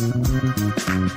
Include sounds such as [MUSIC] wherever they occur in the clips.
Fala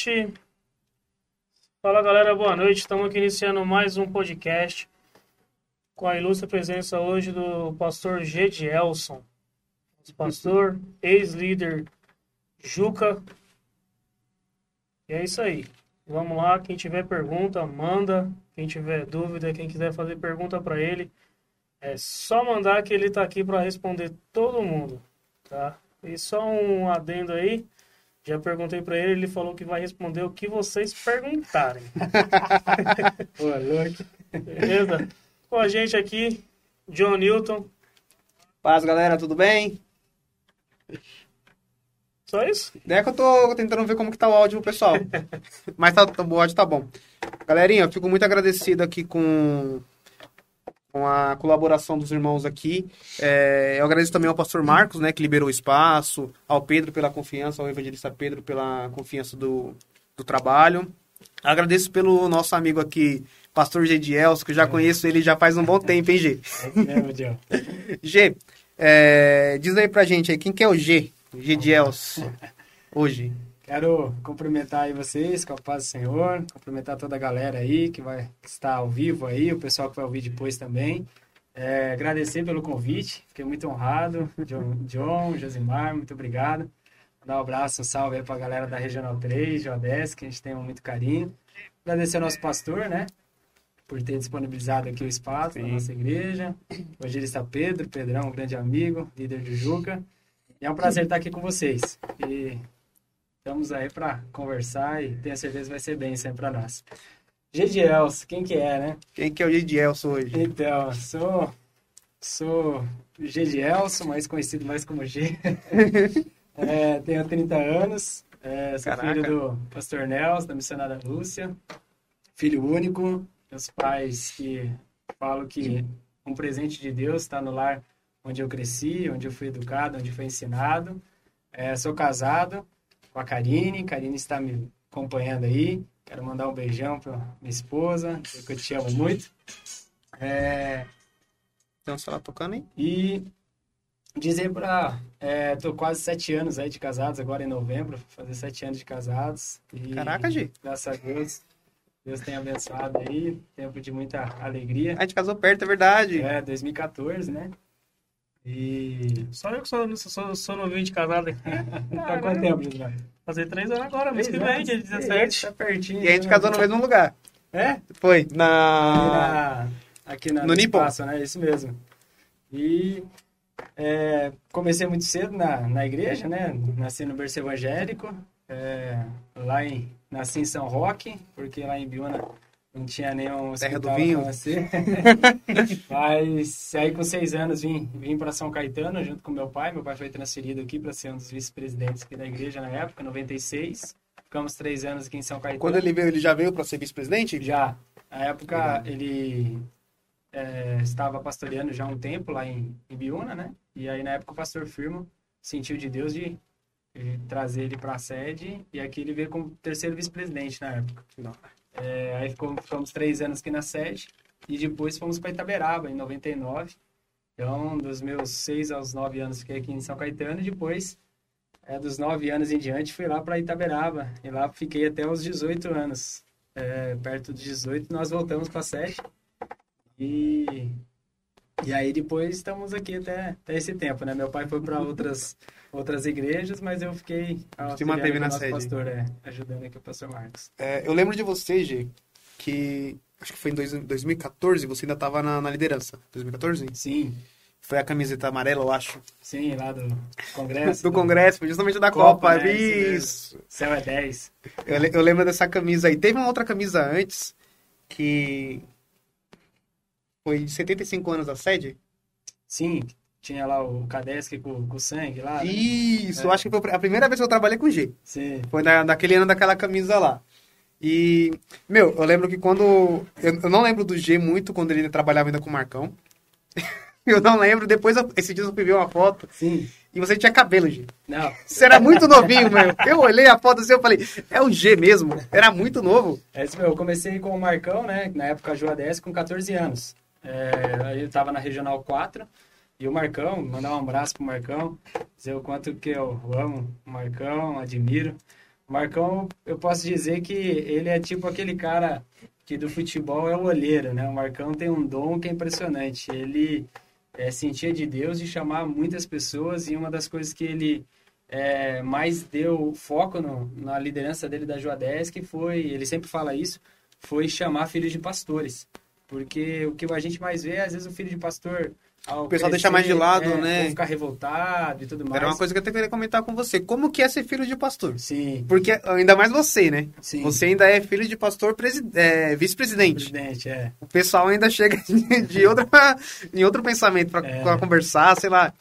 noite. Fala galera, boa noite. Estamos aqui iniciando mais um podcast com a ilustre presença hoje do pastor G. de Elson, pastor, [LAUGHS] ex-líder Juca. E é isso aí. Vamos lá, quem tiver pergunta, manda. Quem tiver dúvida, quem quiser fazer pergunta para ele, é só mandar que ele está aqui para responder todo mundo, tá? E só um adendo aí. Já perguntei para ele, ele falou que vai responder o que vocês perguntarem. [LAUGHS] Boa noite. Beleza? Com a gente aqui, John Newton. Paz, galera, tudo bem? Só isso? É que eu tô tentando ver como que tá o áudio pro pessoal. [LAUGHS] Mas tá, o áudio tá bom. Galerinha, eu fico muito agradecido aqui com, com a colaboração dos irmãos aqui. É, eu agradeço também ao pastor Marcos, né, que liberou o espaço, ao Pedro pela confiança, ao evangelista Pedro pela confiança do, do trabalho. Agradeço pelo nosso amigo aqui, pastor G. Que eu já conheço ele já faz um bom tempo, hein, G? É. G, é, diz aí pra gente aí, quem que é o G? G. [LAUGHS] Hoje. Quero cumprimentar aí vocês com a paz do Senhor, cumprimentar toda a galera aí que vai estar ao vivo aí, o pessoal que vai ouvir depois também. É, agradecer pelo convite, fiquei muito honrado. John, John, Josimar, muito obrigado. Dar um abraço, um salve aí pra galera da Regional 3, Jodes, que a gente tem muito carinho. Agradecer ao nosso pastor, né, por ter disponibilizado aqui o espaço Sim. na nossa igreja. O evangelista Pedro, Pedrão, um grande amigo, líder de Juca. E é um prazer estar aqui com vocês. E estamos aí para conversar e tenho certeza que vai ser bem sempre para nós. Gediels, quem que é, né? Quem que é o G. Dielso hoje? Então, sou sou Gedielson, mais conhecido mais como G. [LAUGHS] É, tenho 30 anos, é, sou Caraca. filho do pastor Nelson, da missionária Lúcia, filho único, meus pais que falam que um presente de Deus está no lar onde eu cresci, onde eu fui educado, onde fui ensinado. É, sou casado com a Karine, Karine está me acompanhando aí. Quero mandar um beijão para minha esposa, que eu te amo muito. É, Então, você tá tocando, hein? e dizer para. É, tô quase sete anos aí de casados, agora em novembro, fazer sete anos de casados. E, Caraca, Gi. Graças a Deus, Deus tem abençoado aí, tempo de muita alegria. A gente casou perto, é verdade. É, 2014, né? E. Só eu que sou, sou, sou novinho de casado aqui. [LAUGHS] Tá quanto tempo, José? Fazer três anos agora, mês que vem, dia anos? 17. Tá pertinho. E a gente né? casou no mesmo lugar. É? Foi, Aqui na, aqui na, No Nippon. espaço, né? Isso mesmo. E é, comecei muito cedo na, na igreja, né? Nasci no berço evangélico. é, lá em, nasci em São Roque, porque lá em Biúna não tinha nenhum Terra do vinho. [LAUGHS] Mas aí com seis anos vim, vim para São Caetano junto com meu pai. Meu pai foi transferido aqui para ser um dos vice-presidentes aqui da igreja na época, 96. Ficamos três anos aqui em São Caetano. Quando ele veio, ele já veio pra ser vice-presidente? Já. Na época, ele é, estava pastoreando já um tempo lá em, em Biúna, né? E aí, na época, o pastor Firmo sentiu de Deus de, trazer ele para a sede. E aqui ele veio como terceiro vice-presidente na época. É, aí ficou, ficamos três anos aqui na sede. E depois fomos para Itaberaba, em 99. Então, dos meus seis aos nove anos, fiquei aqui em São Caetano. E depois, é, dos nove anos em diante, fui lá para Itaberaba. E lá fiquei até os 18 anos é, perto dos 18, nós voltamos para 7. E, e aí depois estamos aqui até, até esse tempo, né? Meu pai foi para outras, outras igrejas, mas eu fiquei auxiliando manteve na sede. pastor, é, ajudando aqui o pastor Marcos. É, eu lembro de você, G, que acho que foi em dois- 2014, você ainda tava na, na liderança. 2014? Sim, Foi a camiseta amarela, eu acho. Sim, lá do [LAUGHS] Congresso. Do Congresso, justamente da Copa, Copa. né? Isso. Céu é 10. Eu, eu lembro dessa camisa aí. Teve uma outra camisa antes que foi de 75 anos a sede. Sim, tinha lá o Kadeski com, com sangue lá. né? Isso, É. acho que foi a primeira vez que eu trabalhei com G. Sim. Foi na, naquele ano daquela camisa lá. E, meu, eu lembro que quando. Eu, eu não lembro do G muito quando ele trabalhava ainda com o Marcão. [LAUGHS] eu não lembro. Depois, eu, esse dia eu fui ver uma foto Sim. e você tinha cabelo, G. Não, Você era muito novinho, meu. Eu olhei a foto assim e falei, é o G mesmo. Era muito novo. é isso mesmo. Eu comecei com o Marcão, né? Na época, a Joa 10, com 14 anos. É, aí eu tava na Regional 4. E o Marcão, mandar um abraço pro Marcão, dizer o quanto que eu amo o Marcão, admiro. O Marcão, eu posso dizer que ele é tipo aquele cara que do futebol é o olheiro, né? O Marcão tem um dom que é impressionante. Ele é, sentia de Deus de chamar muitas pessoas e uma das coisas que ele é, mais deu foco no- na liderança dele da Joadesc foi, ele sempre fala isso, foi chamar filhos de pastores. Porque o que a gente mais vê, às vezes o filho de pastor... O pessoal deixa mais de lado, é, né? ficar revoltado e tudo mais. Era uma coisa que eu até queria comentar com você. Como que é ser filho de pastor? Sim, Porque ainda mais você, né? sim. Você ainda é filho de pastor é, vice-presidente. Presidente, é. O pessoal ainda chega [LAUGHS] de, de outra, em outro pensamento pra, É. conversar, sei lá.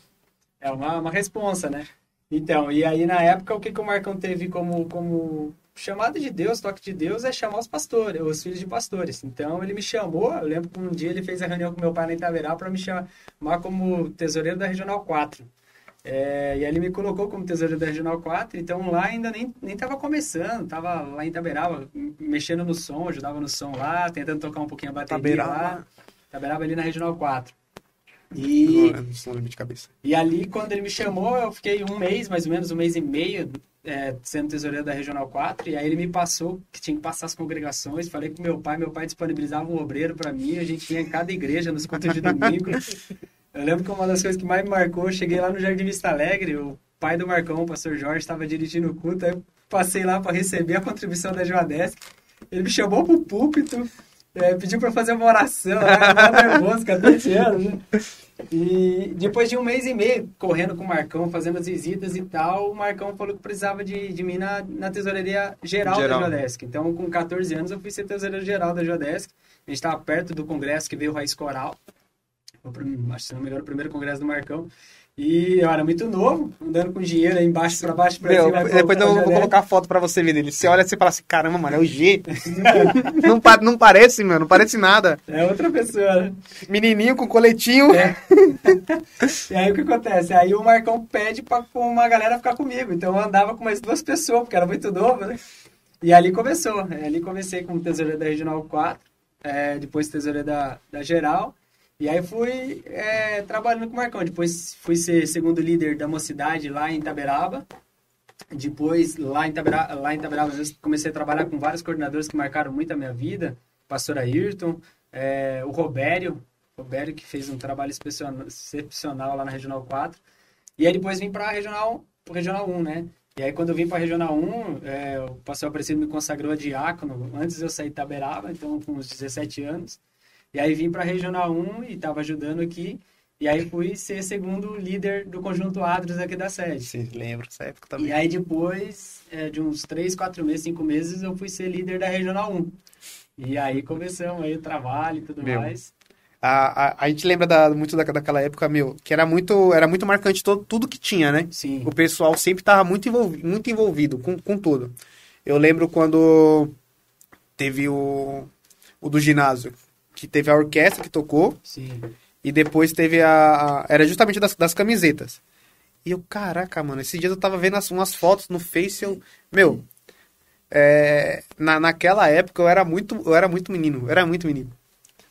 É uma, uma responsa, né? Então, e aí na época o que, que o Marcão teve como, como chamada de Deus, toque de Deus, é chamar os pastores, os filhos de pastores. Então ele me chamou, eu lembro que um dia ele fez a reunião com meu pai na Itaberá para me chamar como tesoureiro da Regional 4. É, e aí ele me colocou como tesoureiro da Regional 4, então lá ainda nem, nem tava começando, tava lá em Itaberaba, mexendo no som, ajudava no som lá, tentando tocar um pouquinho a bateria lá. Itaberaba. Itaberaba ali na Regional 4. E, Não, não de cabeça. e ali, quando ele me chamou, eu fiquei um mês, mais ou menos, um mês e meio, é, sendo tesoureiro da Regional 4. E aí ele me passou que tinha que passar as congregações. Falei com meu pai, meu pai disponibilizava um obreiro para mim. A gente ia em cada igreja nos cultos de domingo. Eu lembro que uma das coisas que mais me marcou, eu cheguei lá no Jardim Vista Alegre, o pai do Marcão, o pastor Jorge, estava dirigindo o culto. Aí eu passei lá para receber a contribuição da Joadesc. Ele me chamou pro púlpito. é, pediu para fazer uma oração? Eu tava nervoso, 14 anos, né? E depois de um mês e meio correndo com o Marcão, fazendo as visitas e tal, o Marcão falou que precisava de, de mim na, na tesouraria geral, Geral. da Jodesc. Então, com 14 anos, eu fui ser tesoureiro geral da Jodesc. A gente estava perto do congresso que veio o Raiz Coral. Acho que, não me engano, o primeiro congresso do Marcão. E eu era muito novo, andando com dinheiro aí embaixo para baixo, Meu, cima. depois eu vou colocar a foto pra você ver dele. Você olha e você fala assim, caramba, mano, é o G. [LAUGHS] não, pa- não parece, mano, não parece nada. É outra pessoa, né? Menininho com coletinho. É. [LAUGHS] E aí o que acontece? Aí o Marcão pede pra uma galera ficar comigo. Então eu andava com mais duas pessoas, porque era muito novo, né? E ali começou. É, Ali comecei como tesoureiro da Regional 4, é, depois tesoureiro da, da Geral. E aí fui é, trabalhando com o Marcão. Depois fui ser segundo líder da mocidade lá em Itaberaba. Depois, lá em Itaberaba, lá em Itaberaba comecei a trabalhar com vários coordenadores que marcaram muito a minha vida. Pastor Ayrton, é, o Robério, Robério que fez um trabalho excepcional, lá na Regional 4. E aí depois vim para a Regional, Regional 1, né? E aí quando eu vim para a Regional 1, é, o pastor Aparecido me consagrou a diácono antes de eu sair de Itaberaba, então com uns 17 anos. E aí vim para a Regional 1 e estava ajudando aqui. E aí fui ser segundo líder do Conjunto Adros aqui da sede. Sim, lembro dessa época E também. aí depois é, de uns 3, 4 meses, 5 meses, eu fui ser líder da Regional 1. E aí começamos aí o trabalho e tudo Meu. mais. A, a, a gente lembra da- muito da, daquela época, meu, que era muito, era muito marcante todo, tudo que tinha, né? Sim. O pessoal sempre estava muito envolvido, muito envolvido com, com tudo. Eu lembro quando teve o, o do ginásio, que teve a orquestra que tocou, Sim. e depois teve a. a- era justamente das, das camisetas. E eu, caraca, mano, esses dias eu tava vendo as- umas fotos no Face, eu. Meu, é, na, naquela época eu era muito. Eu era muito menino, eu era muito menino.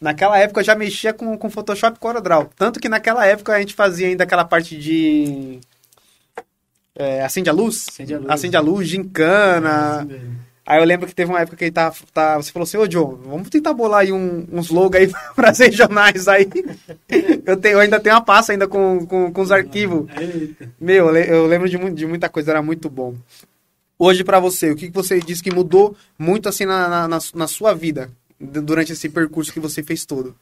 Naquela época eu já mexia com, com Photoshop e CorelDRAW. Tanto que naquela época a gente fazia ainda aquela parte de. É, acende a luz? Acende a luz. Acende a luz, gincana. Mesmo. Aí eu lembro que teve uma época que ele tá, tá você falou assim, ô John, vamos tentar bolar aí um- uns logos aí [LAUGHS] para as regionais aí. eu, tenho, eu ainda tenho uma pasta ainda com, com, com os arquivos. Eita. Meu, eu le- eu lembro de, de muita coisa, era muito bom. Hoje pra você, o que que você disse que mudou muito assim na, na, na su- na sua vida, durante esse percurso que você fez todo?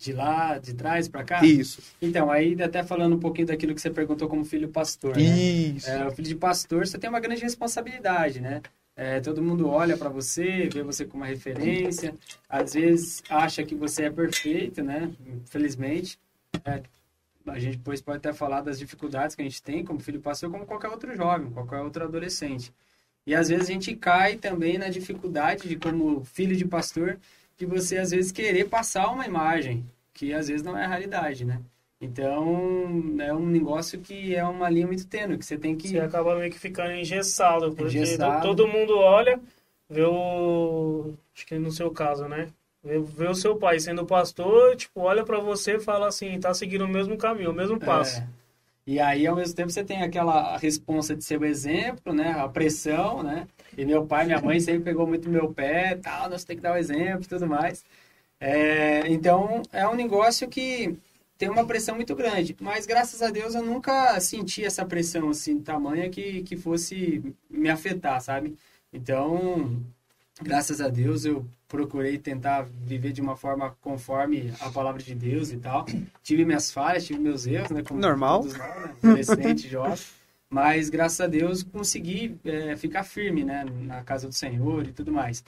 de lá, de trás para cá? Isso. Então, aí até falando um pouquinho daquilo que você perguntou como filho pastor, né? Isso. É, o filho de pastor, você tem uma grande responsabilidade, né? É, todo mundo olha para você, vê você como uma referência, às vezes acha que você é perfeito, né? Infelizmente. É, a gente depois pode até falar das dificuldades que a gente tem como filho pastor, como qualquer outro jovem, qualquer outro adolescente. E às vezes a gente cai também na dificuldade de, como filho de pastor, de você às vezes querer passar uma imagem que às vezes não é a realidade, né? Então, é um negócio que é uma linha muito tênue, que você tem que... Você acaba meio que ficando engessado, porque Engessado. todo mundo olha, vê o... Acho que no seu caso, né? Vê, vê o seu pai sendo pastor, tipo, olha pra você e fala assim, tá seguindo o mesmo caminho, o mesmo passo. É. E aí, ao mesmo tempo, você tem aquela responsa de ser o exemplo, né? A pressão, né? E meu pai minha mãe sempre pegou muito no meu pé, tal, nós tem que dar o exemplo e tudo mais. É, então, é um negócio que tem uma pressão muito grande. Mas, graças a Deus, eu nunca senti essa pressão, assim, tamanha que, que fosse me afetar, sabe? Então, graças a Deus, eu procurei tentar viver de uma forma conforme a palavra de Deus e tal. Tive minhas falhas, tive meus erros, né? Como Normal. todos né? Adolescente, [LAUGHS] jovem. Mas, graças a Deus, consegui é, ficar firme, né? Na casa do Senhor e tudo mais.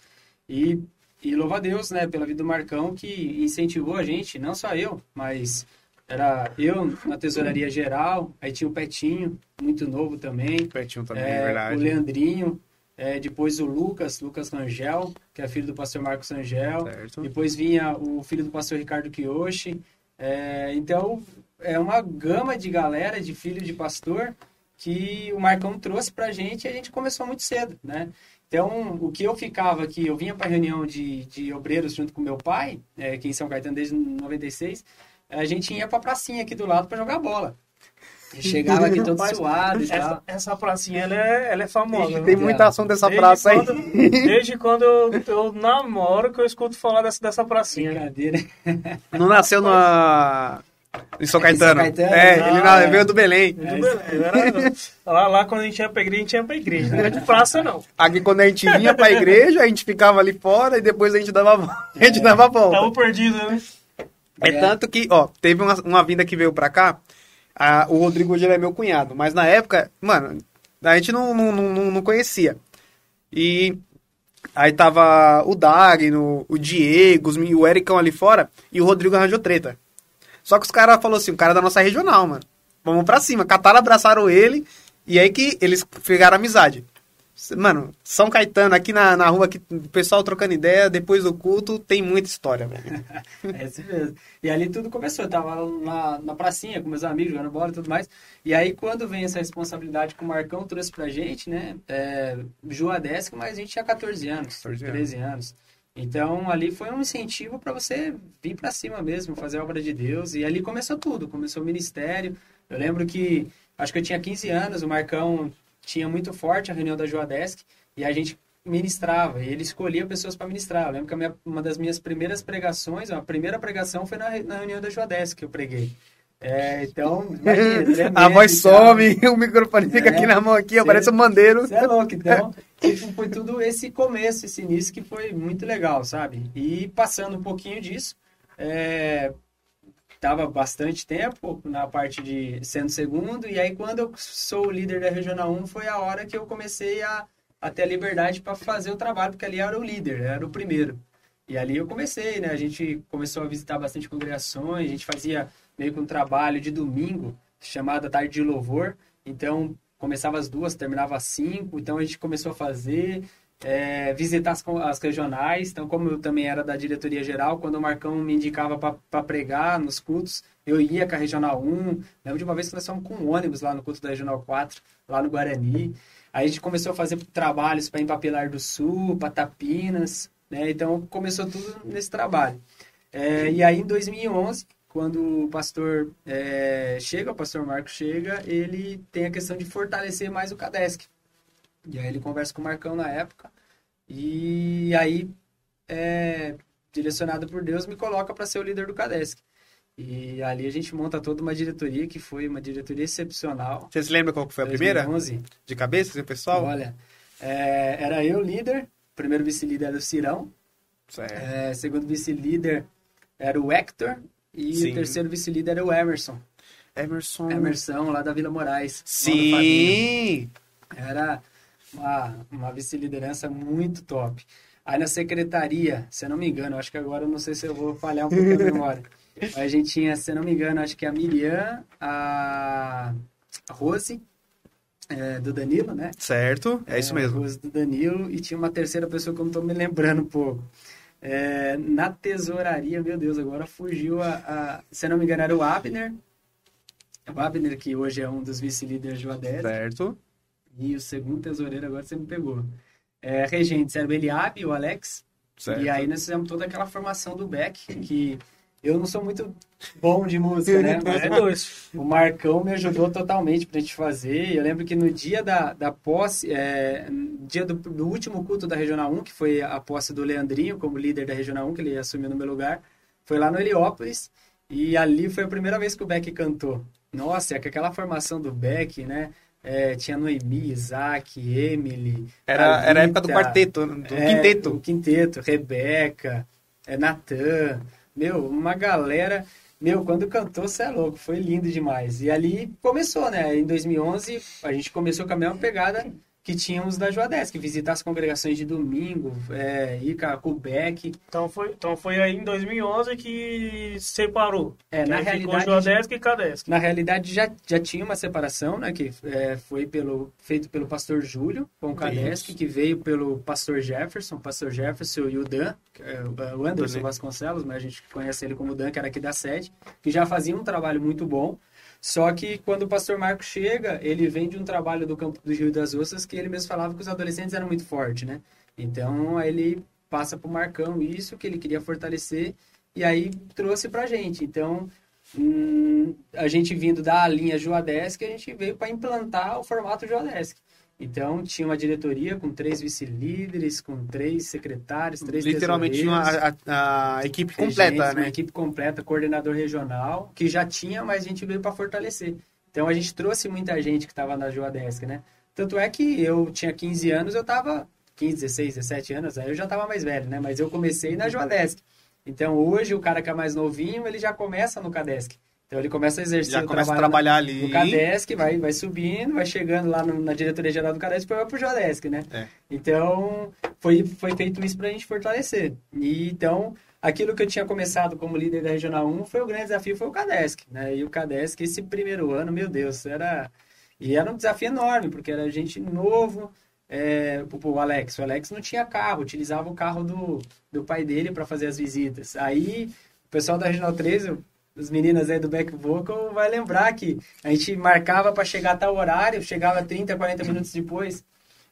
E, e louva a Deus, né? Pela vida do Marcão, que incentivou a gente, não só eu, mas era eu na tesouraria geral, aí tinha o Petinho, muito novo também. Pertinho também, É, é verdade. o Leandrinho, é, depois o Lucas, Lucas Rangel, que é filho do pastor Marcos Rangel. Certo. Depois vinha o filho do pastor Ricardo Kiyoshi. É, então, é uma gama de galera, de filho de pastor, que o Marcão trouxe pra gente e a gente começou muito cedo, né? Então, o que eu ficava aqui, eu vinha para reunião de, de obreiros junto com meu pai, é, aqui em São Caetano desde 96, a gente ia pra pracinha aqui do lado para jogar bola. E [LAUGHS] chegava aqui todo Rapaz, suado e Essa, tal. essa pracinha, ela é, ela é famosa. Tem viu? muita ação dessa Desde praça aí. quando- Desde quando eu, eu namoro que eu escuto falar dessa, dessa pracinha. Brincadeira. [LAUGHS] Não nasceu na... em São Em São Caetano. Caetano? É, Ah, ele na- é. veio do Belém. Tudo beleza, era- lá, lá quando a gente ia pra igreja, a gente ia pra igreja. Não era de praça, não. Aqui quando a gente vinha pra igreja, a gente ficava ali fora e depois a gente dava, a volta. [LAUGHS] a gente dava a volta. Tava perdido, né? É É. tanto que, ó, teve uma, uma vinda que veio pra cá, a- o Rodrigo hoje é meu cunhado, mas na época, mano, a gente não, não, não, não conhecia. E aí tava o Dagno, o Diego, os o Ericão ali fora, e o Rodrigo arranjou treta. Só que os caras falaram assim, o cara é da nossa regional, mano. Vamos pra cima. Cataram, abraçaram ele, e aí que eles pegaram amizade. Mano, São Caetano, aqui na, na rua, aqui, o pessoal trocando ideia, depois do culto, tem muita história, velho. [LAUGHS] É isso mesmo. E ali tudo começou. Eu tava na, na pracinha com meus amigos, jogando bola e tudo mais. E aí, quando vem essa responsabilidade que o Marcão trouxe pra gente, né? É, Juadesc, mas a gente tinha 14 anos, 14 anos. 13 anos. Então, ali foi um incentivo para você vir pra cima mesmo, fazer a obra de Deus. E ali começou tudo. Começou o ministério. Eu lembro que, acho que eu tinha 15 anos, o Marcão tinha muito forte a reunião da Juadesc. E a gente ministrava, e ele escolhia pessoas para ministrar. Eu lembro que minha- uma das minhas primeiras pregações, a primeira pregação foi na, na reunião da Juadesc que eu preguei. É, então, imagina, [LAUGHS] A voz e tal. some, [LAUGHS] o microfone fica É, aqui na mão aqui, cê- aparece um bandeiro. Você é louco, então. [LAUGHS] tipo, foi tudo esse começo, esse início que foi muito legal, sabe? E passando um pouquinho disso, é, tava bastante tempo na parte de sendo segundo, e aí quando eu sou o líder da Regional 1, foi a hora que eu comecei a, a ter a liberdade para fazer o trabalho, porque ali era o líder, era o primeiro. E ali eu comecei, né? A gente começou a visitar bastante congregações, a gente fazia meio que um trabalho de domingo, chamado Tarde de Louvor. Então, começava às duas, terminava às cinco. Então, a gente começou a fazer, é, visitar as, as regionais. Então, como eu também era da diretoria geral, quando o Marcão me indicava para pregar nos cultos, eu ia com a Regional 1. Lembro de uma vez que nós fomos com um ônibus lá no culto da Regional 4, lá no Guarani. Aí a gente começou a fazer trabalhos para Empapelar do Sul, para Tapinas, né? Então começou tudo nesse trabalho. É, e aí em 2011, quando o pastor é, chega, o pastor Marcos chega, ele tem a questão de fortalecer mais o Cadesc. E aí ele conversa com o Marcão na época, e aí, é, direcionado por Deus, me coloca para ser o líder do Cadesc. E ali a gente monta toda uma diretoria, que foi uma diretoria excepcional. Vocês lembram qual que foi a primeira? 2011. De cabeça, assim, pessoal? Olha, é, era eu líder, primeiro vice-líder era o Cirão, Certo. é, segundo vice-líder era o Hector, E Sim. o terceiro vice-líder era o Emerson. Emerson. Emerson, lá da Vila Moraes. Sim. Era uma, uma vice-liderança muito top. Aí na secretaria, se eu não me engano, acho que agora eu não sei se eu vou falhar um pouco a memória. [LAUGHS] Mas a gente tinha, se eu não me engano, acho que a Miriam, a Rose, é, do Danilo, né? Certo, é isso a mesmo. Rose do Danilo, e tinha uma terceira pessoa que eu não tô me lembrando um pouco. É, na tesouraria, meu Deus, agora fugiu a, a- Se eu não me engano, era o Abner. O Abner, que hoje é um dos vice-líderes do ADES. Certo. E o segundo tesoureiro agora você me pegou. É, regentes era o Eliabe e o Alex. certo. E aí nós fizemos toda aquela formação do Beck, que eu não sou muito bom de música, né? Mas É dois. o Marcão me ajudou totalmente pra gente fazer. Eu lembro que no dia da, da posse, é, dia do, do último culto da Regional 1, que foi a posse do Leandrinho como líder da Regional 1, que ele assumiu no meu lugar, foi lá no Heliópolis. E ali foi a primeira vez que o Beck cantou. Nossa, é que aquela formação do Beck, né? É, tinha Noemi, Isaac, Emily. Era, era a época do quarteto, do é, quinteto. Quinteto, Rebeca, é, Natan. Meu, uma galera. Meu, quando cantou, você é louco, foi lindo demais. E ali começou, né? Em 2011, a gente começou com a mesma pegada que tínhamos da Joadesc, visitar as congregações de domingo, é, ir com a- com o Beck. Então foi, então foi aí em 2011 que separou. É, na Aí realidade, Joadesc e Cadesc. Na realidade, já, já tinha uma separação, né? Que é, foi pelo, feito pelo pastor Júlio com o Isso. que veio pelo pastor Jefferson, pastor Jefferson e o Dan, que é o Anderson. Vasconcelos, mas a gente conhece ele como Dan, que era aqui da sede, que já fazia um trabalho muito bom. Só que quando o pastor Marco chega, ele vem de um trabalho do campo do Rio das Ostras que ele mesmo falava que os adolescentes eram muito fortes, né? Então ele passa pro Marcão isso que ele queria fortalecer e aí trouxe pra gente. Então hum, a gente vindo da linha Joadesc, a gente veio para implantar o formato Joadesc. Então tinha uma diretoria com três vice-líderes, com três secretários, três Literalmente tinha a, a- a equipe completa, Uma né? equipe completa, coordenador regional, que já tinha, mas a gente veio para fortalecer. Então a gente trouxe muita gente que estava na Joadesc, né? Tanto é que eu tinha 15 anos, eu estava 15, 16, 17 anos, aí eu já estava mais velho, né? Mas eu comecei na Joadesc. Então hoje o cara que é mais novinho, ele já começa no Cadesc. Então ele começa a exercer Já o começa a trabalhar ali. no Cadesc, vai, vai subindo, vai chegando lá no- na diretoria geral do Cadesc, depois vai pro Jodesc, né? É. Então, foi, foi feito isso pra gente fortalecer. E então, aquilo que eu tinha começado como líder da Regional 1 foi o grande desafio, foi o Cadesc, né? E o Cadesc, esse primeiro ano, meu Deus, era... E era um desafio enorme, porque era gente novo, é, o, o Alex, o Alex não tinha carro, utilizava o carro do, do pai dele para fazer as visitas. Aí, o pessoal da Regional 13, as meninas aí do back vocal vai lembrar que a gente marcava para chegar a tal horário, chegava 30, 40 minutos depois.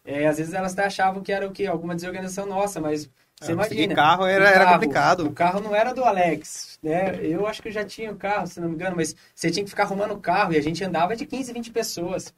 É, às vezes elas até achavam que era o quê? Alguma desorganização nossa, mas você É, imagina. carro era- o era carro- complicado. O carro não era do Alex, né? Eu acho que eu já tinha o carro, se não me engano, mas você tinha que ficar arrumando o carro e a gente andava de 15, 20 pessoas.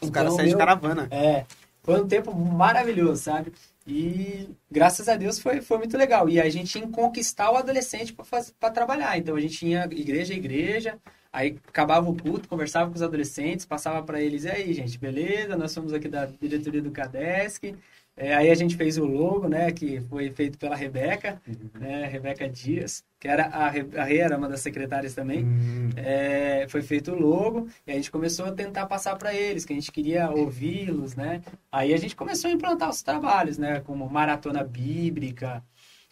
Os caras Então, saem de caravana. é, foi um tempo maravilhoso, sabe? E graças a Deus foi, foi muito legal. E a gente tinha que conquistar o adolescente para trabalhar. Então a gente tinha igreja a igreja, aí acabava o culto, conversava com os adolescentes, passava para eles, e aí, gente, beleza? Nós somos aqui da diretoria do Cadesc. É, aí a gente fez o logo, né, que foi feito pela Rebeca, né, Rebeca Dias, que era a, Re- a Rê era uma das secretárias também. Hum, É, foi feito o logo e a gente começou a tentar passar para eles, que a gente queria ouvi-los, né? Aí a gente começou a implantar os trabalhos, né? Como maratona bíblica,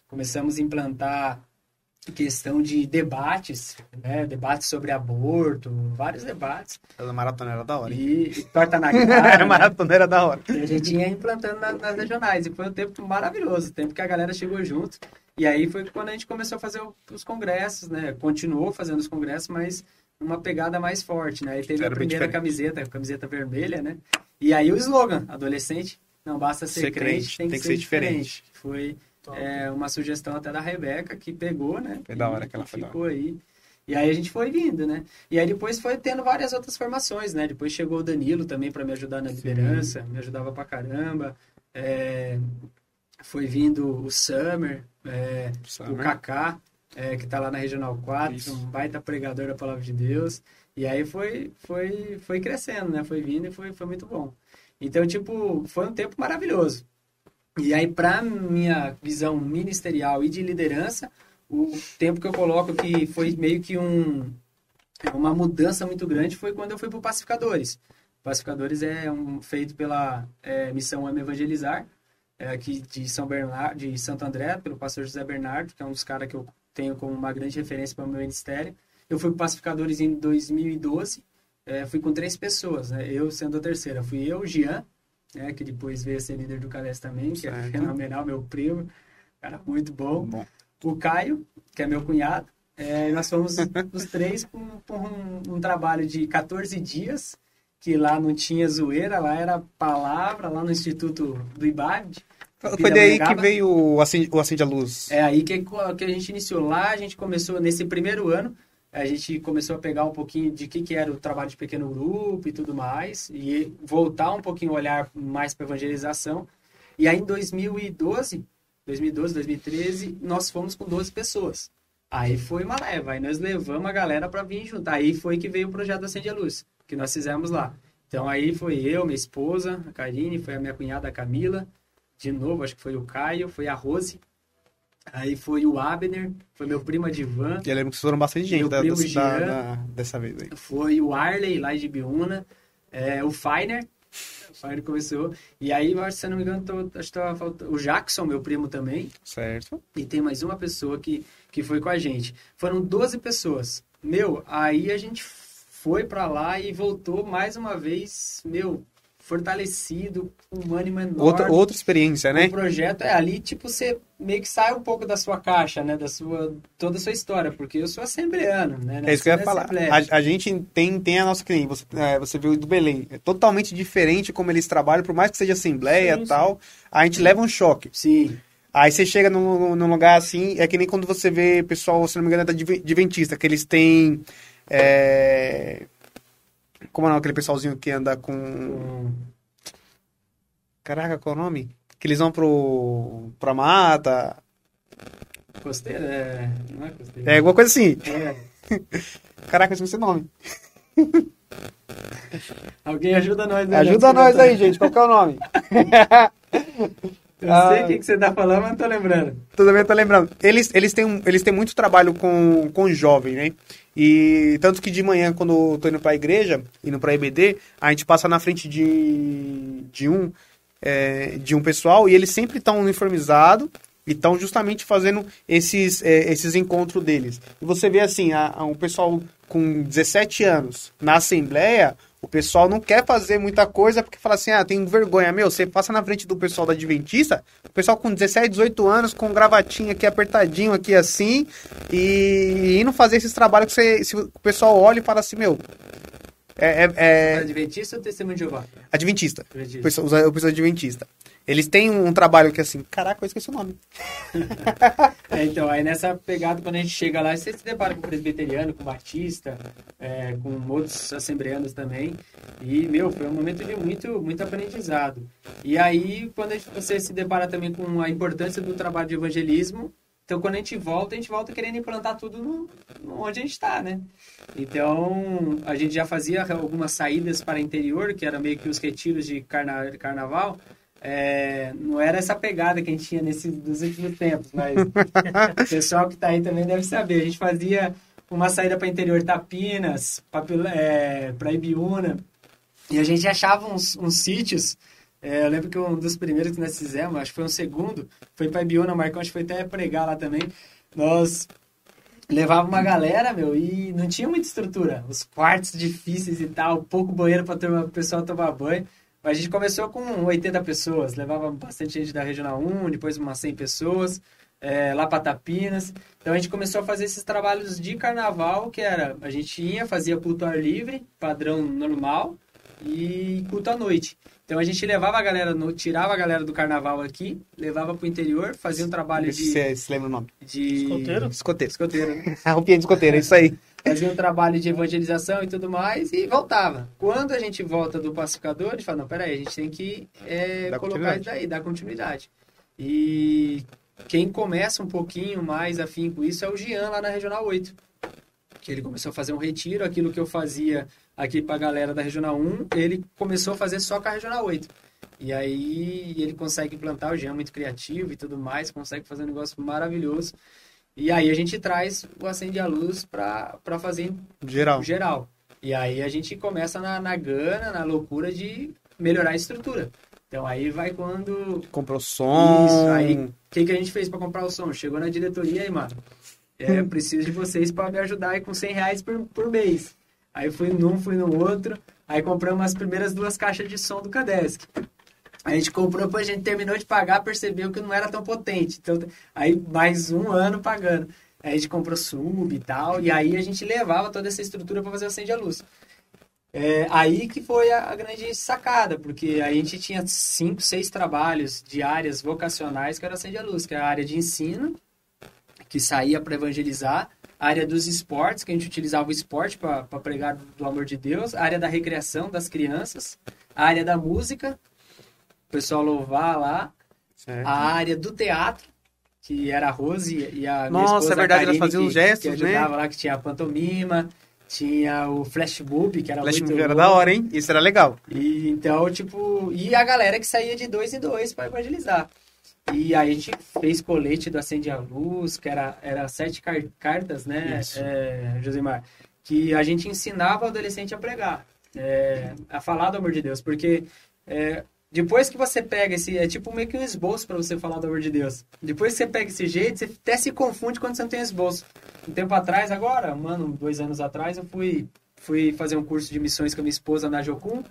começamos a implantar questão de debates, né? Debates sobre aborto, vários debates. A maratona era da hora. E, e torta na cara, [LAUGHS] né? maratona era da hora. E a gente ia implantando nas, nas regionais. E foi um tempo maravilhoso, o tempo que a galera chegou junto. E aí foi quando a gente começou a fazer os congressos, né? Continuou fazendo os congressos, mas numa pegada mais forte, né? Aí teve Era a primeira diferente. camiseta, a camiseta vermelha, né? E aí o slogan, adolescente, não basta ser, Ser crente, tem que, ser, diferente. Foi Top. É, uma sugestão até da Rebeca, que pegou, né? Foi da hora que ela foi ficou aí. E aí a gente foi vindo, né? E aí depois foi tendo várias outras formações, né? Depois chegou o Danilo também para me ajudar na liderança, me ajudava pra caramba. É, foi vindo o Summer, é, o Summer. Kaká, é, que tá lá na Regional 4, Isso. um baita pregador da Palavra de Deus. E aí foi, foi, foi crescendo, né? Foi vindo e foi, foi muito bom. Então, tipo, foi um tempo maravilhoso. E aí, para minha visão ministerial e de liderança, o tempo que eu coloco que foi meio que um, uma mudança muito grande foi quando eu fui para Pacificadores. Pacificadores é um, feito pela é, missão Ame Evangelizar, é, aqui de São Bernardo, de Santo André, pelo pastor José Bernardo, que é um dos caras que eu tenho como uma grande referência para o meu ministério. Eu fui para Pacificadores em 2012, é, fui com três pessoas, né? eu sendo a terceira. Fui eu, Jean, né, que depois veio a ser líder do Calés também, que é certo. é fenomenal, meu primo, cara muito bom. bom. O Caio, que é meu cunhado. É, nós fomos [LAUGHS] os três com, um, um, trabalho de 14 dias, que lá não tinha zoeira, lá era palavra, lá no Instituto do IBAD. Foi daí que veio o Acende, o Acende a Luz. É aí que, que a gente iniciou. Lá a gente começou, nesse primeiro ano, a gente começou a pegar um pouquinho de que, que era o trabalho de pequeno grupo e tudo mais, e voltar um pouquinho o olhar mais para evangelização. E aí em 2012, 2012, 2013, nós fomos com 12 pessoas. Aí foi uma leva, aí nós levamos a galera para vir junto. Aí foi que veio o projeto Acende a Luz, que nós fizemos lá. Então aí foi eu, minha esposa, a Karine, foi a minha cunhada a Camila, de novo, acho que foi o Caio, foi a Rose, Aí foi o Abner, foi meu primo Adivan. E eu lembro que foram bastante gente da, da, Jean, da, dessa vez aí. Foi o Arley, lá de Biúna. É, o Feiner, o Feiner começou. E aí, se eu não me engano, tô, acho que tava faltando. O Jackson, meu primo também. Certo. E tem mais uma pessoa que, que foi com a gente. Foram 12 pessoas. Meu, aí a gente foi para lá e voltou mais uma vez, meu, fortalecido, um ânimo enorme. Outra, outra experiência, né? O projeto é ali, tipo, você meio que sai um pouco da sua caixa, né? Da sua, toda a sua história, porque eu sou assembleano, né? É isso que eu ia falar. A, a, gente tem, tem a nossa cliente, você, é, você viu do Belém. É totalmente diferente como eles trabalham, por mais que seja assembleia e tal, a gente leva um choque. Sim. Aí você chega num, num lugar assim, é que nem quando você vê pessoal, se não me engano, é da Adventista, que eles têm. É, como é aquele pessoalzinho que anda com. Caraca, qual é o nome? Que eles vão pro. pra mata. Costeira? É. Não é costeira. É, alguma coisa assim. É. [LAUGHS] Caraca, esqueci o nome. [LAUGHS] Alguém ajuda nós aí. Ajuda nós aí, gente. Qual que é o nome? [LAUGHS] Eu ah, sei o que, que você tá falando, mas não tô lembrando. Tudo bem, tô lembrando. Eles, eles, têm, eles têm muito trabalho com, com jovem, né? E tanto que de manhã, quando eu tô indo pra igreja, indo pra EBD, a gente passa na frente de, de um é, de um pessoal e eles sempre estão uniformizados e estão justamente fazendo esses, é, esses encontros deles. E você vê assim, a, a, um pessoal com 17 anos na Assembleia, o pessoal não quer fazer muita coisa porque fala assim: ah, tem vergonha. Meu, você passa na frente do pessoal da Adventista, o pessoal com 17, 18 anos, com gravatinha aqui apertadinho, aqui assim, e, e não fazer esses trabalhos que você, se o pessoal olha e fala assim: meu, é, é, é... Adventista ou Testemunho de Jeová? Adventista. Adventista. O pessoal, o pessoal adventista. Eles têm um trabalho que assim, caraca, eu esqueci o nome. [LAUGHS] é, então, aí nessa pegada, quando a gente chega lá, você se depara com presbiteriano, com batista, é, com outros assembleanos também. E, meu, foi um momento de muito, muito aprendizado. E aí, quando gente, você se depara também com a importância do trabalho de evangelismo, então, quando a gente volta, a gente volta querendo implantar tudo no, no onde a gente está, né? Então, a gente já fazia algumas saídas para o interior, que era meio que os retiros de carna, carnaval. É, não era essa pegada que a gente tinha nesses dos últimos tempos, mas [LAUGHS] o pessoal que está aí também deve saber. A gente fazia uma saída para o interior Tapinas, para é, Ibiúna, e a gente achava uns, uns sítios é, eu lembro que um dos primeiros que nós fizemos, acho que foi um segundo, foi para Ibiúna, o Marcão, acho que foi até pregar lá também. Nós levava uma galera, meu, e não tinha muita estrutura. Os quartos difíceis e tal, pouco banheiro para o pessoal tomar banho. A gente começou com 80 pessoas, levava bastante gente da Regional 1, depois umas 100 pessoas, é, lá para Tapinas. Então a gente começou a fazer esses trabalhos de carnaval, que era, a gente ia, fazia culto ar livre, padrão normal, e culto à noite. Então a gente levava a galera, no, tirava a galera do carnaval aqui, levava pro interior, fazia um trabalho de. Você se lembra o nome? De. Escoteiro? Escoteiro. Escoteiro, né? [LAUGHS] Roupinha de escoteiro, é isso aí. Fazia um trabalho de evangelização e tudo mais e voltava. Quando a gente volta do pacificador, a gente fala: não, peraí, a gente tem que é, colocar isso daí, dar continuidade. E quem começa um pouquinho mais afim com isso é o Gian lá na Regional 8. Que ele começou a fazer um retiro, aquilo que eu fazia aqui para a galera da Regional 1, ele começou a fazer só com a Regional 8. E aí ele consegue implantar o Jean muito criativo e tudo mais, consegue fazer um negócio maravilhoso. E aí a gente traz o Acende a Luz para fazer Geral. geral. E aí a gente começa na, na gana, na loucura de melhorar a estrutura. Então aí vai quando. Comprou som. Isso, aí o que, que a gente fez para comprar o som? Chegou na diretoria aí, mano. É, eu preciso de vocês para me ajudar aí com 100 reais por, por mês. Aí fui num, fui no outro. Aí compramos as primeiras duas caixas de som do Cadesc. A gente comprou, depois a gente terminou de pagar, percebeu que não era tão potente. Então, aí mais um ano pagando. Aí a gente comprou sub e tal, e aí a gente levava toda essa estrutura para fazer o acende a luz. É, aí que foi a, a, grande sacada, porque a gente tinha cinco, seis trabalhos de áreas vocacionais que era acende a luz, que é a área de ensino, que saía para evangelizar, a área dos esportes, que a gente utilizava o esporte para pregar do amor de Deus, a área da recreação das crianças, a área da música, o pessoal louvar lá, certo. a área do teatro, que era a Rose e a Nossa, é verdade, elas faziam que, os gestos, que ajudava né? lá, que tinha a pantomima, tinha o flashmob, que era Flash muito era da hora, hein? Isso era legal. E, então, tipo, e a galera que saía de dois em dois para evangelizar. E aí a gente fez colete do Acende a Luz, que era, era sete car cartas, né, é, Josimar? Que a gente ensinava o adolescente a pregar, é, a falar do amor de Deus. Porque é, depois que você pega esse. É tipo meio que um esboço para você falar do amor de Deus. Depois que você pega esse jeito, você até se confunde quando você não tem esboço. Um tempo atrás, agora, um ano, dois anos atrás, eu fui, fui fazer um curso de missões com a minha esposa na Jocum.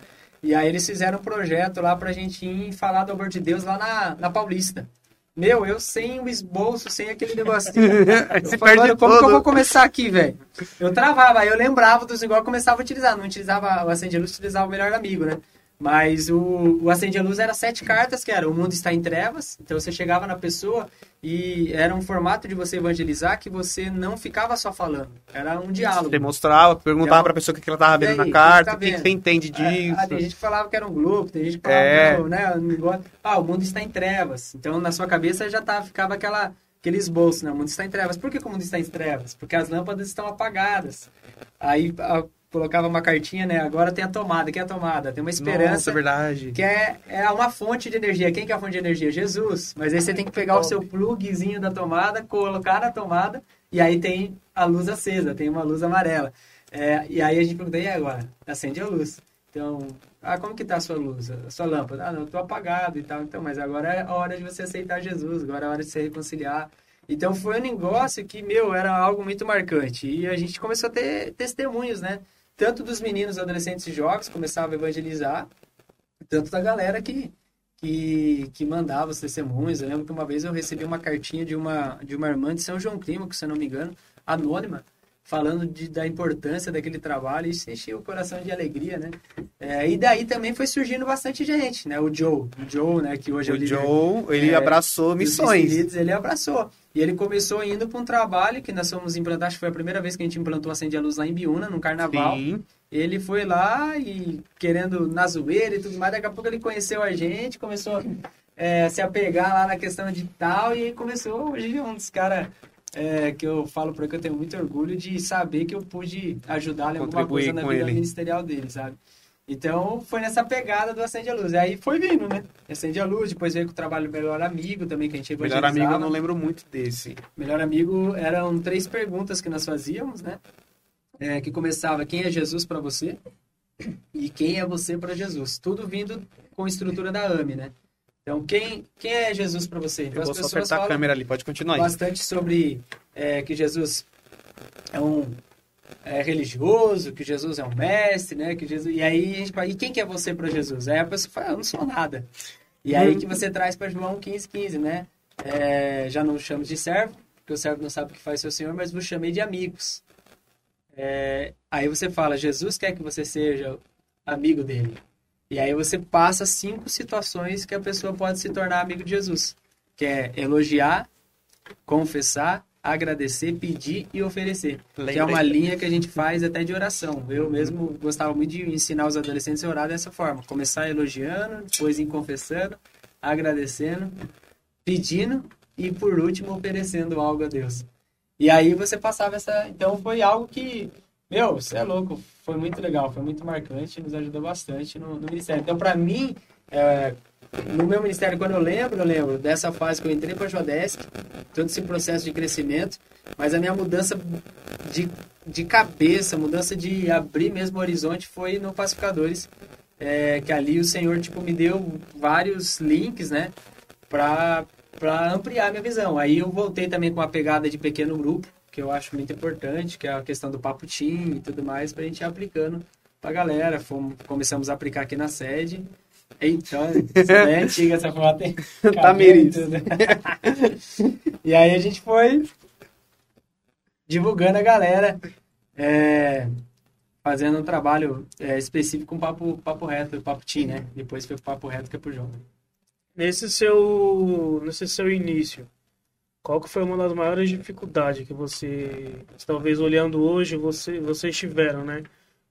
E aí eles fizeram um projeto lá pra gente ir falar do amor de Deus lá na, na Paulista. Meu, eu sem o esboço, sem aquele negocinho. [LAUGHS] eu falei, mano, como que eu vou começar aqui, velho? Eu travava, aí eu lembrava dos igual começava a utilizar. Não utilizava o Acende Luz, utilizava o melhor amigo, né? Mas o, o Acende a Luz era sete cartas, que era O Mundo Está em Trevas. Então você chegava na pessoa e era um formato de você evangelizar que você não ficava só falando. Era um diálogo. Você mostrava, perguntava então, para a pessoa o que ela estava vendo aí, na carta, o que, que, você entende disso. Ah, tem gente que falava que era um grupo, tem gente que falava, é. não, né? Ah, o mundo está em trevas. Então na sua cabeça já tá, ficava aquela, aquele esboço, né? O mundo está em trevas. Por que, que o mundo está em trevas? Porque as lâmpadas estão apagadas. Aí a, colocava uma cartinha, né? Agora tem a tomada. que é a tomada? Tem uma esperança. Nossa, verdade. Que é, é uma fonte de energia. Quem que é a fonte de energia? Jesus. Mas aí você tem que pegar o seu plugzinho da tomada, colocar na tomada, e aí tem a luz acesa, tem uma luz amarela. É, e aí a gente pergunta, e agora? Acende a luz. Então, ah, como que tá a sua luz, a sua lâmpada? Ah, não, eu tô apagado e tal. Então, mas agora é a hora de você aceitar Jesus, agora é a hora de se reconciliar. Então foi um negócio que, meu, era algo muito marcante. E a gente começou a ter testemunhos, né? Tanto dos meninos, adolescentes e jovens, começava a evangelizar, tanto da galera que, que, que mandava os testemunhos. Eu lembro que uma vez eu recebi uma cartinha de uma, de uma irmã de São João Clima, se eu não me engano, anônima, falando de, da importância daquele trabalho, e isso enchia o coração de alegria, né? É, e daí também foi surgindo bastante gente, né? O Joe, o Joe, né? Que hoje o é o líder, Joe, ele é, abraçou missões. ele abraçou. E ele começou indo para um trabalho que nós fomos implantar, acho que foi a primeira vez que a gente implantou Acende a Luz lá em Biúna, no carnaval. Sim. Ele foi lá e querendo na zoeira e tudo mais, daqui a pouco ele conheceu a gente, começou é, se apegar lá na questão de tal, e começou, hoje é um dos caras é, que eu falo para que eu tenho muito orgulho de saber que eu pude ajudar em alguma coisa na vida ele. ministerial dele, sabe? Então, foi nessa pegada do Acende a Luz. E aí foi vindo, né? Acende a Luz, depois veio com o trabalho Melhor Amigo também, que a gente Melhor Amigo eu não lembro muito desse. Melhor Amigo eram três perguntas que nós fazíamos, né? É, que começava, quem é Jesus para você? E quem é você para Jesus? Tudo vindo com estrutura da AME, né? Então, quem, quem é Jesus para você? Então, eu vou só apertar a câmera ali, pode continuar aí. Bastante sobre é, que Jesus é um é, religioso, que Jesus é um mestre, né? Que Jesus... E aí a gente fala, e quem que é você para Jesus? Aí a pessoa fala, eu não sou nada. E aí que você traz para João 15, 15, né? É, já não chamo de servo, porque o servo não sabe o que faz seu senhor, mas vos chamei de amigos. É, aí você fala, Jesus quer que você seja amigo dele. E aí você passa cinco situações que a pessoa pode se tornar amigo de Jesus. Que é elogiar, confessar, agradecer, pedir e oferecer. Que é uma linha que a gente faz até de oração. Eu mesmo gostava muito de ensinar os adolescentes a orar dessa forma. Começar elogiando, depois ir confessando, agradecendo, pedindo e por último oferecendo algo a Deus. E aí você passava essa... Então foi algo que meu, você é louco. Foi muito legal, foi muito marcante, nos ajudou bastante no, no ministério. Então, para mim, é, no meu ministério, quando eu lembro, eu lembro dessa fase que eu entrei para a Joadesc, todo esse processo de crescimento, mas a minha mudança de, de cabeça, mudança de abrir mesmo o horizonte foi no Pacificadores, é, que ali o Senhor, tipo, me deu vários links, né, para ampliar minha visão. Aí eu voltei também com a pegada de pequeno grupo, que eu acho muito importante, que é a questão do papo team e tudo mais, para a gente ir aplicando para a galera. Fomos, começamos a aplicar aqui na sede. [LAUGHS] Eita, é antiga essa foto, hein? Tamiris. [LAUGHS] e aí a gente foi divulgando a galera, é, fazendo um trabalho é, específico com papo, papo reto, papo team, né? Depois foi papo reto que é pro João. Nesse seu, nesse seu início, qual que foi uma das maiores dificuldades que você, talvez olhando hoje, você, vocês tiveram, né?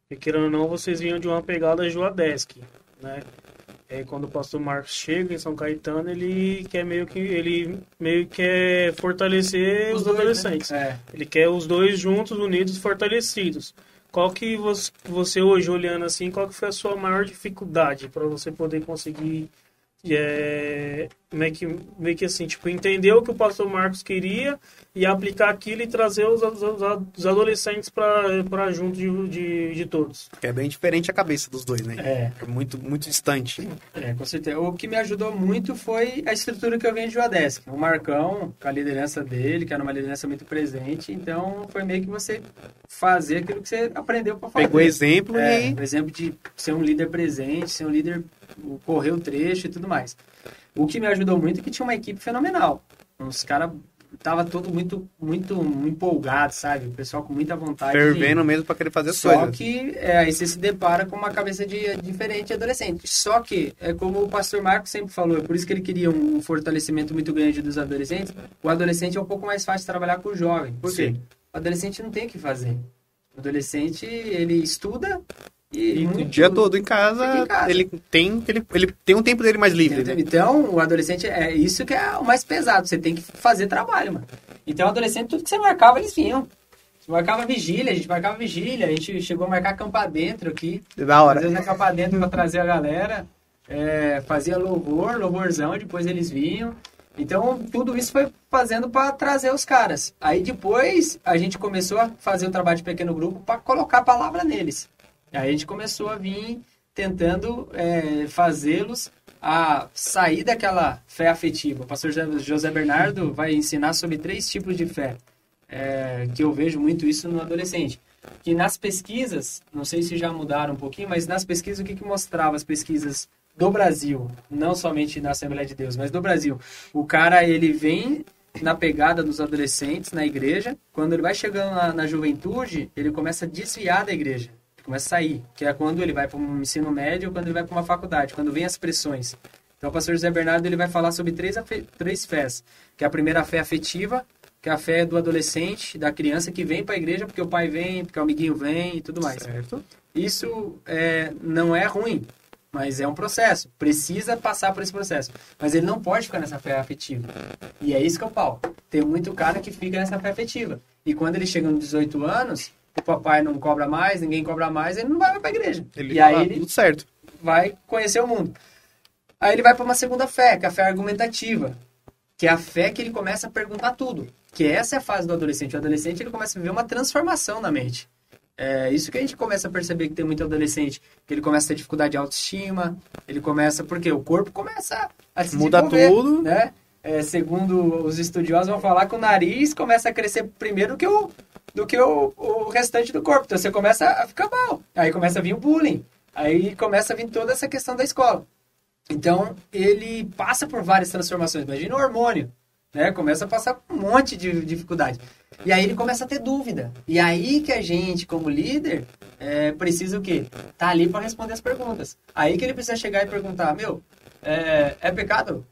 Porque querendo ou não, vocês vinham de uma pegada Joadesc, né? É, quando o pastor Marcos chega em São Caetano, ele quer meio que ele meio que quer fortalecer os, os dois, né? adolescentes. Né? É. Ele quer os dois juntos, unidos, fortalecidos. Qual que você, você hoje olhando assim, qual que foi a sua maior dificuldade para você poder conseguir é, meio, que, meio que assim, tipo, entender o que o pastor Marcos queria e aplicar aquilo e trazer os, os, os adolescentes para junto de, de, de, todos. É bem diferente a cabeça dos dois, né? É. é muito, muito distante. É, com certeza. O que me ajudou muito foi a estrutura que eu venho de Joadesc. O Marcão, com a liderança dele, que era uma liderança muito presente, então foi meio que você fazer aquilo que você aprendeu para fazer. Pegou exemplo é, e... O exemplo de ser um líder presente, ser um líder correr o trecho e tudo mais. O que me ajudou muito é que tinha uma equipe fenomenal. Os caras tava todo muito muito empolgado, sabe? O pessoal com muita vontade. Fervendo de... mesmo para querer fazer Só coisas. Só que é, aí você se depara com uma cabeça de, diferente de adolescente. Só que, é como o pastor Marco sempre falou, é por isso que ele queria um fortalecimento muito grande dos adolescentes. O adolescente é um pouco mais fácil de trabalhar com o jovem. Por quê? O adolescente não tem o que fazer. O adolescente, ele estuda, e, o dia todo em casa, em casa, ele tem ele, ele tem um tempo dele mais livre. Né? Então, o adolescente é isso que é o mais pesado. Você tem que fazer trabalho, mano. Então, o adolescente, tudo que você marcava, eles vinham. Você marcava vigília, a gente marcava vigília, a gente chegou a marcar acampar dentro aqui. Da hora. Às vezes acampar dentro pra trazer a galera. É, fazia louvor, louvorzão, depois eles vinham. Então, tudo isso foi fazendo para trazer os caras. Aí depois a gente começou a fazer o trabalho de pequeno grupo para colocar a palavra neles. Aí a gente começou a vir tentando é, fazê-los a sair daquela fé afetiva. O pastor José Bernardo vai ensinar sobre três tipos de fé, é, que eu vejo muito isso no adolescente. Que nas pesquisas, não sei se já mudaram um pouquinho, mas nas pesquisas, o que, que mostrava as pesquisas do Brasil, não somente na Assembleia de Deus, mas do Brasil. O cara, ele vem na pegada dos adolescentes na igreja, quando ele vai chegando na, na juventude, ele começa a desviar da igreja começa a sair, que é quando ele vai para um ensino médio ou quando ele vai para uma faculdade, quando vem as pressões. Então, o pastor José Bernardo ele vai falar sobre três, três fés, que é a primeira fé afetiva, que é a fé do adolescente, da criança que vem para a igreja porque o pai vem, porque o amiguinho vem e tudo mais. Certo. Isso é, não é ruim, mas é um processo. Precisa passar por esse processo. Mas ele não pode ficar nessa fé afetiva. E é isso que é o pau. Tem muito cara que fica nessa fé afetiva. E quando ele chega nos 18 anos, o papai não cobra mais, ninguém cobra mais, ele não vai para a igreja. Ele e aí ele tudo certo. vai conhecer o mundo. Aí ele vai para uma segunda fé, que é a fé argumentativa, que é a fé que ele começa a perguntar tudo. Que essa é a fase do adolescente. O adolescente ele começa a viver uma transformação na mente. É isso que a gente começa a perceber que tem muito adolescente, que ele começa a ter dificuldade de autoestima, ele começa porque o corpo começa a se muda tudo, né? É, segundo os estudiosos vão falar que o nariz começa a crescer primeiro que o do que o, o restante do corpo. Então você começa a ficar mal. Aí começa a vir o bullying. Aí começa a vir toda essa questão da escola. Então ele passa por várias transformações. Imagina o hormônio. Né? Começa a passar um monte de dificuldade. E aí ele começa a ter dúvida. E aí que a gente, como líder, é, precisa o quê? Tá ali para responder as perguntas. Aí que ele precisa chegar e perguntar, meu, é, é pecado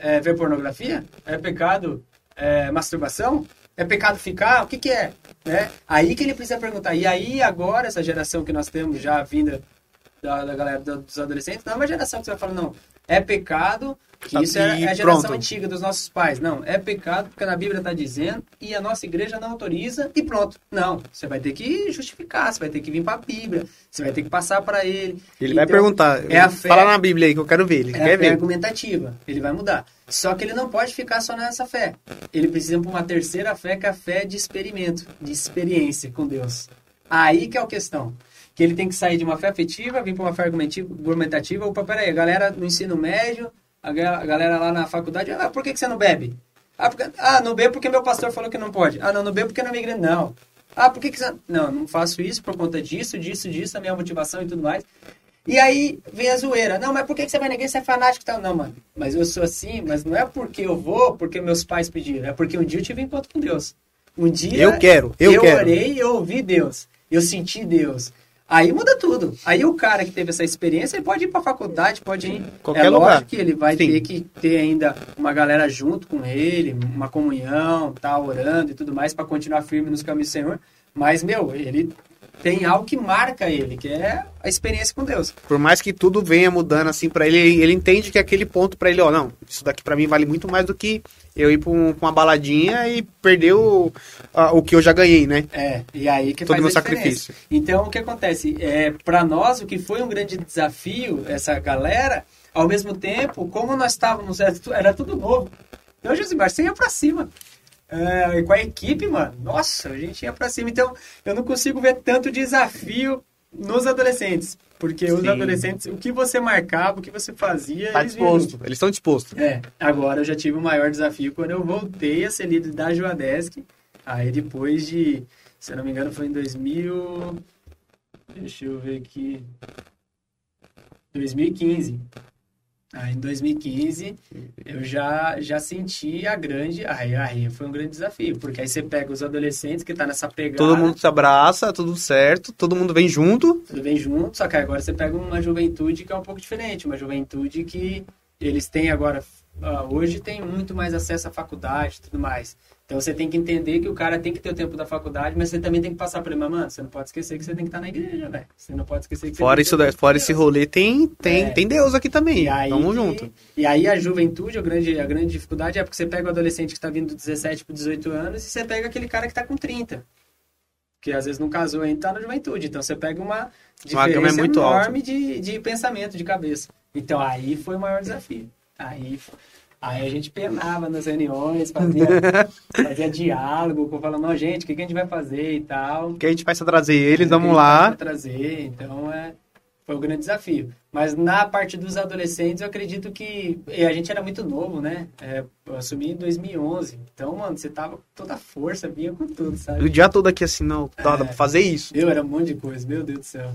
é, ver pornografia? É pecado é, masturbação? É pecado ficar? O que, que é? Né? Aí que ele precisa perguntar. E aí, agora, essa geração que nós temos já vinda da, da galera dos adolescentes, não é uma geração que você vai falar, não, é pecado, que Tá, isso é é a geração pronto. antiga dos nossos pais. Não, é pecado porque na Bíblia está dizendo e a nossa igreja não autoriza e pronto. Não, você vai ter que justificar, você vai ter que vir para a Bíblia, você vai ter que passar para ele. Ele vai Então, perguntar. é a fé- Fala na Bíblia aí que eu quero ver. Ele É quer ver. argumentativa, ele vai mudar. Só que ele não pode ficar só nessa fé. Ele precisa para uma terceira fé, que é a fé de experimento, de experiência com Deus. Aí que é a questão. Que ele tem que sair de uma fé afetiva, vir para uma fé argumentativa. Opa, peraí, a galera no ensino médio, a ga- a galera lá na faculdade, ah, por que, que você não bebe? Ah, porque, ah, não bebo porque meu pastor falou que não pode. Ah, não, não bebo porque na minha igreja não. Ah, por que, que você... Não, não faço isso por conta disso, disso, disso, a minha motivação e tudo mais. E aí vem a zoeira. Não, mas por que você vai igreja? Você é fanático e tal. Não, mano. Mas eu sou assim, mas não é porque eu vou, porque meus pais pediram. É porque um dia eu tive encontro com Deus. Um dia Eu quero, eu quero. orei e eu ouvi Deus. Eu senti Deus. Aí muda tudo. Aí o cara que teve essa experiência, ele pode ir pra faculdade, pode ir. Qualquer é lugar. lógico que ele vai Sim. ter que ter ainda uma galera junto com ele, uma comunhão, tá orando e tudo mais, pra continuar firme nos caminhos do Senhor. Mas, meu, ele tem algo que marca ele, que é a experiência com Deus. Por mais que tudo venha mudando assim pra ele, ele entende que aquele ponto pra ele, ó, não, isso daqui pra mim vale muito mais do que eu ir pra, um- pra uma baladinha e perder o, a- o que eu já ganhei, né? É, e aí que Todo faz meu sacrifício. Então, o que acontece? É, para nós, o que foi um grande desafio, essa galera, ao mesmo tempo, como nós estávamos, era, tu- era tudo novo. Então, Josimar, você ia pra cima. É, e com a equipe, mano, nossa, a gente ia pra cima. Então, eu não consigo ver tanto desafio nos adolescentes. Porque os Sim. adolescentes, o que você marcava, o que você fazia, Tá eles disposto. Eles estão dispostos. É, agora eu já tive o maior desafio quando eu voltei a ser líder da Joadesc. Aí depois de, se eu não me engano, foi em 2000. Deixa eu ver aqui. 2015. Aí em 2015 eu já, já senti a grande. Aí, aí foi um grande desafio, porque aí você pega os adolescentes que tá nessa pegada. Todo mundo se abraça, tudo certo, todo mundo vem junto. tudo vem junto, só que agora você pega uma juventude que é um pouco diferente, uma juventude que eles têm agora, ah, hoje tem muito mais acesso à faculdade e tudo mais. Então você tem que entender que o cara tem que ter o tempo da faculdade, mas você também tem que passar por ele, mas, mano, você não pode esquecer que você tem que estar na igreja, velho. Você não pode esquecer que você Fora tem isso, que ter o daí- tempo fora esse rolê, tem, tem, É. tem Deus aqui também. E que- junto. E aí a juventude, a grande, a grande dificuldade é porque você pega o adolescente que está vindo de 17 para 18 anos e você pega aquele cara que está com 30. Que às vezes não casou ainda está na juventude. Então você pega uma é diferença muito alta. enorme de, de pensamento, de cabeça. Então aí foi o maior desafio. Aí, aí a gente penava nas reuniões, fazia, [LAUGHS] fazia diálogo, falando, não, gente, o que, que a gente vai fazer e tal. Que a gente vai trazer eles, vamos lá. pra trazer, então é foi um grande desafio. Mas na parte dos adolescentes, eu acredito que e a gente era muito novo, né? É, eu assumi em 2011. Então, mano, você tava com toda a força, vinha com tudo, O sabe? dia todo aqui assim, não, dá É. pra fazer isso. Meu, era um monte de coisa, meu Deus do céu.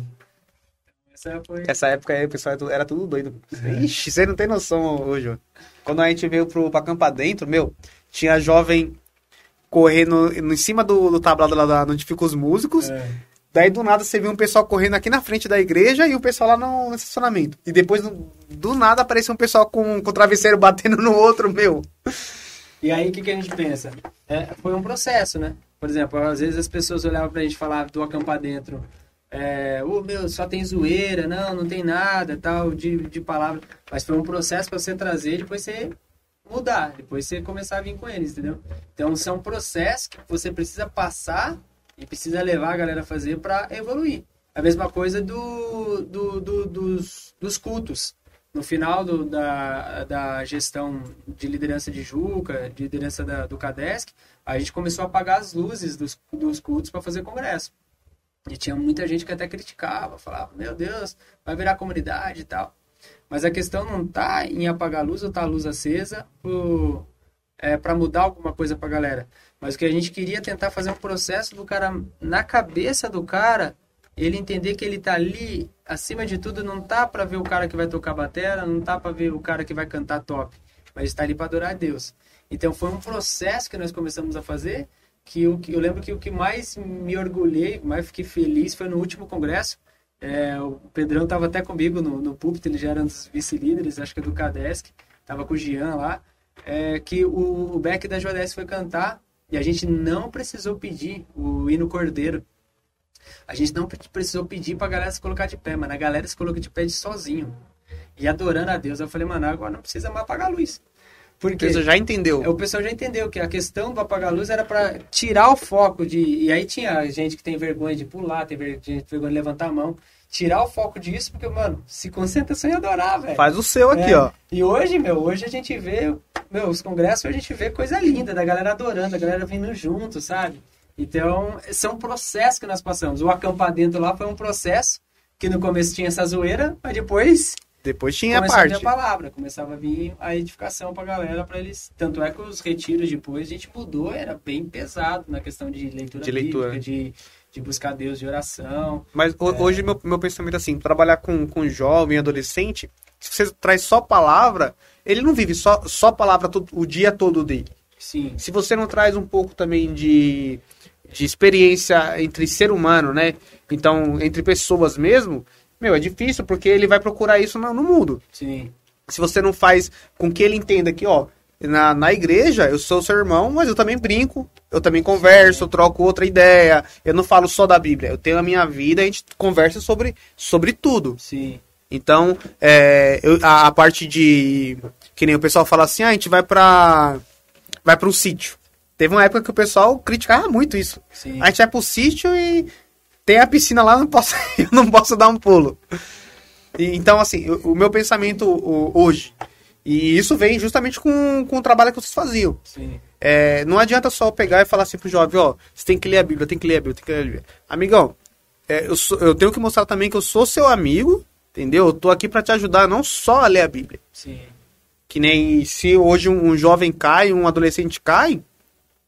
Essa foi Essa época aí, o pessoal era tudo- era tudo doido. É. Ixi, você não tem noção hoje, ó. Quando a gente veio pro, pra Campa Dentro, meu, tinha jovem correndo em cima do, do tablado lá da- onde ficam os músicos. é, Daí do nada você viu um pessoal correndo aqui na frente da igreja e o pessoal lá no, no estacionamento. E depois do, do nada apareceu um pessoal com, com o travesseiro batendo no outro, meu. E aí, o que, que a gente pensa? É, foi um processo, né? Por exemplo, às vezes as pessoas olhavam pra gente e falavam do acampar dentro. É, ô meu, só tem zoeira, não, não tem nada, tal, de, de palavra. Mas foi um processo pra você trazer, depois você mudar, depois você começar a vir com eles, entendeu? Então são processos que você precisa passar e precisa levar a galera a fazer pra evoluir. A mesma coisa do, do, do- dos, dos cultos. No final do- da, da gestão de liderança de Juca, de liderança da- do Cadesc, a gente começou a apagar as luzes dos, dos cultos para fazer congresso. E tinha muita gente que até criticava, falava, meu Deus, vai virar comunidade e tal. Mas a questão não tá em apagar a luz ou tá a luz acesa para mudar alguma coisa para a galera. Mas o que a gente queria tentar fazer um processo do cara, na cabeça do cara, ele entender que ele tá ali, acima de tudo, não tá para ver o cara que vai tocar batera, não tá para ver o cara que vai cantar top, mas está ali para adorar a Deus. Então foi um processo que nós começamos a fazer, que eu, que eu lembro que o que mais me orgulhei, mais fiquei feliz foi no último congresso. É, o Pedrão estava até comigo no, no púlpito, ele já era um dos vice-líderes, acho que é do Cadesc, tava com o Jean lá, é, que o, o Beck da Jodes foi cantar e a gente não precisou pedir o hino Cordeiro. A gente não pre- precisou pedir pra galera se colocar de pé, mano. A galera se colocou de pé de sozinho. e adorando a Deus. Eu falei, mano, agora não precisa mais apagar a luz. Porque Você já entendeu. o pessoal já entendeu que a questão do apagar a luz era para tirar o foco de. E aí tinha gente que tem vergonha de pular, tem ver- gente que tem vergonha de levantar a mão. Tirar o foco disso, porque, mano, se concentra só em adorar, velho. Faz o seu aqui, É. ó. E hoje, meu, hoje a gente vê, meu, os congressos a gente vê coisa linda, da galera adorando, a galera vindo junto, sabe? Então, são processos que nós passamos. O acampar dentro lá foi um processo que no começo tinha essa zoeira, mas depois Depois tinha a começava a parte. palavra, começava a vir a edificação pra galera, pra eles. Tanto é que os retiros depois a gente mudou, era bem pesado na questão de leitura De leitura. bíblica, de, de buscar Deus, de oração. Mas ho- hoje meu, meu pensamento é assim, trabalhar com, com jovem, adolescente, se você traz só palavra, ele não vive só, só palavra todo- o dia todo dele. Sim, Se você não traz um pouco também de, de experiência entre ser humano, né? Então, entre pessoas mesmo, meu, é difícil porque ele vai procurar isso no, no mundo. sim, Se você não faz com que ele entenda que, ó, na, na igreja eu sou seu irmão, mas eu também brinco, eu também converso, eu troco outra ideia, eu não falo só da Bíblia, eu tenho a minha vida, a gente conversa sobre, sobre tudo. sim. Então, é, eu- a, a parte de. Que nem o pessoal fala assim, ah, a gente vai pra. Vai pra um sítio. Teve uma época que o pessoal criticava muito isso. sim. A gente vai pro sítio e tem a piscina lá, eu não posso, [LAUGHS] eu não posso dar um pulo. E, então, assim, o, o meu pensamento o- hoje, e isso vem justamente com, com o trabalho que vocês faziam. sim. É, não adianta só pegar e falar assim pro jovem, ó, você tem que ler a Bíblia, tem que ler a Bíblia, tem que ler a Bíblia. Amigão, é, eu, sou- eu tenho que mostrar também que eu sou seu amigo, entendeu? Eu tô aqui pra te ajudar, não só a ler a Bíblia. Sim. Que nem se hoje um, um jovem cai, um adolescente cai,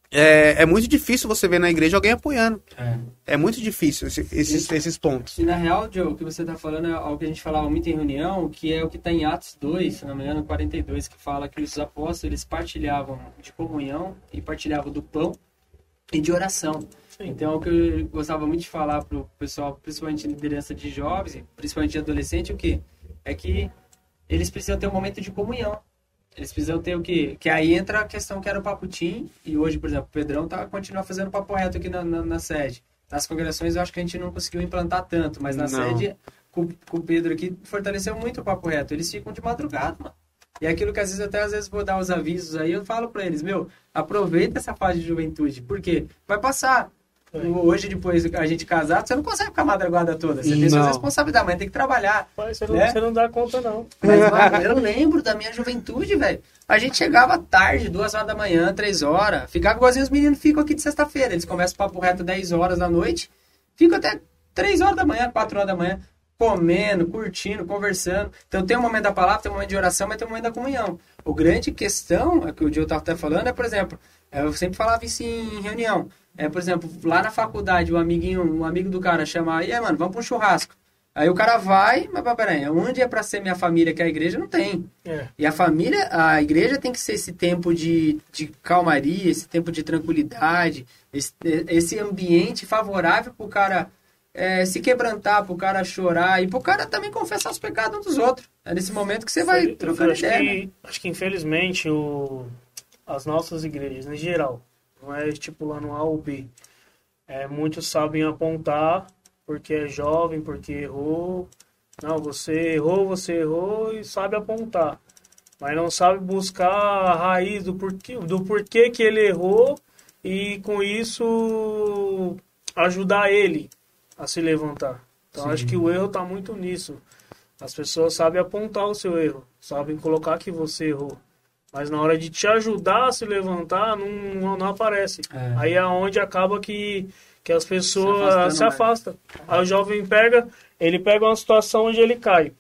é, é muito difícil você ver na igreja alguém apoiando. É. É muito difícil esse- esses, esses pontos. E na real, Joe, o que você está falando é algo que a gente falava muito em reunião, que é o que está em Atos 2, se não me engano, 42, que fala que os apóstolos eles partilhavam de comunhão e partilhavam do pão e de oração. Então, o que eu gostava muito de falar para o pessoal, principalmente liderança de jovens, e principalmente de adolescente, o que? É que eles precisam ter um momento de comunhão. Eles precisam ter o quê? Que aí entra a questão que era o papo team, e hoje, por exemplo, o Pedrão tá, continua fazendo papo reto aqui na, na, na sede. Nas congregações eu acho que a gente não conseguiu implantar tanto, mas na Não. sede, com, com o Pedro aqui, fortaleceu muito o papo reto. Eles ficam de madrugada, mano. E é aquilo que às vezes até às vezes vou dar os avisos aí, eu falo pra eles, meu, aproveita essa fase de juventude, porque vai passar. Hoje, depois a gente casado, você não consegue ficar a madrugada toda. Você tem suas Não. responsabilidades, mas tem que trabalhar. Pai, você, não, Né? você não dá conta, não. Mas, mano, eu lembro da minha juventude, velho. A gente chegava tarde, duas horas da manhã, três horas. Ficava igualzinho os meninos ficam aqui de sexta-feira. Eles começam o papo reto 10 horas da noite. Ficam até três horas da manhã, quatro horas da manhã. Comendo, curtindo, conversando. Então tem um momento da palavra, tem um momento de oração, mas tem um momento da comunhão. O grande questão, é que o Diogo estava até falando, é, por exemplo, é, eu sempre falava isso em reunião. É, por exemplo, lá na faculdade, um amiguinho, um amigo do cara chama, e aí, mano, vamos para um churrasco. Aí o cara vai, mas peraí, onde é para ser minha família, que é a igreja, não tem. É. E a família, a igreja tem que ser esse tempo de, de calmaria, esse tempo de tranquilidade, esse, esse ambiente favorável pro cara é, se quebrantar, pro cara chorar e pro cara também confessar os pecados uns dos outros. É nesse momento que você vai Eu trocando acho ideia. né? que, acho que infelizmente o, as nossas igrejas, em geral, não é estipulando A ou B, é, muitos sabem apontar porque é jovem, porque errou. Não, você errou, você errou e sabe apontar. Mas não sabe buscar a raiz do porquê, do porquê que ele errou e com isso ajudar ele a se levantar. Então Sim. acho que o erro está muito nisso. As pessoas sabem apontar o seu erro, sabem colocar que você errou. Mas na hora de te ajudar a se levantar, não, não, aparece. É. Aí é onde acaba que, que as pessoas afastando se mais. afastam. Aí o jovem pega, ele pega uma situação onde ele cai.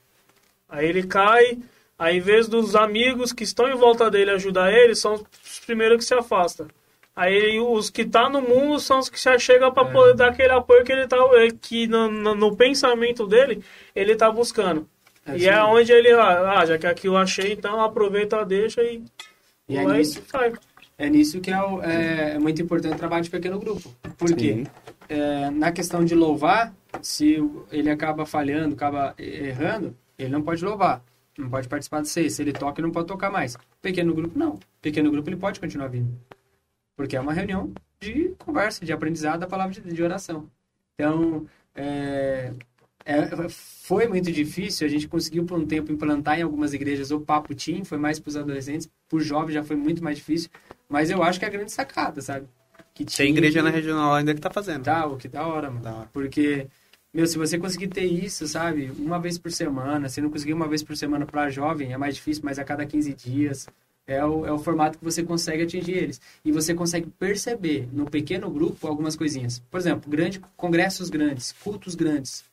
Aí ele cai, aí em vez dos amigos que estão em volta dele ajudar ele, são os primeiros que se afastam. Aí os que tá no mundo são os que já chegam para É. poder dar aquele apoio que ele tá que no, no, no pensamento dele ele tá buscando. É e é onde ele, ah, já que aqui eu achei, então aproveita, deixa e, E é vai nisso, sai. é nisso que é, o- é- é muito importante o trabalho de pequeno grupo. Por quê? É, na questão de louvar, se ele acaba falhando, acaba errando, ele não pode louvar. Não pode participar de seis. Se ele toca, ele não pode tocar mais. Pequeno grupo, não. Pequeno grupo, ele pode continuar vindo. Porque é uma reunião de conversa, de aprendizado da palavra de, de oração. Então, é, é, foi muito difícil, a gente conseguiu por um tempo implantar em algumas igrejas o Papo Team, foi mais para os adolescentes, por jovens já foi muito mais difícil, mas eu acho que é a grande sacada, sabe? Que Tem igreja na regional ainda que tá fazendo. Tá, o que da hora, mano. Da hora. Porque, meu, se você conseguir ter isso, sabe, uma vez por semana, se não conseguir uma vez por semana para jovem, é mais difícil, mas a cada 15 dias, é o, é o formato que você consegue atingir eles. E você consegue perceber no pequeno grupo algumas coisinhas. Por exemplo, grande, congressos grandes, cultos grandes,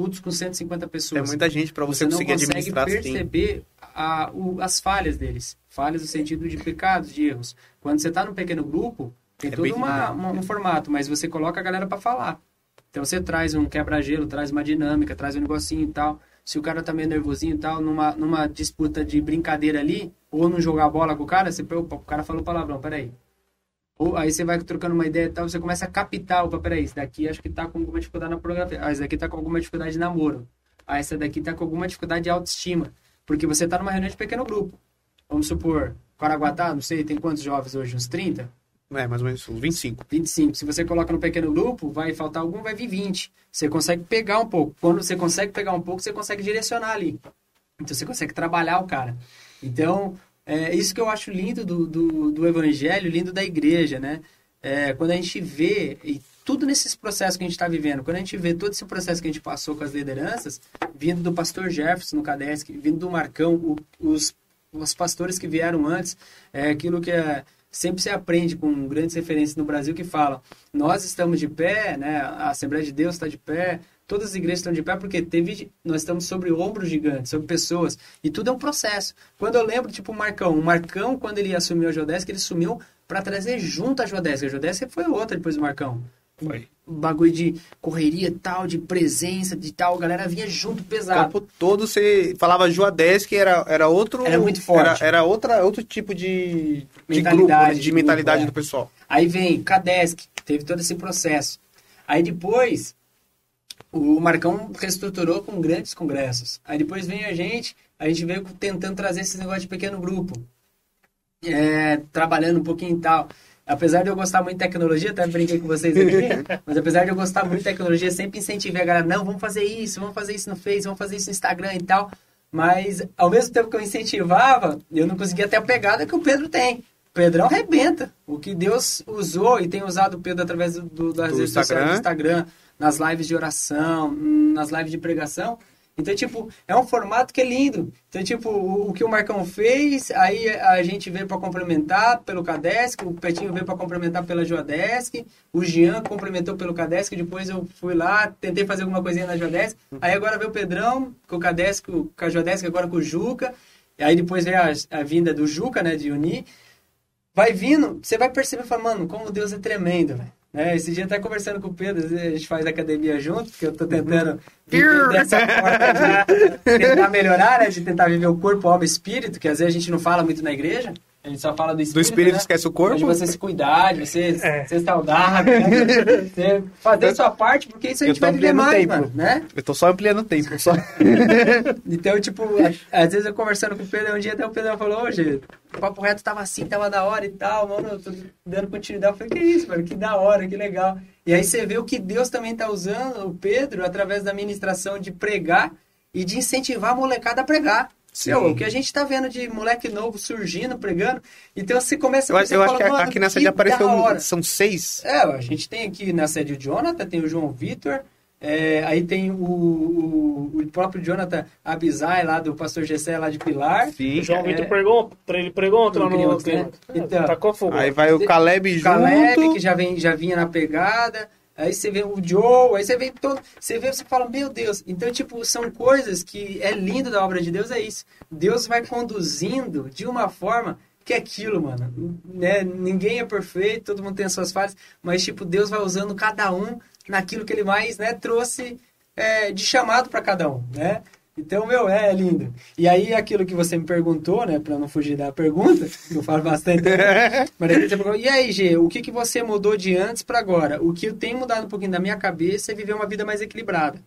cultos com 150 pessoas. É muita gente para você, você conseguir administrar. Você consegue perceber a, o, as falhas deles. Falhas no sentido de pecados, de erros. Quando você está num pequeno grupo, tem é todo uma, uma, um formato, mas você coloca a galera para falar. Então você traz um quebra-gelo, traz uma dinâmica, traz um negocinho e tal. Se o cara tá meio nervosinho e tal, numa, numa disputa de brincadeira ali, ou não jogar bola com o cara, você, opa, o cara falou palavrão, peraí. Ou aí você vai trocando uma ideia e tal, você começa a captar, opa, peraí, esse daqui acho que tá com alguma dificuldade na pornografia. Ah, esse daqui tá com alguma dificuldade de namoro. Ah, essa daqui tá com alguma dificuldade de autoestima. Porque você tá numa reunião de pequeno grupo. Vamos supor, Caraguatá, não sei, tem quantos jovens hoje? Uns 30? É, mais ou menos 25. 25. Se você coloca no pequeno grupo, vai faltar algum, vai vir 20. Você consegue pegar um pouco. Quando você consegue pegar um pouco, você consegue direcionar ali. Então você consegue trabalhar o cara. Então, é isso que eu acho lindo do, do, do evangelho, lindo da igreja, né? É, quando a gente vê, e tudo nesses processos que a gente está vivendo, quando a gente vê todo esse processo que a gente passou com as lideranças, vindo do pastor Jefferson no Cadesc, vindo do Marcão, o, os, os pastores que vieram antes, é aquilo que é, sempre se aprende com grandes referências no Brasil que falam, nós estamos de pé, né, a Assembleia de Deus está de pé, Todas as igrejas estão de pé porque teve, nós estamos sobre ombros gigantes, sobre pessoas. E tudo é um processo. Quando eu lembro, tipo, o Marcão. O Marcão, quando ele assumiu a Geodésica, ele sumiu para trazer junto a Geodésica. A Geodésica foi outra depois do Marcão. Foi. Bagulho de correria tal, de presença, de tal. A galera vinha junto pesado. O campo todo você falava Juadesc, era, era outro. Era muito forte. Era, era outra, outro tipo de, de grupo, né, de, de mentalidade grupo, é. do pessoal. Aí vem Cadesc, teve todo esse processo. Aí depois o Marcão reestruturou com grandes congressos. Aí depois vem a gente, a gente veio tentando trazer esse negócio de pequeno grupo. É, trabalhando um pouquinho e tal. Apesar de eu gostar muito de tecnologia, até brinquei com vocês aqui, [LAUGHS] mas apesar de eu gostar muito de tecnologia, sempre incentivei a galera, não, vamos fazer isso, vamos fazer isso no Face, vamos fazer isso no Instagram e tal. Mas, ao mesmo tempo que eu incentivava, eu não conseguia ter a pegada que o Pedro tem. O Pedrão arrebenta. O que Deus usou e tem usado o Pedro através do, do das do redes Instagram. sociais do Instagram, nas lives de oração, nas lives de pregação. Então, tipo, é um formato que é lindo. Então, tipo, o, que o Marcão fez, aí a gente veio para complementar pelo Cadesc, o Petinho veio para complementar pela Joadesc, o Jean complementou pelo Cadesc, depois eu fui lá, tentei fazer alguma coisinha na Joadesc. Aí agora veio o Pedrão com o Cadesc, com a Joadesc, agora com o Juca. Aí depois veio a, a vinda do Juca, né, de unir. Vai vindo, você vai perceber, falando, mano, como Deus é tremendo, velho. É, esse dia até conversando com o Pedro, a gente faz academia junto, porque eu tô tentando dessa forma de tentar melhorar, né? De tentar viver o corpo, alma e espírito, que às vezes a gente não fala muito na igreja. A gente só fala do espírito. Do espírito né? esquece o corpo? De você se cuidar, de você é. ser saudável, né? [LAUGHS] você fazer a sua parte, porque isso a gente vai viver mais, tempo. mano, né? Eu tô só ampliando o tempo. Só... [LAUGHS] então, tipo, às vezes eu conversando com o Pedro, um dia até o Pedro falou, hoje o papo reto tava assim, tava da hora e tal, mano, eu tô dando continuidade. Eu falei, que isso, mano, que da hora, que legal. E aí você vê o que Deus também tá usando, o Pedro, através da ministração de pregar e de incentivar a molecada a pregar. Sim. o que a gente tá vendo de moleque novo surgindo, pregando. Então você começa a Eu, eu acho que aqui nessa sede apareceu. São seis. É, a gente tem aqui na sede o Jonathan, tem o João Vitor. É, aí tem o, o, o, próprio Jonathan Abizai, lá do pastor Gessé, lá de Pilar. Sim. O João Vitor é, pregou, ele pregou ontem lá no... Outro, né? Então, tá com fogo. Aí vai o Caleb junto. Caleb, que já, vem, já vinha na pegada. Aí você vê o Joe, aí você vê todo. Você vê, você fala, meu Deus. Então, tipo, são coisas que é lindo da obra de Deus, é isso. Deus vai conduzindo de uma forma que é aquilo, mano. Né? Ninguém é perfeito, todo mundo tem as suas falhas, mas, tipo, Deus vai usando cada um naquilo que ele mais né, trouxe é, de chamado para cada um, né? Então, meu, é lindo. E aí, aquilo que você me perguntou, né, para não fugir da pergunta, que eu falo bastante, [LAUGHS] mas você perguntou, e aí, G, o que, que você mudou de antes para agora? O que eu tenho mudado um pouquinho da minha cabeça é viver uma vida mais equilibrada.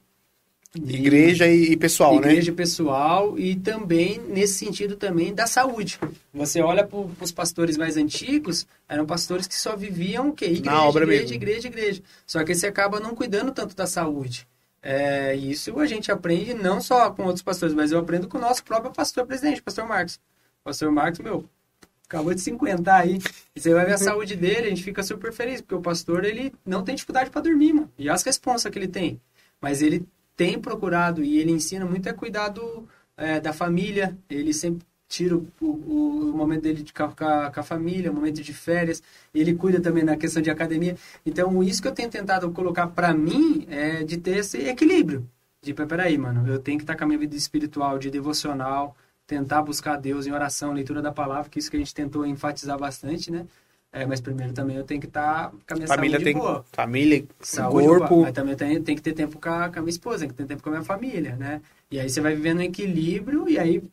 Igreja e, pessoal, igreja né? Igreja pessoal e também, nesse sentido também, da saúde. Você olha para os pastores mais antigos, eram pastores que só viviam o quê? Igreja, Na obra igreja, mesmo. igreja, igreja. Só que você acaba não cuidando tanto da saúde. É, isso a gente aprende não só com outros pastores, mas eu aprendo com o nosso próprio pastor presidente, pastor Marcos. Pastor Marcos, meu, acabou de 50 aí. Você vai ver a [LAUGHS] saúde dele, a gente fica super feliz, porque o pastor, ele não tem dificuldade para dormir, mano. E as responsas que ele tem. Mas ele tem procurado e ele ensina muito a cuidar do, é, da família. Ele sempre tira o, o, o momento dele de, com, a, com a família, o momento de férias. Ele cuida também na questão de academia. Então, isso que eu tenho tentado colocar para mim é de ter esse equilíbrio. De, peraí, mano, eu tenho que estar com a minha vida espiritual, de devocional, tentar buscar Deus em oração, leitura da palavra, que isso que a gente tentou enfatizar bastante, né? É, mas primeiro também eu tenho que estar tá com a minha família saúde tem, boa. Família, saúde corpo. Boa. Mas também tem, que ter tempo com a, com a minha esposa, tem que ter tempo com a minha família, né? E aí você vai vivendo em equilíbrio e aí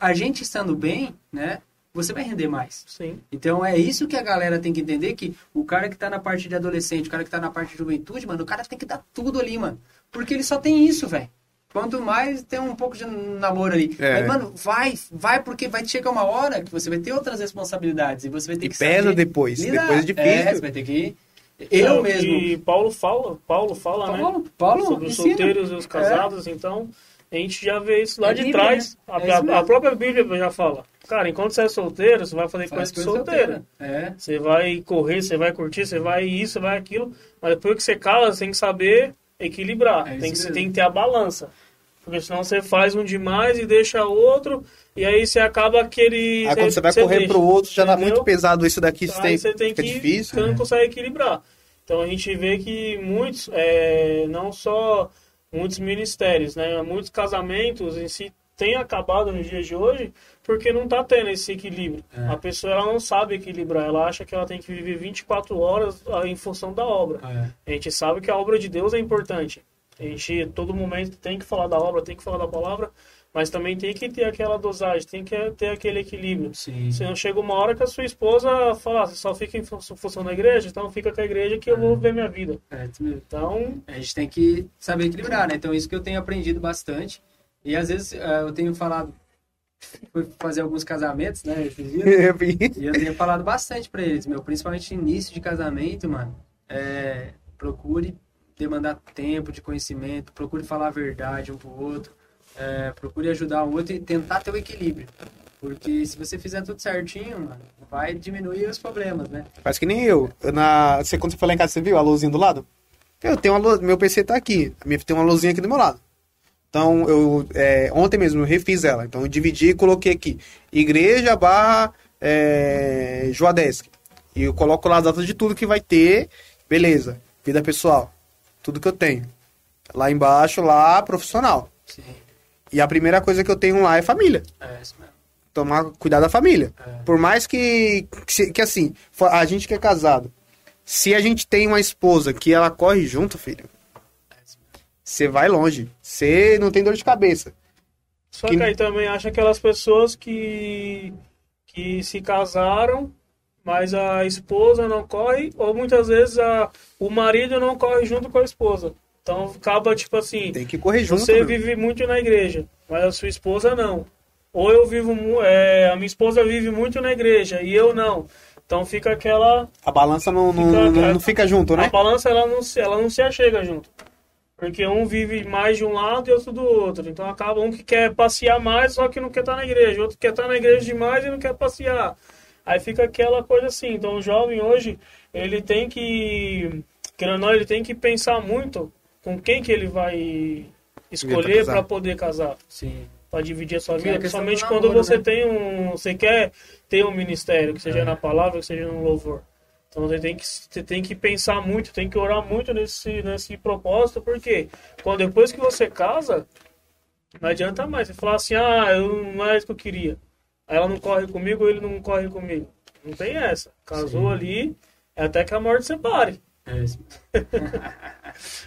a gente estando bem, né? Você vai render mais. Sim. Então é isso que a galera tem que entender, que o cara que tá na parte de adolescente, o cara que tá na parte de juventude, mano, o cara tem que dar tudo ali, mano. Porque ele só tem isso, velho. Quanto mais tem um pouco de namoro ali. É. Mas, mano, vai, vai, porque vai chegar uma hora que você vai ter outras responsabilidades e você vai ter E que pesa saber depois. lidar. Depois é difícil. É, você vai ter que... Eu É mesmo... que Paulo fala, Paulo fala, né? Paulo, Paulo Sobre os. É. solteiros e os casados, então a gente já vê isso lá É de Bíblia, trás. né? A, É a- própria Bíblia já fala. Cara, enquanto você é solteiro, você vai fazer Faz coisa de solteiro. É. Você vai correr, você vai curtir, você vai isso, você vai aquilo. Mas depois que você casa, você tem que saber equilibrar. É tem, que, tem que ter a balança. Porque senão você faz um demais e deixa outro. E aí você acaba aquele. Aí quando você vai correr deixa, pro outro, já tá entendeu? muito pesado isso daqui, você tem, você tem fica que difícil. você não né? consegue equilibrar. Então a gente vê que muitos, é, não só muitos ministérios, né, muitos casamentos em si têm acabado nos dias de hoje porque não está tendo esse equilíbrio. É. A pessoa ela não sabe equilibrar, ela acha que ela tem que viver 24 horas ah, em função da obra. É. A gente sabe que a obra de Deus é importante. A gente, todo momento, tem que falar da obra, tem que falar da palavra, mas também tem que ter aquela dosagem, tem que ter aquele equilíbrio. Sim. Se não chega uma hora que a sua esposa fala, "Ah, você só fica em fu- função da igreja, então fica com a igreja que eu vou ver minha vida. É. Então, A gente tem que saber equilibrar, né? Então, isso que eu tenho aprendido bastante. E às vezes eh, eu tenho falado, fui fazer alguns casamentos, né? Esses dias, [LAUGHS] e eu tenho falado bastante pra eles, meu, principalmente início de casamento, mano. É, procure demandar tempo de conhecimento, procure falar a verdade um pro outro, é, procure ajudar o outro e tentar ter o equilíbrio. Porque se você fizer tudo certinho, mano, vai diminuir os problemas, né? Faz que nem eu. Na, você, quando você foi lá em casa, você viu a luzinha do lado? Eu tenho uma luz, meu PC tá aqui. A minha tem uma luzinha aqui do meu lado. Então, eu é, ontem mesmo eu refiz ela. Então, eu dividi e coloquei aqui. Igreja barra é, Joadesk. E eu coloco lá a data de tudo que vai ter. Beleza. Vida pessoal. Tudo que eu tenho. Lá embaixo, lá, profissional. Sim, E a primeira coisa que eu tenho lá é família. é isso mesmo. Tomar cuidar da família. É. Por mais que, que, se- que assim, a gente que é casado, se a gente tem uma esposa que ela corre junto, filho, você vai longe. Você não tem dor de cabeça. só Que- que aí também acha aquelas pessoas que, que se casaram, mas a esposa não corre, ou muitas vezes a, o marido não corre junto com a esposa. Então acaba tipo assim, Tem que correr junto. Você meu. vive muito na igreja, mas a sua esposa não. Ou eu vivo, é, a minha esposa vive muito na igreja e eu não. Então fica aquela. A balança não, não, Fica- não, não fica junto, A né? balança ela não, se, ela não se achega junto. Porque um vive mais de um lado e outro do outro. Então acaba um que quer passear mais, só que não quer estar na igreja. Outro quer estar na igreja demais e não quer passear. Aí fica aquela coisa assim. Então o jovem hoje, ele tem que. Querendo ou não, ele tem que pensar muito com quem que ele vai escolher casar. para poder casar Sim. para dividir a sua é vida, questão principalmente do quando namoro, você né? tem um, você quer ter um ministério, que seja É. na palavra, que seja no louvor. Então você tem que você tem que pensar muito, tem que orar muito nesse nesse propósito, porque quando depois que você casa, não adianta mais você falar assim: "Ah, eu não é isso que eu queria". Aí ela não corre comigo, ou ele não corre comigo. Não tem essa. Casou Sim. ali, é até que a morte separe. É isso. [LAUGHS]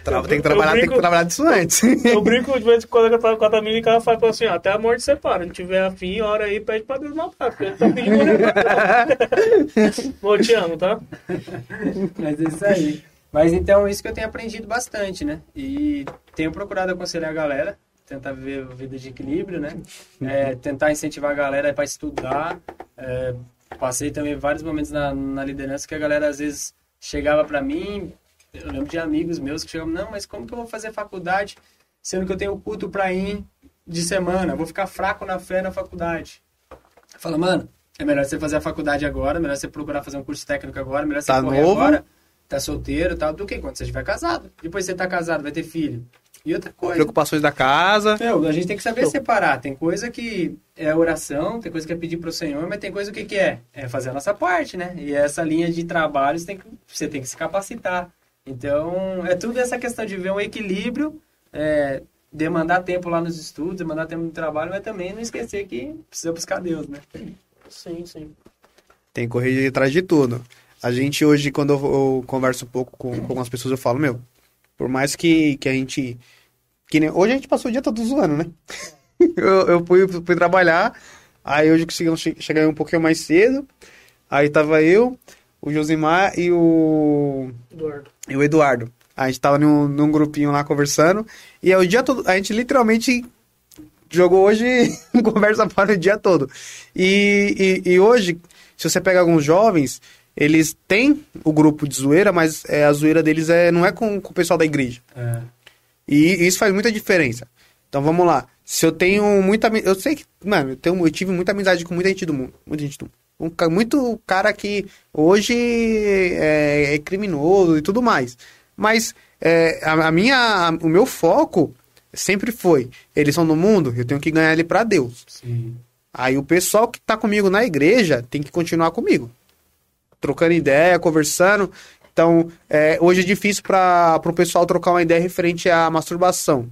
Tra- Tem eu que trabalhar, tem que brinco- trabalhar disso antes. Eu brinco de vez em quando eu tava com a Tamina que ela fala assim, ó, até a morte separa. Não tiver afim, ora aí, pede pra Deus matar. Porque ele tá pedindo [LAUGHS] Bom, eu te amo, tá? Mas é isso aí. Mas então, isso que eu tenho aprendido bastante, né? E tenho procurado aconselhar a galera, tentar viver vida de equilíbrio, né? É, tentar incentivar a galera para estudar. É, passei também vários momentos na, na liderança que a galera às vezes chegava para mim, Eu lembro de amigos meus que chegavam, não, mas como que eu vou fazer faculdade, sendo que eu tenho culto pra ir de semana, eu vou ficar fraco na fé na faculdade. Fala, mano, é melhor você fazer a faculdade agora, melhor você procurar fazer um curso técnico agora, melhor você Tá correr novo? agora, tá solteiro e tal, do que quando você estiver casado. Depois você tá casado, vai ter filho. E outra coisa, Preocupações da casa. meu, a gente tem que saber separar. Tem coisa que é oração, tem coisa que é pedir pro Senhor, mas tem coisa o que, que é? É fazer a nossa parte, né? E essa linha de trabalho você tem que, você tem que se capacitar. Então, é tudo essa questão de ver um equilíbrio, é, demandar tempo lá nos estudos, demandar tempo no trabalho, mas também não esquecer que precisa buscar Deus, né? Sim, sim. Tem que correr atrás de tudo. A gente hoje, quando eu, eu converso um pouco com, com algumas pessoas, eu falo, meu, por mais que, que a gente. Que nem, hoje a gente passou o dia todo zoando, né? [LAUGHS] eu, eu fui, fui trabalhar, aí hoje conseguimos che- chegar um pouquinho mais cedo. Aí tava eu, o Josimar e o, Eduardo. e o Eduardo. A gente tava num, num grupinho lá conversando. E é o dia todo. A gente literalmente jogou hoje [LAUGHS] conversa para o dia todo. E, e, e hoje, se você pega alguns jovens, eles têm o grupo de zoeira, mas é, a zoeira deles é, não é com, com o pessoal da igreja. É, E isso faz muita diferença. Então vamos lá. Se eu tenho muita. Eu sei que. Mano, eu, tenho, eu tive muita amizade com muita gente do mundo. Muita gente do mundo. Um, muito cara que hoje é, é criminoso e tudo mais. Mas é, a, a minha, o meu foco sempre foi: eles são do mundo, eu tenho que ganhar ele pra Deus. sim. Aí o pessoal que tá comigo na igreja tem que continuar comigo. Trocando ideia, conversando. Então, é, hoje é difícil para o pessoal trocar uma ideia referente à masturbação.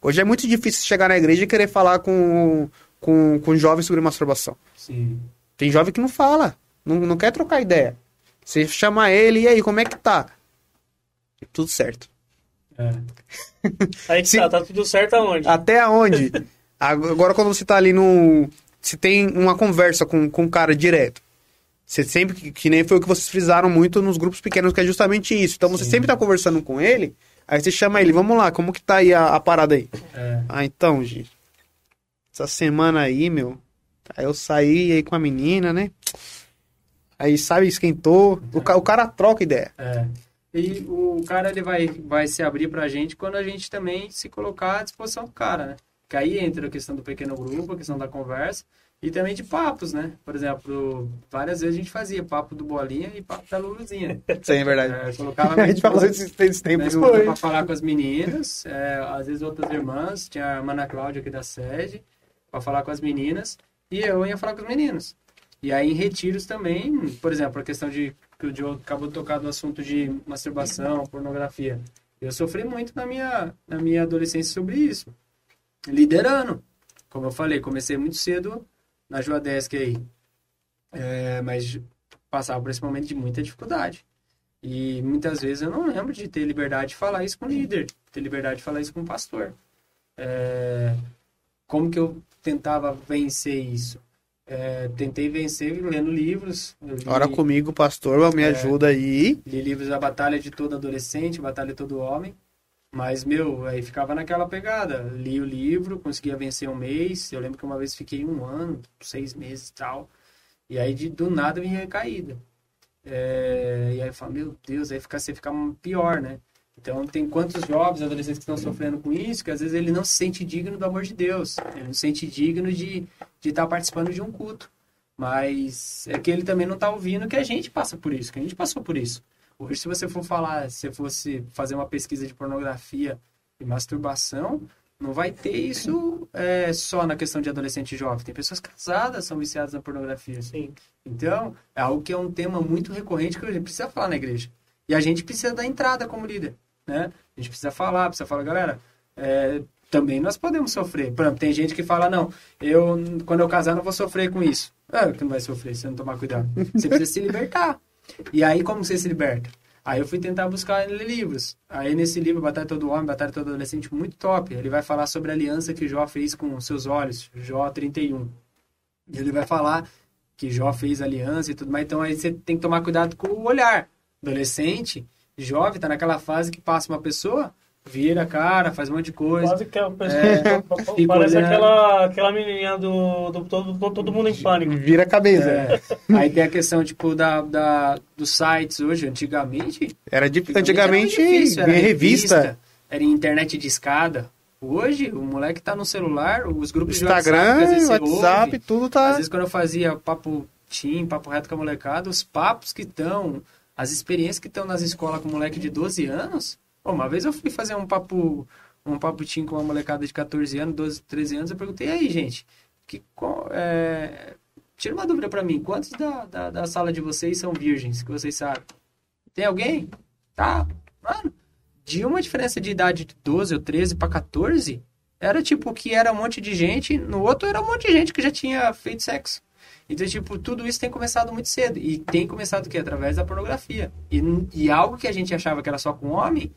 Hoje é muito difícil chegar na igreja e querer falar com, com, com jovens sobre masturbação. Sim. Tem jovem que não fala, não, não quer trocar ideia. Você chama ele, e aí, como é que tá? Tudo certo. É. [LAUGHS] Aí que Sim. tá, tá tudo certo aonde? Até onde? [LAUGHS] Agora, quando você tá ali no. Se tem uma conversa com, com o cara direto. Você sempre. Que, nem foi o que vocês frisaram muito nos grupos pequenos, que é justamente isso. Então você Sim. sempre tá conversando com ele. Aí você chama ele, vamos lá, como que tá aí a, a parada aí? É. Ah, então, gente. Essa semana aí, meu. Aí eu saí aí com a menina, né? Aí, sabe, esquentou. O, o cara troca ideia. É. E o cara ele vai, vai se abrir pra gente quando a gente também se colocar à disposição do cara, né? Que aí entra a questão do pequeno grupo, a questão da conversa e também de papos, né? Por exemplo, várias vezes a gente fazia papo do Bolinha e papo da Luluzinha. Aí é verdade. É, colocava [LAUGHS] a gente falou esses, tempos. esposa pra falar com as meninas, é, às vezes outras irmãs, tinha a Ana Cláudia aqui da sede, pra falar com as meninas, e eu ia falar com os meninos. E aí em retiros também, por exemplo, a questão de que o Joe acabou de tocar do assunto de masturbação, pornografia. Eu sofri muito na minha, na minha adolescência sobre isso. Liderando. Como eu falei, comecei muito cedo na Joadesc aí. É, mas passava por esse momento de muita dificuldade. E muitas vezes eu não lembro de ter liberdade de falar isso com o líder, ter liberdade de falar isso com o pastor. É, como que eu tentava vencer isso? É, tentei vencer lendo livros. Li, Ora comigo, pastor, me É. ajuda aí. li livros A Batalha de Todo Adolescente, A Batalha de Todo Homem. Mas, meu, aí ficava naquela pegada. Li o livro, conseguia vencer um mês. Eu lembro que uma vez fiquei um ano, seis meses e tal. E aí, de, do nada, vinha recaída. É, e aí eu falo, meu Deus, aí fica, você fica pior, né? Então, tem quantos jovens, adolescentes que estão sofrendo com isso, que às vezes ele não se sente digno do amor de Deus. Ele não se sente digno de de estar participando de um culto. Mas é que ele também não está ouvindo que a gente passa por isso, que a gente passou por isso. Hoje, se você for falar, se você fosse fazer uma pesquisa de pornografia e masturbação, não vai ter isso é, só na questão de adolescente e jovem. Tem pessoas casadas que são viciadas na pornografia. Sim. Então, é algo que é um tema muito recorrente que a gente precisa falar na igreja. E a gente precisa dar entrada como líder, né? A gente precisa falar, precisa falar, galera, é, também nós podemos sofrer. Por exemplo, tem gente que fala, não, eu, quando eu casar, não vou sofrer com isso. É, que não vai sofrer se não tomar cuidado. Você precisa se libertar. E aí, como você se liberta? Aí eu fui tentar buscar livros. Aí nesse livro, Batalha Todo Homem, Batalha Todo Adolescente, muito top. Ele vai falar sobre a aliança que Jó fez com seus olhos, Jó 31. E ele vai falar que Jó fez aliança e tudo mais. Então aí você tem que tomar cuidado com o olhar. Adolescente, jovem, tá naquela fase que passa uma pessoa, vira a cara, faz um monte de coisa. Quase que é o pessoal. É, fica parece olhando. aquela, aquela menininha do, do todo, todo, todo mundo em pânico. Vira a cabeça. É. Aí tem a questão, tipo, da, da, dos sites hoje. Antigamente, Era de, antigamente, era difícil, vinha revista. Era internet de escada. Hoje, o moleque tá no celular, os grupos de Instagram, WhatsApp, que às vezes WhatsApp, ouve, tudo Às tá. vezes quando eu fazia papo team, papo reto com a molecada, os papos que estão, as experiências que estão nas escolas com moleque de 12 anos. Pô, uma vez eu fui fazer um papo, um papo team com uma molecada de 14 anos, 12, 13 anos, eu perguntei, aí, gente, que, é, tira uma dúvida pra mim, quantos da, da, da sala de vocês são virgens, que vocês sabem? Tem alguém? Tá, mano, de uma diferença de idade de 12 ou 13 pra 14, era tipo que era um monte de gente, no outro era um monte de gente que já tinha feito sexo. Então, tipo, tudo isso tem começado muito cedo. E tem começado o quê? Através da pornografia. E, e algo que a gente achava que era só com homem,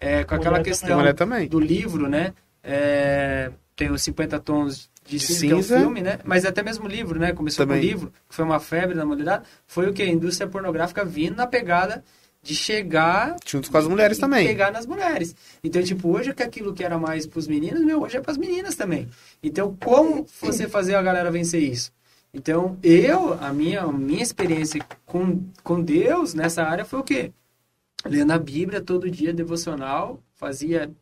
é, com aquela Mulher questão também. do livro, né? É, tem os 50 tons de De cinza, que é cinza. filme, né? Mas até mesmo o livro, né? Começou Também. com o livro, que foi uma febre na modalidade. Foi o que? A indústria pornográfica vindo na pegada de chegar Junto com as mulheres também. pegar nas mulheres. Então, tipo, hoje que aquilo que era mais pros meninos, meu, hoje é pras meninas também. Então, como você fazer a galera vencer isso? Então, eu, a minha, a minha experiência com, com Deus nessa área foi o quê? Lendo a Bíblia todo dia, devocional, fazia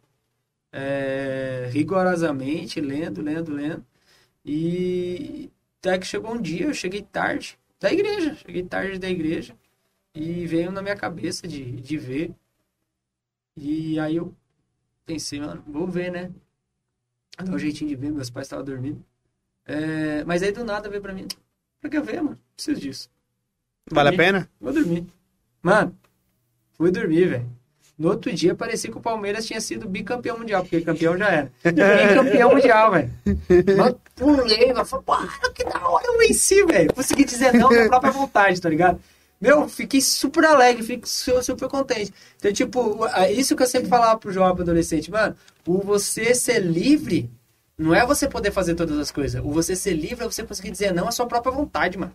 é, rigorosamente, lendo, lendo, lendo. E até que chegou um dia, eu cheguei tarde da igreja, cheguei tarde da igreja e veio na minha cabeça de, de ver. E aí eu pensei, mano, vou ver, né? Dar um jeitinho de ver, meus pais estavam dormindo. É, mas aí do nada veio pra mim, pra que eu ver, mano? Preciso disso. Vale a Dormi. pena? Vou dormir. Mano, fui dormir, velho. No outro dia parecia que o Palmeiras tinha sido bicampeão mundial, porque campeão já era. [LAUGHS] Bicampeão mundial, velho. Mano, pulei, mano. Falei, pô, que da hora eu venci, velho. Consegui dizer não da própria vontade, tá ligado? Meu, fiquei super alegre, fiquei su- super contente. Então, tipo, é isso que eu sempre falava pro jovem adolescente, mano. O você ser livre não é você poder fazer todas as coisas. O você ser livre é você conseguir dizer não à sua própria vontade, mano.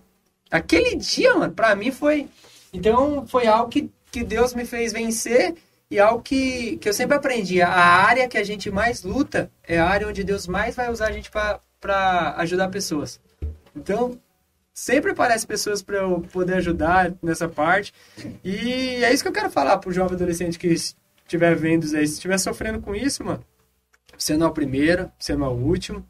Aquele dia, mano, pra mim foi. Então, foi algo que, que Deus me fez vencer e algo que, que eu sempre aprendi. A área que a gente mais luta é a área onde Deus mais vai usar a gente pra ajudar pessoas. Então, sempre aparece pessoas pra eu poder ajudar nessa parte. E é isso que eu quero falar pro jovem adolescente que estiver vendo isso aí. Se estiver sofrendo com isso, mano, você não é o primeiro, você não é o último.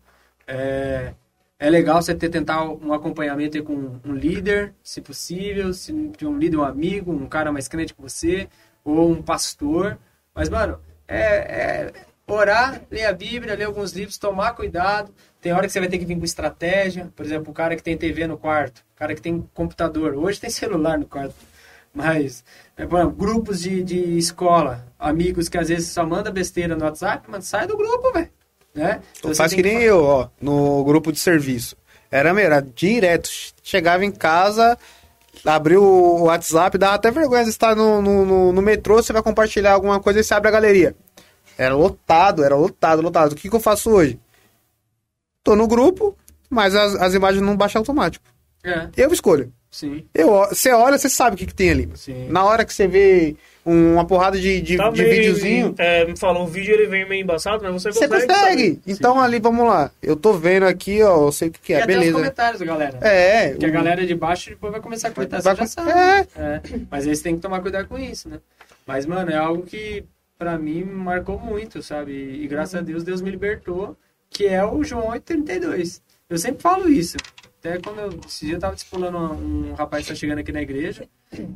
É, é legal você ter tentar um acompanhamento com um líder, se possível, se de um líder, um amigo, um cara mais crente que você, ou um pastor. Mas, mano, é, é orar, ler a Bíblia, ler alguns livros, tomar cuidado. Tem hora que você vai ter que vir com estratégia. Por exemplo, o cara que tem TV no quarto, o cara que tem computador. Hoje tem celular no quarto. Mas, é, bom, grupos de, de escola, amigos que às vezes só manda besteira no WhatsApp, mano, sai do grupo, velho. Né? Então, Faz que tem nem eu, ó, no grupo de serviço. Era, era direto. Chegava em casa, abriu o WhatsApp, dava até vergonha de estar no, no, no- no metrô, você vai compartilhar alguma coisa e você abre a galeria. Era lotado, era lotado, lotado. O que, que eu faço hoje? Tô no grupo, mas as, as imagens não baixam automático. É, Eu escolho. sim, Eu, você olha, você sabe o que, que tem ali. sim. Na hora que você vê um- uma porrada de, de, Tá de meio- videozinho, É, me falou, o vídeo ele vem meio embaçado, mas você você consegue. consegue. Então ali, vamos lá. Eu tô vendo aqui, ó, eu sei o que, que E é, até os beleza. comentários, galera. É, Porque a o- galera de baixo depois vai começar a comentar, Vai você já com- sabe. é. É, Mas aí você tem que tomar cuidado com isso, né? Mas, mano, é algo que pra mim marcou muito, sabe? E graças a Deus, Deus me libertou, que é o João 832. Eu sempre falo isso. Até quando eu, esse dia eu tava discipulando um, rapaz que tá chegando aqui na igreja,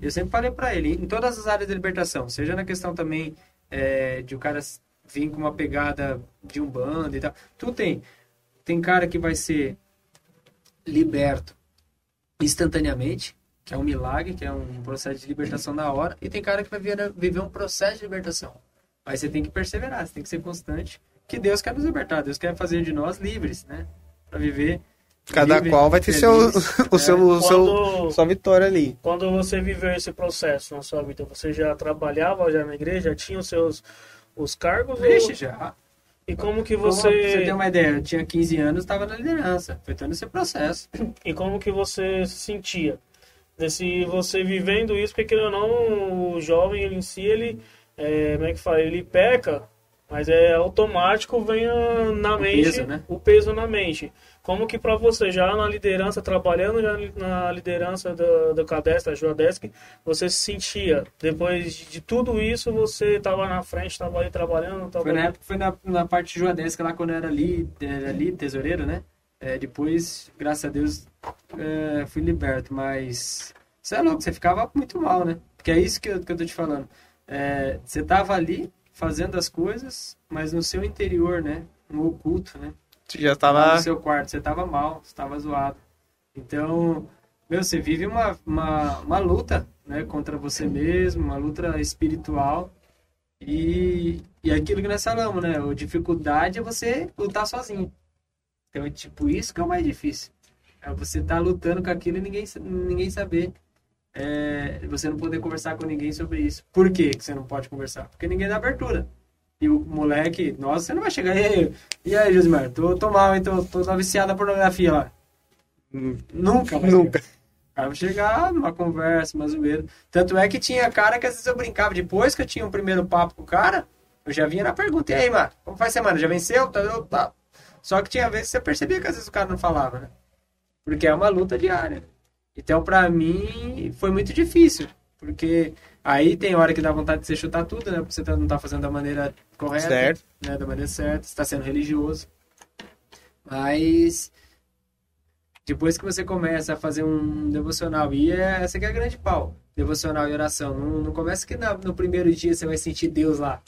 eu sempre falei pra ele, em todas as áreas de libertação, seja na questão também é, de o cara vir com uma pegada de um bando e tal. Tu tem. Tem cara que vai ser liberto instantaneamente, que é um milagre, que é um processo de libertação na hora, e tem cara que vai viver um processo de libertação. Mas você tem que perseverar, você tem que ser constante, que Deus quer nos libertar, Deus quer fazer de nós livres, né? Pra viver. Cada livre, qual vai ter seu, [LAUGHS] o né? seu, o seu, Quando, sua vitória ali. quando você viveu esse processo na sua vida, você já trabalhava já na igreja, já tinha os seus os cargos? ou- Vixe, já. E como que Como você, você tem uma ideia, eu tinha 15 anos, estava na liderança, foi todo esse processo. e como que você se sentia? Desse você vivendo isso, porque querendo ou não, o jovem ele em si, ele, é, como é que fala, ele peca Mas é automático, vem na mente peso, né? o peso na mente. Como que para você, já na liderança, trabalhando já na liderança do, do Cadesc, da Joadesc, você se sentia, depois de tudo isso, você estava na frente, estava ali trabalhando? Tava Foi na época, foi na, na parte joadesca lá, quando eu era ali, era ali tesoureiro, né? É, depois, graças a Deus, é, fui liberto, mas... Você é louco, você ficava muito mal, né? Porque é isso que eu, que eu tô te falando. É, você tava ali, fazendo as coisas, mas no seu interior, né? No oculto, né? Você já Lá tava. no seu quarto, você tava mal, você tava zoado. Então, meu, você vive uma, uma, uma luta, né, contra você mesmo, uma luta espiritual. E, e aquilo que nós falamos, né, a dificuldade é você lutar sozinho. Então, é tipo, isso que é o mais difícil. É você estar lutando com aquilo e ninguém, ninguém saber. É, você não poder conversar com ninguém sobre isso. Por que você não pode conversar? Porque ninguém dá abertura. E o moleque, nossa, você não vai chegar. E aí, e aí Josimar? Tô, tô mal, hein? Tô, tô na viciada na pornografia lá. Nunca, vai Nunca. chegar. O cara vai chegar numa conversa, uma zoeira. Tanto é que tinha cara que às vezes eu brincava. Depois que eu tinha um primeiro papo com o cara, eu já vinha na pergunta: e aí, mano? Como faz semana? Já venceu? Tá, eu- tá. Só que tinha vezes que você percebia que às vezes o cara não falava, né? Porque é uma luta diária. Então, pra mim, foi muito difícil. Porque aí tem hora que dá vontade de você chutar tudo, né? Porque você tá- não tá fazendo da maneira correta. Certo. Né? Da maneira certa. Você tá sendo religioso. Mas depois que você começa a fazer um devocional, e é, essa que é a grande pau, devocional e oração. Não, não começa que na- no primeiro dia você vai sentir Deus lá.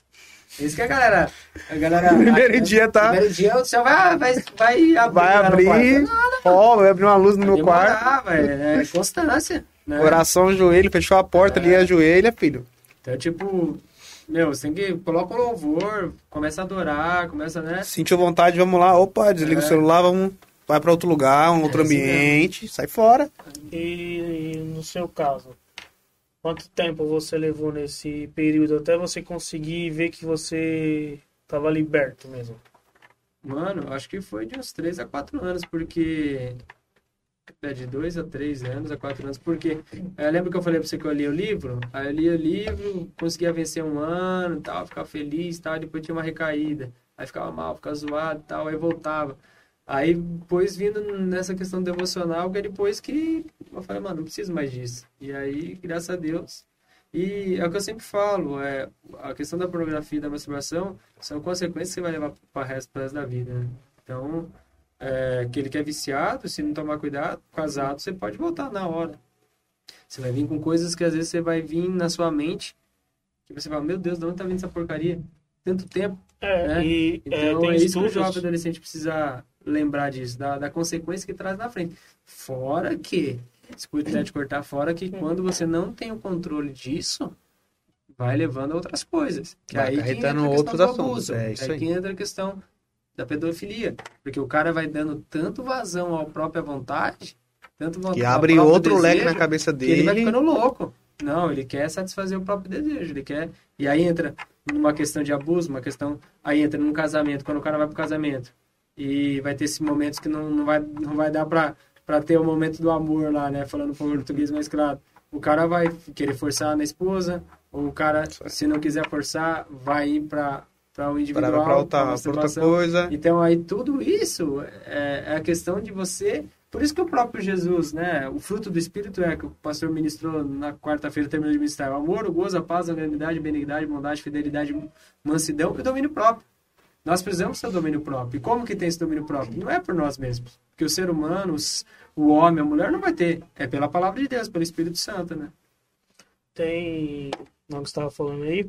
É Isso que a galera. A galera [LAUGHS] Primeiro dia tá- Primeiro dia o céu vai, vai, vai abrir. Vai abrir. Ó, vai abrir uma luz no Vai meu quarto. demorar, velho. É constância. Né? Oração, joelho, fechou a porta ali, ajoelha, filho. Então, tipo, meu, você tem que. Coloca o louvor, começa a adorar, começa, né? Sentiu vontade, vamos lá. Opa, desliga É. o celular, vamos. Vai pra outro lugar, um outro É assim ambiente, sai fora. E, e no seu caso, quanto tempo você levou nesse período até você conseguir ver que você estava liberto mesmo? Mano, acho que foi de uns 3 a 4 anos, porque. É de 2 a 3 anos, a 4 anos, porque. Eu lembro que eu falei pra você que eu li o livro? Aí eu li o livro, conseguia vencer um ano tal, ficava feliz tal, depois tinha uma recaída. Aí ficava mal, ficava zoado tal, aí voltava. Aí depois vindo nessa questão devocional, que é depois que eu falei, mano, não preciso mais disso. E aí, graças a Deus. E é o que eu sempre falo, é, a questão da pornografia e da masturbação são consequências que você vai levar para o resto, resto da vida. Né? Então, é, aquele que é viciado, se não tomar cuidado, casado, você pode voltar na hora. Você vai vir com coisas que às vezes você vai vir na sua mente, que você fala, meu Deus, de onde tá vindo essa porcaria? Tanto tempo. É, É, e é, Então tem é, isso que o estudos. jovem adolescente precisa lembrar disso, da, da consequência que traz na frente. Fora que, desculpe até te cortar, fora que quando você não tem o controle disso, vai levando a outras coisas. Que Vai aí que entra a outros questão do assuntos, abuso. é isso aí. que entra a questão da pedofilia. Porque o cara vai dando tanto vazão à própria vontade, tanto vontade, Que abre outro leque desejo, na cabeça que ele vai dele. ficando louco. Não, ele quer satisfazer o próprio desejo, ele quer. E aí entra numa questão de abuso, uma questão. Aí entra num casamento, quando o cara vai pro casamento. E vai ter esses momentos que não, não, vai, não vai dar pra, pra ter o momento do amor lá, né? Falando português mais claro. O cara vai querer forçar na esposa, ou o cara, se não quiser forçar, vai ir pra, pra o individual. pra outra, pra outra masturbação. coisa. Então aí tudo isso é, é a questão de você. Por isso que o próprio Jesus, né? O fruto do Espírito é que o pastor ministrou na quarta-feira, terminou de ministrar: o amor, o gozo, a paz, a longanimidade, benignidade, bondade, fidelidade, mansidão e o domínio próprio. Nós precisamos ter o domínio próprio. E como que tem esse domínio próprio? Não é por nós mesmos. Porque o ser humano, o homem, a mulher não vai ter. É pela palavra de Deus, pelo Espírito Santo, né? Tem, não que estava falando aí,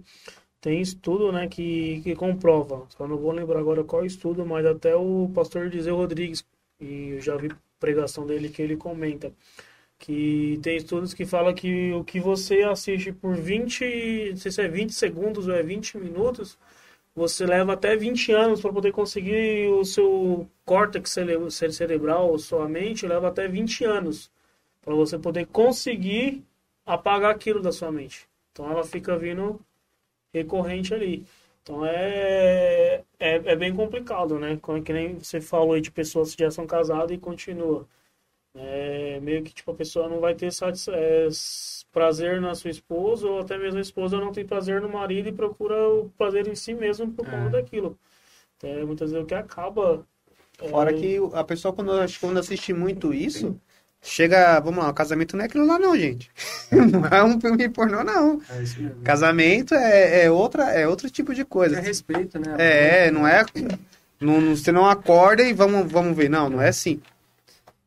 tem estudo, né, que, que comprova. Só não vou lembrar agora qual estudo, mas até o pastor Dizeu Rodrigues, e eu já vi pregação dele que ele comenta, que tem estudos que falam que o que você assiste por 20, não sei se é 20 segundos ou é 20 minutos, você leva até 20 anos para poder conseguir o seu córtex cere- cere- cerebral, sua mente, leva até 20 anos para você poder conseguir apagar aquilo da sua mente. Então ela fica vindo recorrente ali. Então é, é, é bem complicado, né? Como que nem você falou aí de pessoas que já são casadas e continua. É, meio que tipo, a pessoa não vai ter satis... é, prazer na sua esposa, ou até mesmo a esposa não tem prazer no marido e procura o prazer em si mesmo por conta É. daquilo. É, muitas vezes o que acaba. é, Fora que a pessoa, quando, quando assiste muito isso, chega. Vamos lá, o casamento não é aquilo lá, não, gente. [LAUGHS] Não é um filme pornô, não. É isso mesmo. Casamento é, é, outra, é outro tipo de É coisa. respeito, né? É, não é. Não, você não acorda e vamos, vamos ver. Não, não é assim.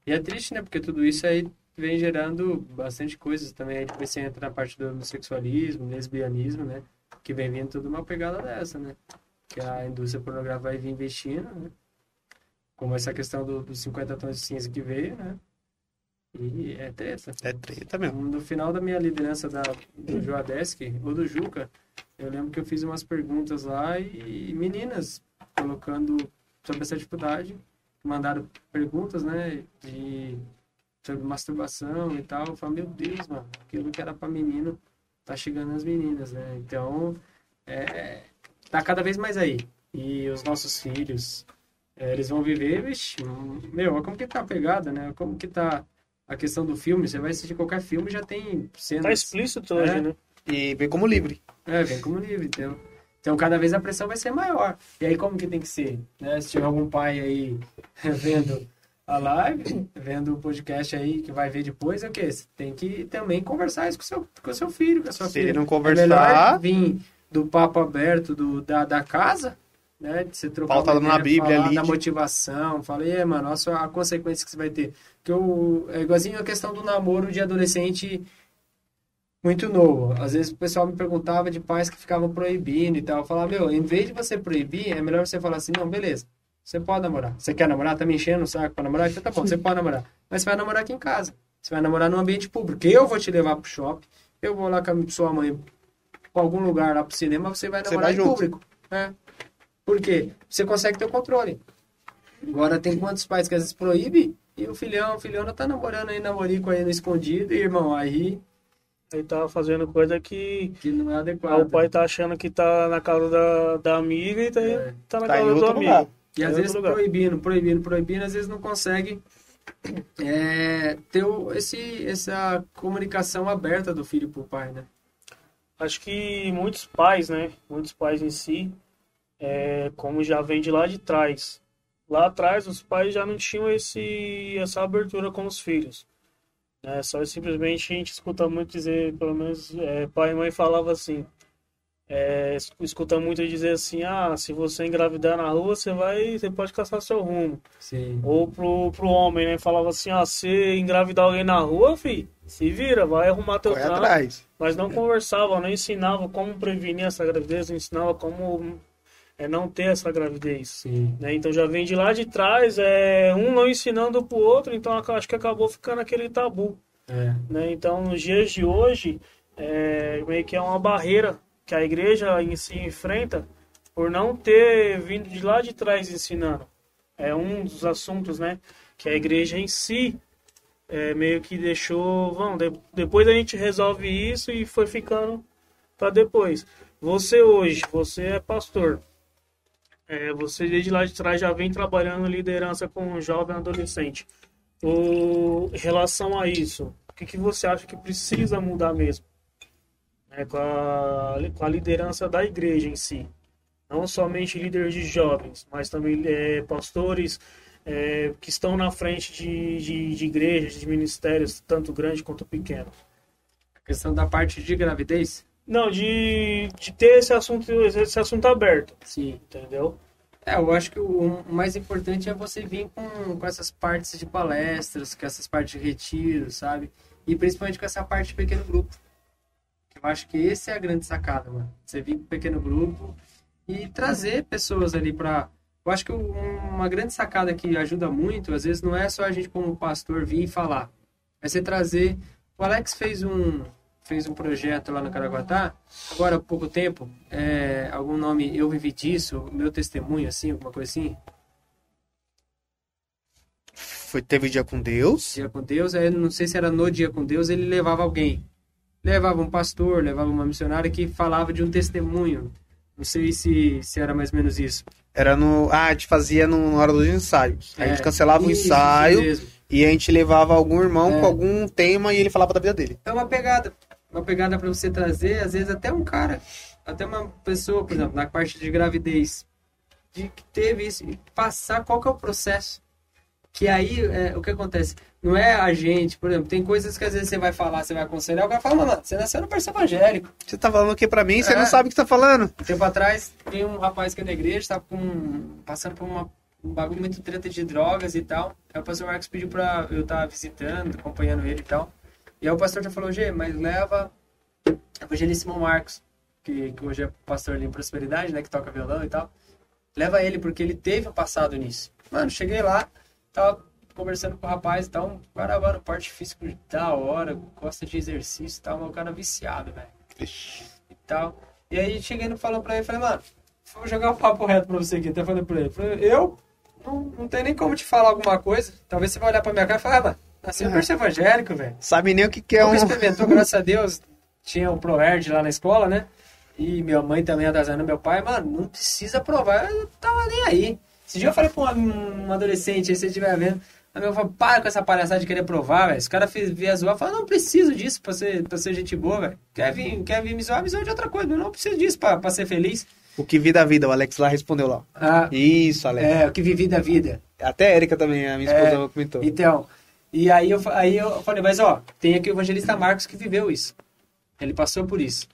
E é triste, né? Porque tudo isso aí vem gerando bastante coisas também. Aí depois você entra na parte do homossexualismo, lesbianismo, né? Que vem vindo tudo uma pegada dessa, né? Que a indústria pornográfica vai vir investindo, né? Como essa questão do- dos 50 tons de cinza que veio, né? E é treta. É treta mesmo. No final da minha liderança da, do Joadesk, ou do Juca, eu lembro que eu fiz umas perguntas lá e meninas colocando sobre essa dificuldade, mandaram perguntas, né, de, sobre masturbação e tal. Eu falei, meu Deus, mano, aquilo que era pra menino tá chegando nas meninas, né? Então, é, tá cada vez mais aí. E os nossos filhos, é, eles vão viver, vixe, hum, meu, olha como que tá a pegada, né? Como que tá a questão do filme. Você vai assistir qualquer filme já tem cenas. Tá explícito hoje, É. né? E vem como livre. É, vem como livre, então. Então, cada vez a pressão vai ser maior. E aí, como que tem que ser? Né? Se tiver algum pai aí [LAUGHS] vendo a live, vendo o podcast aí, que vai ver depois, é o quê? Você tem que também conversar isso com o seu, com o seu filho, com a sua Se filha. ele não É conversar, melhor vir do papo aberto do, da, da casa, né? De você trocar Pauta uma na ideia, Bíblia falar ali, da de- motivação. Falei, é, mano, olha só a consequência que você vai ter. Porque o, é igualzinho a questão do namoro de adolescente muito novo. Às vezes o pessoal me perguntava de pais que ficavam proibindo e tal. Eu falava, meu, em vez de você proibir, é melhor você falar assim, não, beleza, você pode namorar. Você quer namorar? Tá me enchendo o saco pra namorar? Então tá bom, você pode namorar. Mas você vai namorar aqui em casa. Você vai namorar num ambiente público. Eu vou te levar pro shopping, eu vou lá com a sua mãe pra algum lugar lá pro cinema, você vai Você namorar vai em junto. público. É. Por quê? Você consegue ter o controle. Agora tem quantos pais que às vezes proíbe e o filhão, a filhona tá namorando aí, namorico aí no escondido, e irmão, aí Aí tá fazendo coisa que que não é adequado. o pai tá achando que tá na casa da, da amiga e tá, É. tá na Tá casa do outro amigo. lugar. E às É vezes lugar. proibindo, proibindo, proibindo, às vezes não consegue é, ter o- esse, essa comunicação aberta do filho pro pai, né? Acho que muitos pais, né? Muitos pais em si, é, como já vem de lá de trás. Lá atrás, os pais já não tinham esse, essa abertura com os filhos. Né? Só simplesmente a gente escuta muito dizer, pelo menos é, pai e mãe falava assim. é, es- escuta muito dizer assim, ah, se você engravidar na rua, você vai, você pode caçar seu rumo. Sim. Ou pro, pro homem, né? Falava assim, ah, se engravidar alguém na rua, fi, se vira, vai arrumar teu Corre trampo. atrás. Mas não conversava, não ensinava como prevenir essa gravidez, não ensinava como é, não ter essa gravidez. Né? Então já vem de lá de trás, é, um não ensinando pro outro, então acho que acabou ficando aquele tabu. É. Né? Então nos dias de hoje, é, meio que é uma barreira que a igreja em si enfrenta por não ter vindo de lá de trás ensinando. É um dos assuntos, né? Que a igreja em si é, meio que deixou, vamos, de- depois a gente resolve isso e foi ficando para depois. Você hoje, você é pastor. É, você desde lá de trás já vem trabalhando liderança com jovem adolescente. O, em relação a isso, o que, que você acha que precisa mudar mesmo? É, com, a, com a liderança da igreja em si. Não somente líderes de jovens, mas também é, pastores é, que estão na frente de, de, de igrejas, de ministérios, tanto grande quanto pequeno. A questão da parte de gravidez? Não, de, de ter esse assunto, esse assunto aberto, Sim. entendeu? É, eu acho que o, mais importante é você vir com, com essas partes de palestras, com essas partes de retiro, sabe? E principalmente com essa parte de pequeno grupo. Eu acho que esse é a grande sacada, mano. Você vir com pequeno grupo e trazer pessoas ali pra. Eu acho que um- uma grande sacada que ajuda muito, às vezes, não é só a gente como pastor vir e falar. É você trazer. O Alex fez um, fez um projeto lá no Caraguatá, agora há pouco tempo, é, algum nome Eu Vivi Disso, meu testemunho, assim, alguma coisa assim, Foi, teve dia com Deus. Dia com Deus, aí não sei se era no Dia com Deus, ele levava alguém. Levava um pastor, levava uma missionária que falava de um testemunho. Não sei se, se era mais ou menos isso. Era no. Ah, a gente fazia no- na hora dos ensaios. Aí a gente É, cancelava o ensaio. E a gente levava algum irmão É. com algum tema e ele falava da vida dele. É uma pegada. Uma pegada pra você trazer, às vezes, até um cara, até uma pessoa, por exemplo, na parte de gravidez, de que teve isso, e passar qual que é o processo. Que aí, é, o que acontece? Não é a gente, por exemplo, tem coisas que às vezes você vai falar, você vai aconselhar, o cara fala, mano, você nasceu no berço evangélico. Você tá falando o que pra mim? Você É. não sabe o que tá falando. Tempo atrás, tem um rapaz que é na igreja, tava com, passando por uma, um bagulho muito treta de drogas e tal. Aí o pastor Marcos pediu pra eu estar visitando, acompanhando ele e tal. E aí o pastor já falou, Gê, mas leva o evangelíssimo Marcos, que, que hoje é pastor ali em Prosperidade, né, que toca violão e tal. Leva ele, porque ele teve um passado nisso. Mano, cheguei lá, tava conversando com o rapaz e tal, um cara, mano, parte físico da hora, gosta de exercício e tal, mas o cara viciado, velho e tal. E aí cheguei no falando pra ele, falei, mano, vou jogar um papo reto pra você aqui. Até falei pra ele, falei, eu não, não tenho nem como te falar alguma coisa. Talvez você vai olhar pra minha cara e falar, ah, mano, nasci no berço evangélico, velho. Sabe nem o que, que é Nunca um. experimentou, graças a Deus. Tinha o ProErd lá na escola, né? E minha mãe também atrasando meu pai, mano, não precisa provar, eu tava nem aí. Esse dia eu falei pra uma, um adolescente, aí se você estiver vendo, a minha falou, para com essa palhaçada de querer provar, velho. Os caras via zoar, fala, não preciso disso pra ser, pra ser gente boa, velho. Quer vir, quer vir me zoar, me zoa de outra coisa, mas não preciso disso pra, pra ser feliz. O que vida a vida, o Alex lá respondeu lá. Ah, Isso, Alex. é, o que vivi da vida. Até a Erika também, a minha esposa É. comentou. Então, e aí eu, aí eu falei, mas ó, tem aqui o evangelista Marcos que viveu isso. Ele passou por isso.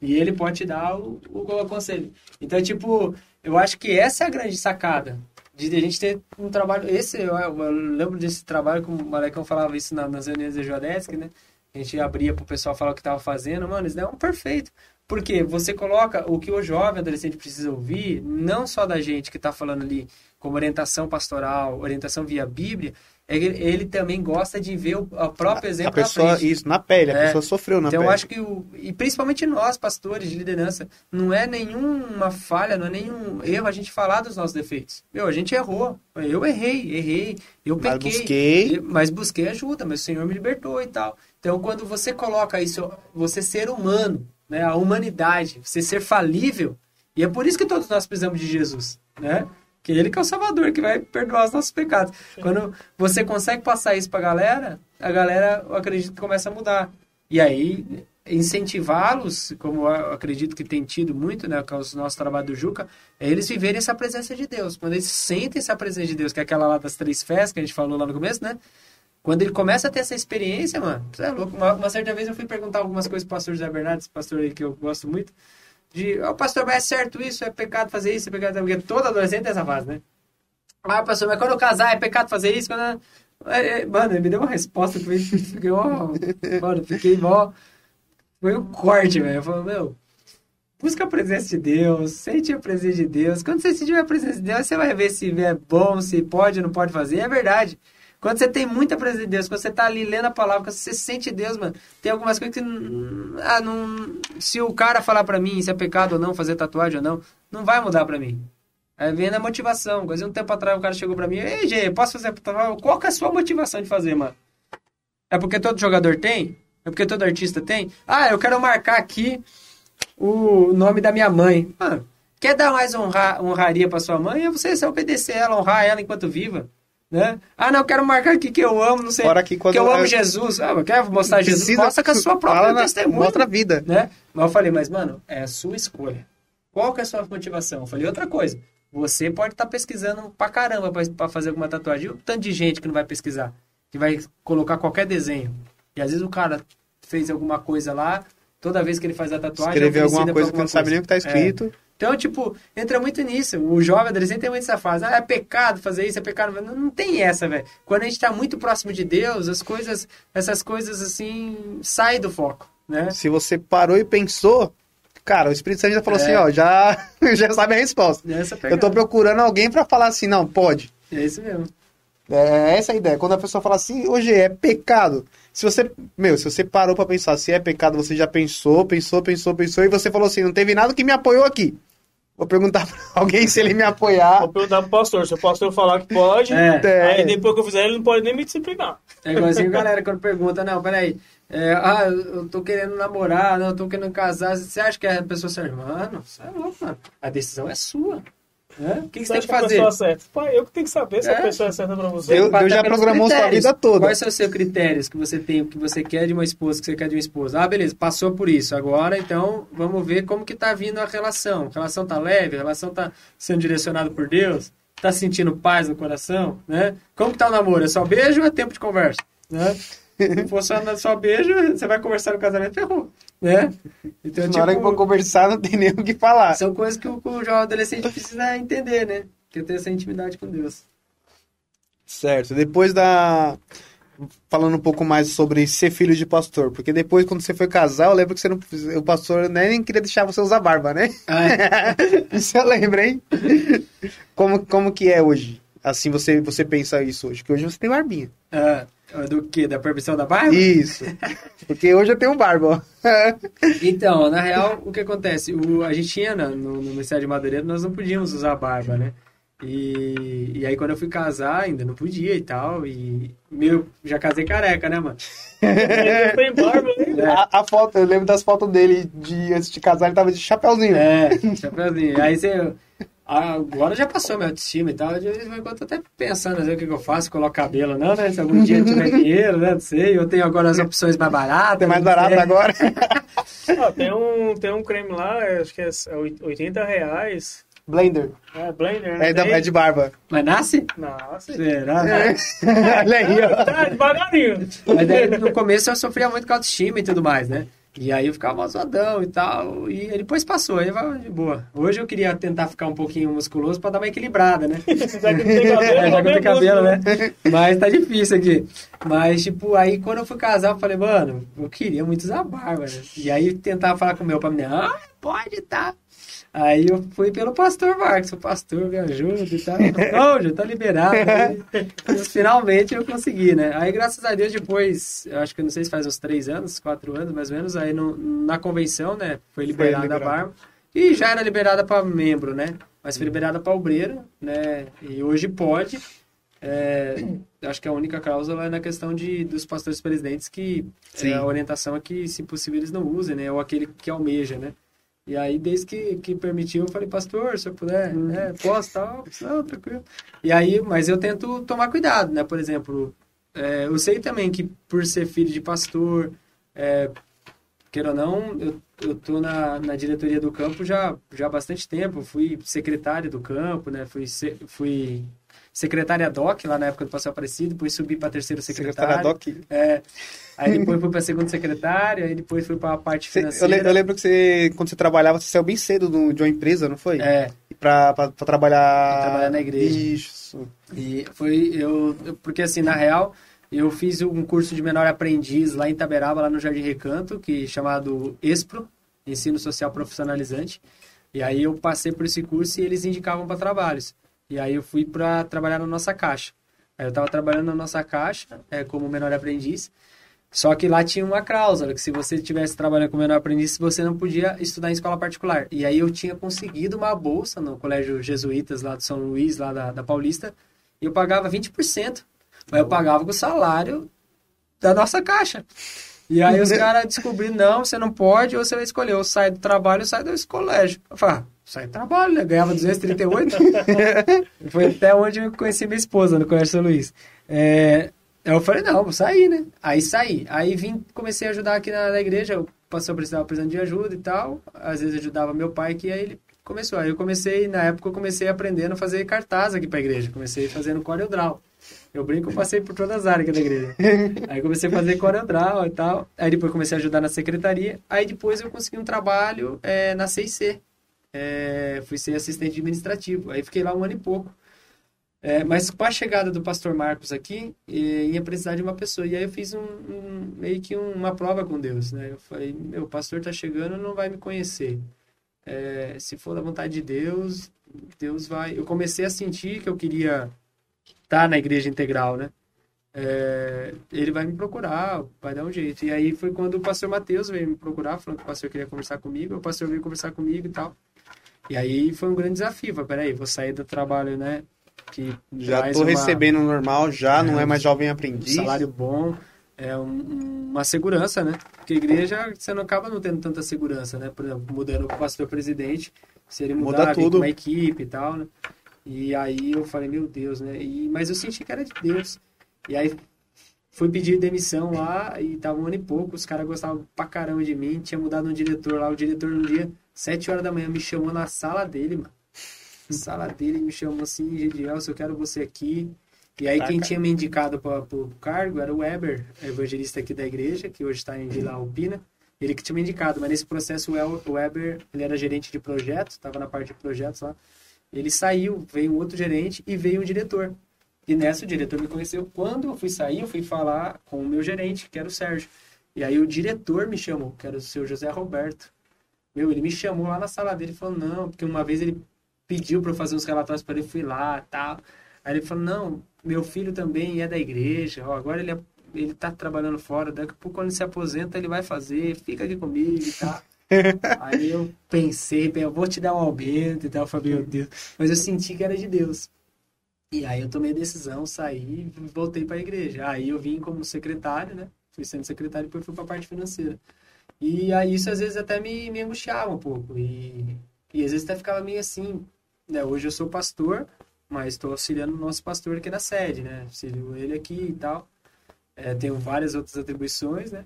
E ele pode te dar o, o, conselho. Então, tipo, eu acho que essa é a grande sacada. De a gente ter um trabalho. Esse, eu, eu lembro desse trabalho, como o Malecão falava isso na- nas reuniões da Joadesc, né? A gente abria pro pessoal falar o que tava fazendo. Mano, isso é um perfeito. Porque você coloca o que o jovem adolescente precisa ouvir, não só da gente que tá falando ali como orientação pastoral, orientação via Bíblia, que ele, ele também gosta de ver o, o próprio exemplo a pessoa, isso, na pele, a É. pessoa sofreu na Então, eu pele. acho que, o, e principalmente nós, pastores de liderança, não é nenhuma falha, não é nenhum erro a gente falar dos nossos defeitos. Meu, a gente errou. Eu errei, errei, eu Mas pequei. busquei. Mas busquei ajuda, mas o Senhor me libertou e tal. Então, quando você coloca isso, você ser humano, né, a humanidade, você ser falível, e é por isso que todos nós precisamos de Jesus, né? Que ele que é o Salvador, que vai perdoar os nossos pecados. Quando você consegue passar isso pra galera, a galera, eu acredito que começa a mudar. E aí, incentivá-los, como eu acredito que tem tido muito, né, com o nosso trabalho do Juca, é eles viverem essa presença de Deus. Quando eles sentem essa presença de Deus, que é aquela lá das três festas que a gente falou lá no começo, né? Quando ele começa a ter essa experiência, mano, você é louco. Uma, uma certa vez eu fui perguntar algumas coisas pro pastor José Bernardes, pastor aí que eu gosto muito, de, ó, pastor, mas é certo isso? É pecado fazer isso? É pecado Porque todo adolescente tem essa fase, né? Ah, pastor, mas quando eu casar, é pecado fazer isso? Quando É, é, Mano, ele me deu uma resposta que eu fiquei, ó, mano, fiquei mó... Foi um corte, velho. Eu falei, meu, busca a presença de Deus, sente a presença de Deus. Quando você sentir a presença de Deus, você vai ver se é bom, se pode ou não pode fazer. É verdade. Quando você tem muita presença de Deus, quando você tá ali lendo a palavra, quando você sente Deus, mano, tem algumas coisas que. Ah, não. Se o cara falar pra mim se é pecado ou não, fazer tatuagem ou não, não vai mudar pra mim. Aí vem na motivação. Quase um tempo atrás o cara chegou pra mim, ei, Gê, posso fazer tatuagem? Qual que é a sua motivação de fazer, mano? É porque todo jogador tem? É porque todo artista tem? Ah, eu quero marcar aqui o nome da minha mãe. Mano, quer dar mais honra, honraria pra sua mãe? É você se obedecer ela, honrar ela enquanto viva. Né? Ah, não, eu quero marcar aqui que eu amo, não sei. Fora que quando que eu amo eu- Jesus. Ah, mas quer mostrar Jesus? Precisa- Mostra com a sua própria testemunha. Mostra a vida. Né? Mas eu falei, mas mano, é a sua escolha. Qual que é a sua motivação? Eu falei outra coisa. Você pode estar pesquisando pra caramba pra, pra fazer alguma tatuagem. E o tanto de gente que não vai pesquisar, que vai colocar qualquer desenho. E às vezes o cara fez alguma coisa lá, toda vez que ele faz a tatuagem. é Escrever alguma coisa pra que não sabe nem o que tá É. Então, tipo, entra muito nisso. O jovem adolescente tem muito essa fase. Ah, é pecado fazer isso, é pecado. Não, não tem essa, velho. Quando a gente tá muito próximo de Deus, as coisas, essas coisas assim, saem do foco, né? Se você parou e pensou, cara, o Espírito Santo já falou É. assim, ó, já, [LAUGHS] já sabe a resposta. Essa Eu tô procurando alguém pra falar assim, não, pode. É isso mesmo. É essa a ideia. Quando a pessoa fala assim, hoje é pecado. Se você, meu, se você parou pra pensar se é pecado, você já pensou, pensou, pensou, pensou, e você falou assim, não teve nada que me apoiou aqui. Vou perguntar pra [LAUGHS] alguém se ele me apoiar. Vou perguntar pro pastor. Se o pastor falar que pode, É. É. aí depois que eu fizer, ele não pode nem me disciplinar. É igualzinho a galera quando pergunta, não, peraí, é, ah, eu tô querendo namorar, não, eu tô querendo casar, você acha que a pessoa serve? Mano, você é louco, mano. A decisão é sua. Né? O que, que você tem que fazer? pessoa certa? Pai, eu que tenho que saber se É. a pessoa é certa pra você. Deus, já programou sua vida toda. Quais são os seus critérios que você tem, o que você quer de uma esposa, que você quer de uma esposa? Ah, beleza, passou por isso. Agora, então, vamos ver como que tá vindo a relação. A relação tá leve, a relação tá sendo direcionada por Deus? Tá sentindo paz no coração, né? Como que tá o namoro? É só beijo ou é tempo de conversa? Né? [LAUGHS] Se for só, só beijo, você vai conversar no casamento, ferrou, né? Então, Na hora que for conversar, não tem nem o que falar. são coisas que o, o jovem adolescente precisa entender, né? Que ter essa intimidade com Deus. Certo. Depois da. Falando um pouco mais sobre ser filho de pastor. Porque depois, quando você foi casar, eu lembro que você não, o pastor nem queria deixar você usar barba, né? Isso eu lembro, hein? Como, como que é hoje? Assim você, você pensa isso hoje? Que hoje você tem barbinha. Ah, do que? Da permissão da barba? Isso. Porque hoje eu tenho barba, ó. [LAUGHS] Então, na real, o que acontece? O, a gente tinha na- no, no Ministério de Madureira, nós não podíamos usar barba, né? E, e aí, quando eu fui casar, ainda não podia e tal. E meu, já casei careca, né, mano? Barba, né? [LAUGHS] A, a foto, eu lembro das fotos dele de antes de casar, ele tava de chapéuzinho. É, chapéuzinho. Aí você. Agora já passou minha autoestima e tal. De vez em quando eu tô até pensando assim, o que, que eu faço, coloco cabelo não, né? Se algum dia eu tiver [LAUGHS] dinheiro, né? Não sei. Eu tenho agora as opções mais baratas. Tem mais barato sei. agora. [LAUGHS] Ah, tem, um, tem um creme lá, acho que é 80 reais. Blender. É, Blender, né? É, da- é de barba. Mas nasce? Nossa. Será? [LAUGHS] Olha aí, ó. Tá, devagarinho. Mas daí, no começo eu sofria muito com autoestima e tudo mais, né? E aí eu ficava malzadão e tal. E depois passou, aí vai de boa. Hoje eu queria tentar ficar um pouquinho musculoso pra dar uma equilibrada, né? [LAUGHS] Já que não tem cabelo, É, [LAUGHS] já que eu não tenho cabelo, músculo. né? Mas tá difícil aqui. Mas, tipo, aí quando eu fui casar, eu falei, mano, eu queria muito usar barba, né? E aí tentava falar com o meu pra mim, ah, pode tá. Aí eu fui pelo pastor Marcos, o pastor me ajuda e tal. Não, já tá liberado. Aí, [LAUGHS] finalmente eu consegui, né? Aí, graças a Deus, depois, eu acho que não sei se faz uns três anos, quatro anos mais ou menos, aí no- na convenção, né, foi liberada a liberado. barba. E já era liberada para membro, né? Mas foi liberada para obreiro, né? E hoje pode. É, acho que a única cláusula é na questão de, dos pastores presidentes que é, a orientação é que, se possível, eles não usem, né? Ou aquele que almeja, né? E aí, desde que, que permitiu, eu falei, pastor, se eu puder, é, posso, tal, não, tranquilo. E aí, mas eu tento tomar cuidado, né? Por exemplo, é, eu sei também que por ser filho de pastor, é, queira ou não, eu, eu tô na, na diretoria do campo já, já há bastante tempo. Fui secretário do campo, né? Fui, se- fui secretária DOC lá na época do Pastor Aparecido, depois subi para terceiro secretário. Secretária Doc. É, aí depois fui para segundo secretário, aí depois fui para a parte financeira. eu lembro que você, quando você trabalhava, você saiu bem cedo do- de uma empresa, não foi? É, pra trabalhar... Pra trabalhar na igreja. Isso. E foi eu, porque assim, na real, eu fiz um curso de menor aprendiz lá em Itaberaba, lá no Jardim Recanto, que chamado ESPRO, Ensino Social Profissionalizante. E aí eu passei por esse curso e eles indicavam para trabalhos. E aí eu fui para trabalhar na nossa caixa. Aí eu estava trabalhando na nossa caixa é, como menor aprendiz. Só que lá tinha uma cláusula que se você estivesse trabalhando como menor aprendiz, você não podia estudar em escola particular. E aí eu tinha conseguido uma bolsa no Colégio Jesuítas lá de São Luís, lá da, da Paulista, e eu pagava 20%. Mas eu pagava com o salário da nossa caixa. E aí os [LAUGHS] caras descobriram, não, você não pode, ou você vai escolher, ou sai do trabalho ou sai do colégio. Eu falei, ah, sai do trabalho, né? Ganhava 238. [LAUGHS] Foi até onde eu conheci minha esposa, no Colégio São Luís. É, eu falei, não, vou sair, né? Aí saí. Aí vim, comecei a ajudar aqui na, na igreja, o pastor precisava precisando de ajuda e tal. Às vezes ajudava meu pai, que aí ele começou. Aí eu comecei, na época eu comecei aprendendo a fazer cartaz aqui pra igreja. Comecei fazendo CorelDRAW. Eu brinco, eu passei por todas as áreas aqui da igreja. [LAUGHS] Aí comecei a fazer CorelDRAW e tal. Aí depois comecei a ajudar na secretaria. Aí depois eu consegui um trabalho é, na CIC. É, fui ser assistente administrativo. Aí fiquei lá um ano e pouco. É, mas com a chegada do pastor Marcos aqui, ia precisar de uma pessoa. E aí eu fiz um, um- meio que uma prova com Deus, né? Eu falei, meu, o pastor tá chegando, não vai me conhecer. É, se for da vontade de Deus, Deus vai... Eu comecei a sentir que eu queria estar na igreja integral, né? É, ele vai me procurar, vai dar um jeito. E aí foi quando o pastor Mateus veio me procurar, falando que o pastor queria conversar comigo, o pastor veio conversar comigo e tal. E aí foi um grande desafio. Peraí, vou sair do trabalho, né? Que Já tô uma- recebendo normal, já, não É, é mais jovem um aprendiz. salário bom, é um- uma segurança, né? Porque a igreja, você não acaba não tendo tanta segurança, né? Por exemplo, mudando o pastor presidente, se ele Muda mudar, vir tudo. com uma equipe e tal, né? E aí eu falei, meu Deus, né? E, mas eu senti que era de Deus. E aí fui pedir demissão lá e tava um ano e pouco, os caras gostavam pra caramba de mim, tinha mudado um diretor lá, o diretor um dia, sete horas da manhã, me chamou na sala dele, mano. Na sala dele me chamou assim, Gedielson, eu quero você aqui. E aí quem Caraca. tinha me indicado para o cargo era o Weber, evangelista aqui da igreja, que hoje está em Vila Alpina. Ele que tinha me indicado, mas nesse processo o Weber, ele era gerente de projetos, estava na parte de projetos lá. Ele saiu, veio um outro gerente e veio um diretor. E nessa o diretor me conheceu. Quando eu fui sair, eu fui falar com o meu gerente, que era o Sérgio. E aí o diretor me chamou, que era o seu José Roberto. Meu, ele me chamou lá na sala dele e falou, não, porque uma vez ele pediu para eu fazer uns relatórios para ele, fui lá tal. Aí ele falou, não, meu filho também é da igreja, ó, agora ele, é, ele tá trabalhando fora, daqui a pouco quando ele se aposenta ele vai fazer, fica aqui comigo e tal. [LAUGHS] Aí eu pensei, eu vou te dar um aumento e tal, eu falei, meu Deus. Mas eu senti que era de Deus. E aí eu tomei a decisão, saí e voltei para a igreja. Aí eu vim como secretário, né? Fui sendo secretário e depois fui para a parte financeira. E aí isso às vezes até me, me angustiava um pouco. E, e às vezes até ficava meio assim, né? Hoje eu sou pastor, mas estou auxiliando o nosso pastor aqui na sede, né? Auxilio ele aqui e tal. É, tenho várias outras atribuições, né?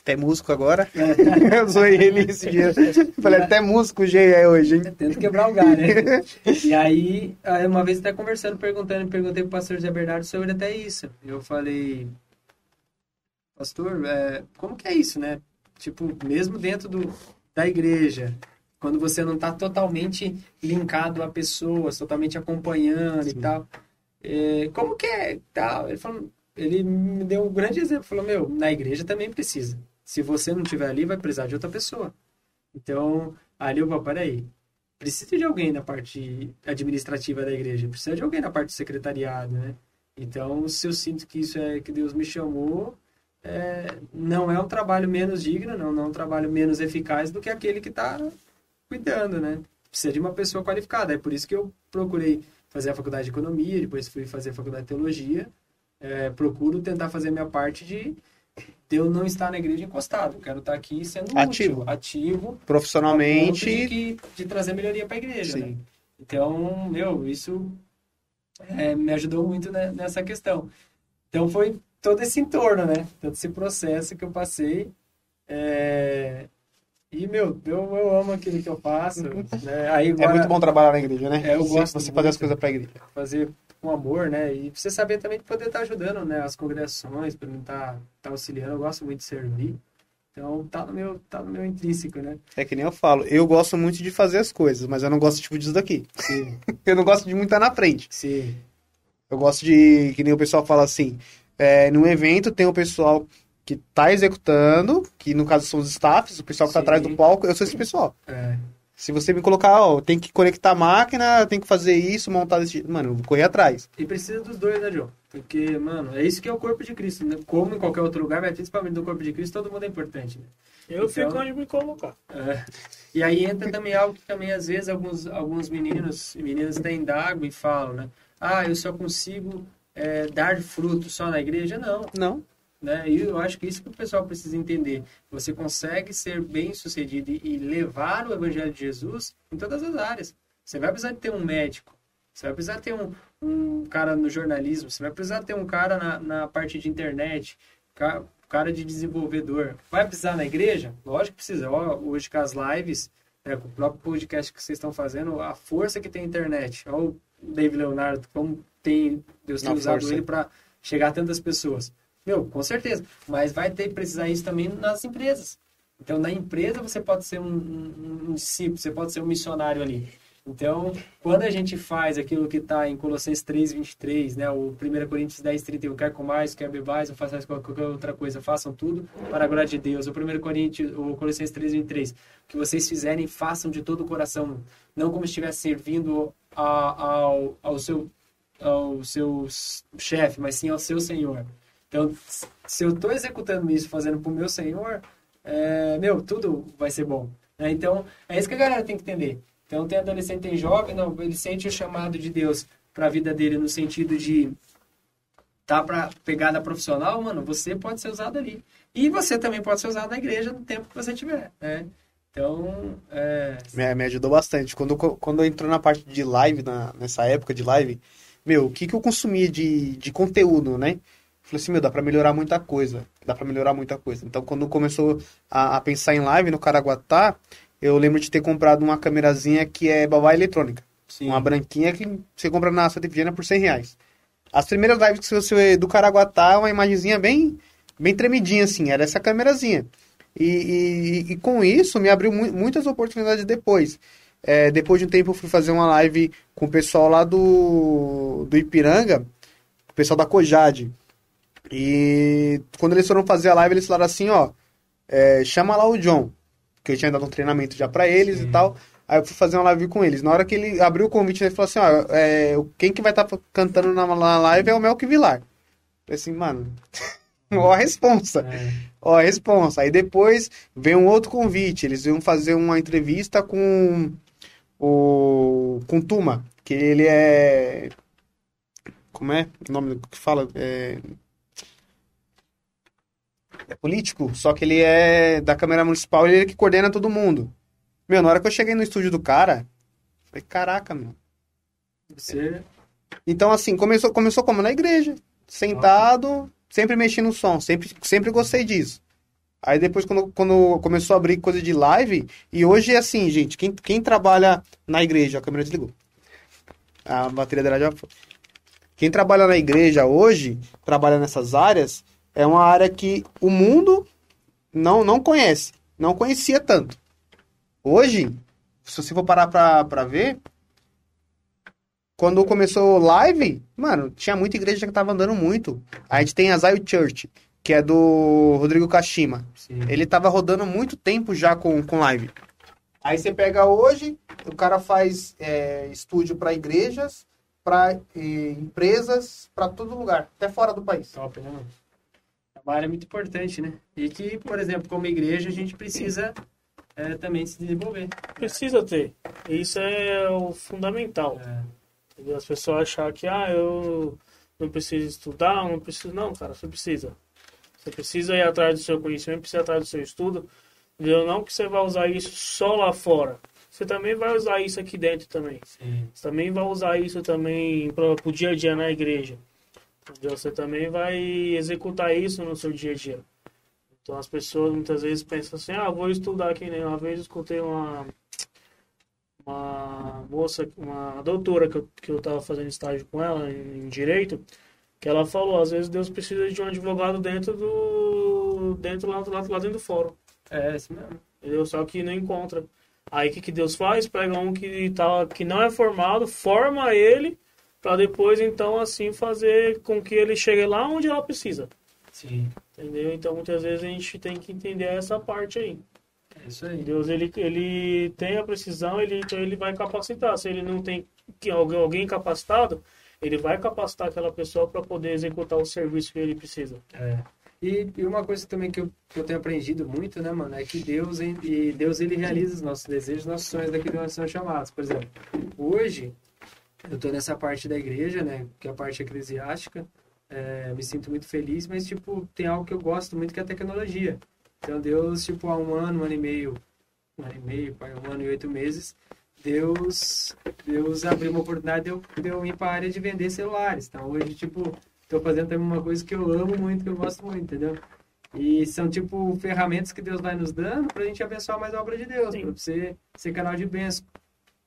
Até músico agora. [LAUGHS] eu zoei ele esse dia. [LAUGHS] Falei, até músico o G é hoje, hein? Tento quebrar o galho, né? [LAUGHS] e aí, aí, uma vez até conversando, perguntando, perguntei pro pastor Zé Bernardo sobre até isso. Eu falei, pastor, é, como que é isso, né? Tipo, mesmo dentro do, da igreja, quando você não está totalmente linkado a pessoas, totalmente acompanhando e tal, é, como que é tal? Ele falou, ele me deu um grande exemplo, falou, meu, na igreja também precisa. Se você não estiver ali, vai precisar de outra pessoa. Então, ali eu vou, peraí, precisa de alguém na parte administrativa da igreja, precisa de alguém na parte do secretariado, né? Então, se eu sinto que isso é que Deus me chamou, é, não é um trabalho menos digno, não, não é um trabalho menos eficaz do que aquele que está cuidando, né? Precisa de uma pessoa qualificada. É por isso que eu procurei fazer a faculdade de economia, depois fui fazer a faculdade de teologia. É, procuro tentar fazer a minha parte de, de eu não estar na igreja encostado. Eu quero estar aqui sendo Ativo. útil, ativo, Profissionalmente. de, que- de trazer melhoria para a igreja. Né? Então, meu, isso é, me ajudou muito né, nessa questão. Então foi todo esse entorno, né? Todo esse processo que eu passei. É, E, meu, eu, eu amo aquilo que eu faço. Né? Aí É agora muito bom trabalhar na igreja, né? É, eu gosto Você fazer as coisas pra igreja. fazer com amor, né? E você saber também de poder estar ajudando, né? As congregações, para estar tá, auxiliando. Eu gosto muito de servir. Então tá no meu, tá no meu intrínseco, né? É que nem eu falo, eu gosto muito de fazer as coisas, mas eu não gosto tipo disso daqui. Sim, [LAUGHS] Eu não gosto de muito estar na frente. sim, Eu gosto de, que nem o pessoal fala assim, é, num evento tem o pessoal que tá executando, que no caso são os staffs, o pessoal que tá Sim. atrás do palco, eu sou esse pessoal. é, Se você me colocar, ó, tem que conectar a máquina, tem que fazer isso, montar desse jeito. Mano, eu vou correr atrás. E precisa dos dois, né, João? Porque, mano, é isso que é o corpo de Cristo, né? Como em qualquer outro lugar, mas principalmente no corpo de Cristo, todo mundo é importante, né? Eu Então- fico onde me colocar. É. E aí entra também algo que também, às vezes, alguns, alguns meninos e meninas têm d'água e falam, né? Ah, eu só consigo é, dar fruto só na igreja? Não, Não. Né? E eu acho que isso que o pessoal precisa entender. Você consegue ser bem sucedido e levar o evangelho de Jesus em todas as áreas. Você vai precisar de ter um médico, você vai precisar ter um, um cara no jornalismo, você vai precisar ter um cara na, na parte de internet, ca- cara de desenvolvedor. Vai precisar na igreja? Lógico que precisa. Ó, hoje com as lives, né, com o próprio podcast que vocês estão fazendo, a força que tem a internet. Olha o David Leonardo, como tem, Deus tem usado força. ele para chegar a tantas pessoas. Meu, com certeza. Mas vai ter que precisar isso também nas empresas. Então, na empresa, você pode ser um, um- um discípulo, você pode ser um missionário ali. Então, quando a gente faz aquilo que está em Colossenses 3, 23, né, o 1 Coríntios 10, 31, quer com mais, quer bebais, ou façais qualquer outra coisa, façam tudo para a glória de Deus. O 1 Coríntios, o Colossenses 3, 23, o que vocês fizerem, façam de todo o coração, não como se estivesse servindo a- ao, ao seu ao seu chefe, mas sim ao seu senhor. Então, se eu estou executando isso, fazendo para o meu senhor, é, meu, tudo vai ser bom. né? Então, é isso que a galera tem que entender. Então, tem adolescente, tem jovem, não, ele sente o chamado de Deus para a vida dele no sentido de tá para pegada profissional, mano, você pode ser usado ali. E você também pode ser usado na igreja no tempo que você tiver, né? Então, é... Me, me ajudou bastante. Quando, quando entrou na parte de live, na, nessa época de live, meu, o que, que eu consumia de, de conteúdo, né? Falei assim, meu, dá pra melhorar muita coisa. Dá pra melhorar muita coisa. Então, quando começou a, a pensar em live no Caraguatá, eu lembro de ter comprado uma câmerazinha que é babá eletrônica. Sim. Uma branquinha que você compra na Santa Efigênia por 100 reais. As primeiras lives que você do Caraguatá, uma imagenzinha bem, bem tremidinha, assim, era essa câmerazinha. E, e, e com isso me abriu mu muitas oportunidades depois. É, depois de um tempo eu fui fazer uma live com o pessoal lá do, do Ipiranga, o pessoal da Cojade. E quando eles foram fazer a live, eles falaram assim, ó, é, chama lá o John, que eu tinha dado um treinamento já para eles Sim. e tal. Aí eu fui fazer uma live com eles. Na hora que ele abriu o convite, ele falou assim, ó, é, quem que vai estar tá cantando na, na live é o Melk Vilar. Falei assim, mano, [LAUGHS] ó a responsa. É. Ó a responsa. Aí depois vem um outro convite. Eles iam fazer uma entrevista com o com Tuma, que ele é como é o nome que fala? É, é político, só que ele é da Câmara Municipal, ele é que coordena todo mundo. Meu, na hora que eu cheguei no estúdio do cara, falei, caraca, meu. Você... Então, assim, começou, começou como? Na igreja. Sentado, sempre mexendo no som, sempre, sempre gostei disso. Aí depois, quando, quando começou a abrir coisa de live, e hoje é assim, gente, quem, quem trabalha na igreja, a câmera desligou. A bateria dela já foi. Quem trabalha na igreja hoje, trabalha nessas áreas, é uma área que o mundo não, não conhece, não conhecia tanto. Hoje, se você for parar pra, pra ver, quando começou live, mano, tinha muita igreja que tava andando muito. A gente tem a Zion Church, que é do Rodrigo Kashima. Sim. Ele tava rodando muito tempo já com, com live. Aí você pega hoje, o cara faz é, estúdio para igrejas, para empresas, para todo lugar, até fora do país. Top, né? É uma área muito importante, né? E que, por exemplo, como igreja, a gente precisa é, também se desenvolver. Precisa ter. Isso é o fundamental. É. As pessoas achar que, ah, eu não preciso estudar, não preciso. Não, cara, você precisa. Você precisa ir atrás do seu conhecimento, precisa ir atrás do seu estudo. Entendeu? Não que você vai usar isso só lá fora. Você também vai usar isso aqui dentro também. Sim. Você também vai usar isso também para o dia a dia na igreja. Você também vai executar isso no seu dia a dia. Então as pessoas muitas vezes pensam assim, ah, vou estudar aqui, né? Uma vez eu escutei uma, uma moça, uma doutora que eu, que eu tava fazendo estágio com ela em, em direito, que ela falou, às vezes Deus precisa de um advogado dentro do. dentro lá, lá, lá dentro do fórum. É, isso mesmo. Entendeu? Só que não encontra. Aí o que, que Deus faz? Pega um que, tá, que não é formado, forma ele, para depois então assim fazer com que ele chegue lá onde ela precisa. Sim. Entendeu? Então muitas vezes a gente tem que entender essa parte aí. É isso aí. Deus ele, ele tem a precisão, ele, então ele vai capacitar. Se ele não tem alguém capacitado, ele vai capacitar aquela pessoa para poder executar o serviço que ele precisa. É. E, e, uma coisa também que eu, que eu tenho aprendido muito, né, mano, é que Deus, e Deus ele realiza os nossos desejos, nossos sonhos daquilo que nós somos chamados. Por exemplo, hoje eu estou nessa parte da igreja, né, que é a parte eclesiástica, é, me sinto muito feliz, mas, tipo, tem algo que eu gosto muito que é a tecnologia. Então, Deus, tipo, há um ano, um ano e meio, um ano e meio, um ano e oito meses, Deus, Deus abriu uma oportunidade de eu, de eu ir para a área de vender celulares. Então, hoje, tipo, estou fazendo também uma coisa que eu amo muito, que eu gosto muito, entendeu? E são, tipo, ferramentas que Deus vai nos dando para a gente abençoar mais a obra de Deus, para você ser canal de bênção,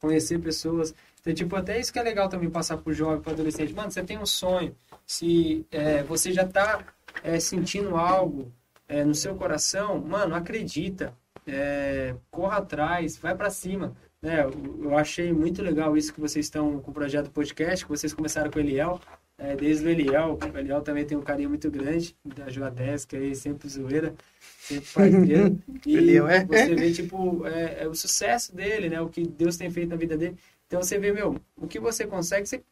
conhecer pessoas. Então, tipo, até isso que é legal também passar para o jovem, para adolescente. Mano, você tem um sonho, se é, você já está é, sentindo algo é, no seu coração, mano, acredita, é, corra atrás, vai para cima. Né? Eu, eu achei muito legal isso que vocês estão com o projeto podcast, que vocês começaram com o Eliel, é, desde o Eliel. O Eliel também tem um carinho muito grande da Joadesca aí, sempre zoeira, sempre parceiro. [LAUGHS] E Eliel é. você vê, tipo, é, é, o sucesso dele, né? O que Deus tem feito na vida dele. Então você vê, meu, o que você consegue, você,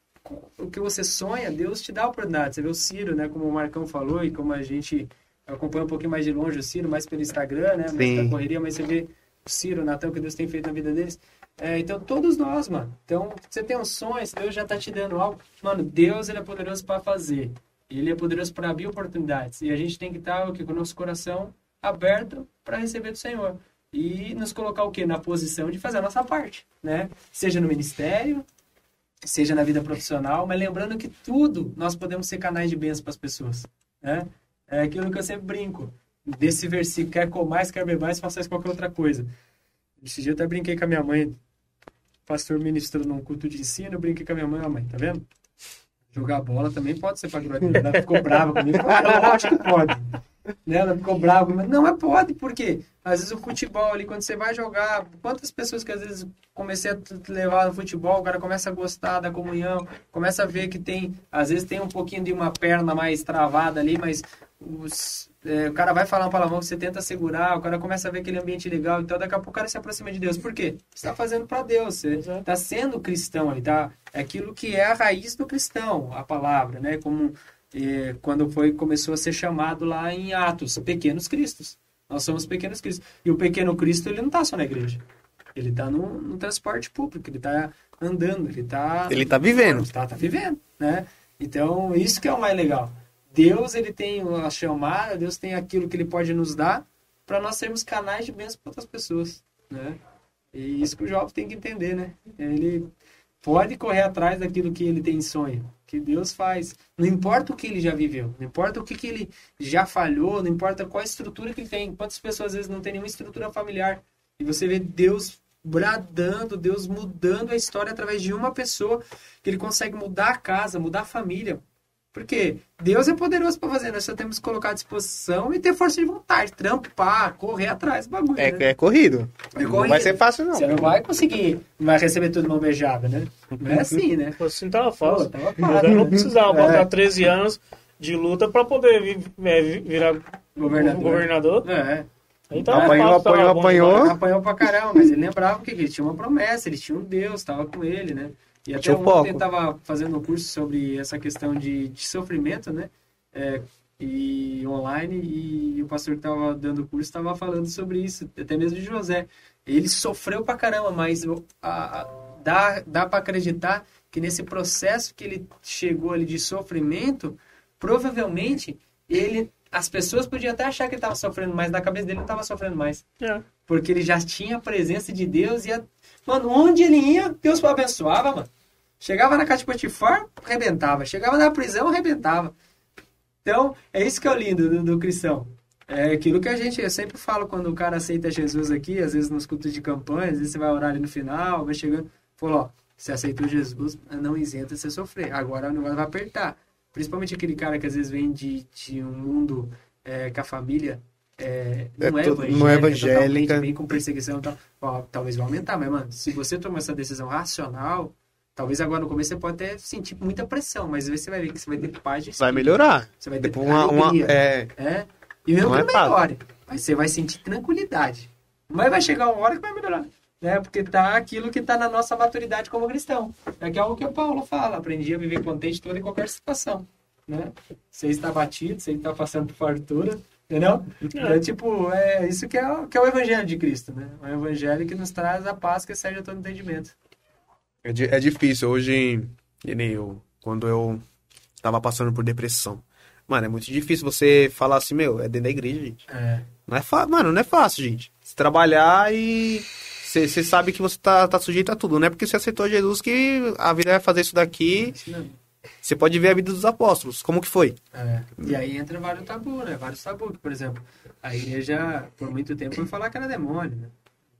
o que você sonha, Deus te dá a oportunidade. Você vê o Ciro, né? Como o Marcão falou e como a gente acompanha um pouquinho mais de longe o Ciro, mais pelo Instagram, né? Mais da correria, mas você vê o Ciro, o Natan, o que Deus tem feito na vida deles. É, então, todos nós, mano. Então, você tem um sonho, Deus já tá te dando algo. Mano, Deus, ele é poderoso para fazer. Ele é poderoso para abrir oportunidades. E a gente tem que estar tá, com o nosso coração aberto para receber do Senhor. E nos colocar o quê? Na posição de fazer a nossa parte, né? Seja no ministério, seja na vida profissional, mas lembrando que tudo nós podemos ser canais de bênção para as pessoas, né? É aquilo que eu sempre brinco. Desse versículo, quer mais, quer beber mais, faça qualquer outra coisa. Esse dia eu até brinquei com a minha mãe, pastor ministro num culto de ensino, eu brinquei com a minha mãe, mãe, tá vendo? Jogar bola também pode ser para glória Ela ficou brava comigo. Eu acho que pode. Né? Ela ficou brava comigo. Não, mas pode, por quê? Às vezes o futebol ali, quando você vai jogar, quantas pessoas que às vezes comecei a levar no futebol, o cara começa a gostar da comunhão, começa a ver que tem, às vezes tem um pouquinho de uma perna mais travada ali, mas os, é, o cara vai falar um palavrão, você tenta segurar, o cara começa a ver aquele ambiente legal, então daqui a pouco o cara se aproxima de Deus. Por quê? Você está fazendo para Deus, você está sendo cristão ali, tá? É aquilo que é a raiz do cristão, a palavra, né? Como é, quando foi começou a ser chamado lá em Atos, pequenos cristos. Nós somos pequenos cristos. E o pequeno Cristo, ele não está só na igreja. Ele está no, no, transporte público, ele está andando, ele está... Ele está vivendo. Está tá vivendo, né? Então, isso que é o mais legal. Deus, ele tem a chamada, Deus tem aquilo que ele pode nos dar para nós sermos canais de bênção para outras pessoas, né? E isso que o jovem tem que entender, né? Ele pode correr atrás daquilo que ele tem sonho, que Deus faz. Não importa o que ele já viveu, não importa o que, que ele já falhou, não importa qual estrutura que ele tem. Quantas pessoas às vezes não tem nenhuma estrutura familiar. E você vê Deus bradando, Deus mudando a história através de uma pessoa, que ele consegue mudar a casa, mudar a família. Porque Deus é poderoso para fazer, nós só temos que colocar à disposição e ter força de vontade, trampar, correr atrás do bagulho. É, né? é corrido. É não vai ser fácil, não. Você não vai conseguir, não vai receber tudo mão beijada, né? Não é assim, né? Assim tava fácil. Pô, tava fácil, não precisava É. botar 13 anos de luta para poder vi- é, vi- virar Governador. governador. É. Tava Apanhou, tava apanhou, apanhou. Apanhou pra caramba, mas ele lembrava que ele tinha uma promessa, ele tinha um Deus, estava com ele, né? E até Tinha o ontem estava fazendo um curso sobre essa questão de, de sofrimento, né? É, e online, e o pastor que estava dando o curso estava falando sobre isso, até mesmo de José. Ele sofreu pra caramba, mas a- a- dá, dá para acreditar que nesse processo que ele chegou ali de sofrimento, provavelmente ele as pessoas podiam até achar que ele estava sofrendo mais, na cabeça dele não estava sofrendo mais. É. Porque ele já tinha a presença de Deus e, a... mano, onde ele ia, Deus abençoava, mano. Chegava na casa de Potifar, arrebentava. Chegava na prisão, arrebentava. Então, é isso que é o lindo do, do cristão. É aquilo que a gente, eu sempre falo quando o cara aceita Jesus aqui, às vezes nos cultos de campanha, às vezes você vai orar ali no final, vai chegando, falou, ó, você aceitou Jesus, não isenta você sofrer. Agora o negócio vai apertar. Principalmente aquele cara que às vezes vem de, de um mundo é, que a família é, não, É é evangélica, não é evangélica. totalmente, bem com perseguição e tal. Ó, talvez vai aumentar, mas, mano, se você tomar essa decisão racional, talvez agora no começo você pode até sentir muita pressão, mas você vai ver que você vai ter paz de Vai espírito, melhorar. Você vai ter Tipo, uma, uma, alegria. é, É. E mesmo Não que é não melhore, mas você vai sentir tranquilidade. Mas vai chegar uma hora que vai melhorar. Né? Porque tá aquilo que tá na nossa maturidade como cristão. É que é o que o Paulo fala. Aprendi a viver contente toda e qualquer situação. Né? Você está batido, você está passando por fartura. Entendeu? É. tipo, é isso que é, o- que é o evangelho de Cristo, né? O evangelho que nos traz a paz que excede a todo entendimento. é, é difícil. Hoje, eu, quando eu tava passando por depressão. Mano, é muito difícil você falar assim, meu, é dentro da igreja, gente. É. Não é fácil, mano, não é fácil, gente. Se trabalhar e você sabe que você tá, tá sujeito a tudo, não é porque você aceitou Jesus que a vida vai fazer isso daqui. Mesmo. Você pode ver a vida dos apóstolos, como que foi? É. E aí entra vários tabus, né? Vários tabus. Por exemplo, a igreja, por muito tempo, foi falar que era demônio, né?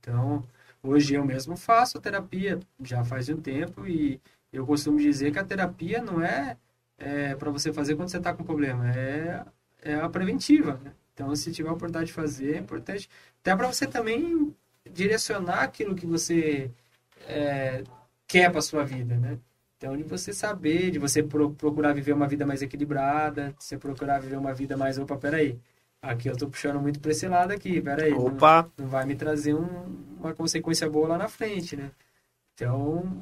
Então, hoje eu mesmo faço terapia, já faz um tempo, e eu costumo dizer que a terapia não é, é para você fazer quando você está com problema, é, é a preventiva, né? Então, se tiver a oportunidade de fazer, é importante. Até para você também direcionar aquilo que você é, quer para sua vida, né? Então, de você saber, de você pro- procurar viver uma vida mais equilibrada, de você procurar viver uma vida mais, opa, peraí, aqui eu tô puxando muito pra esse lado aqui, peraí, não, Opa, não vai me trazer um- uma consequência boa lá na frente, né? Então,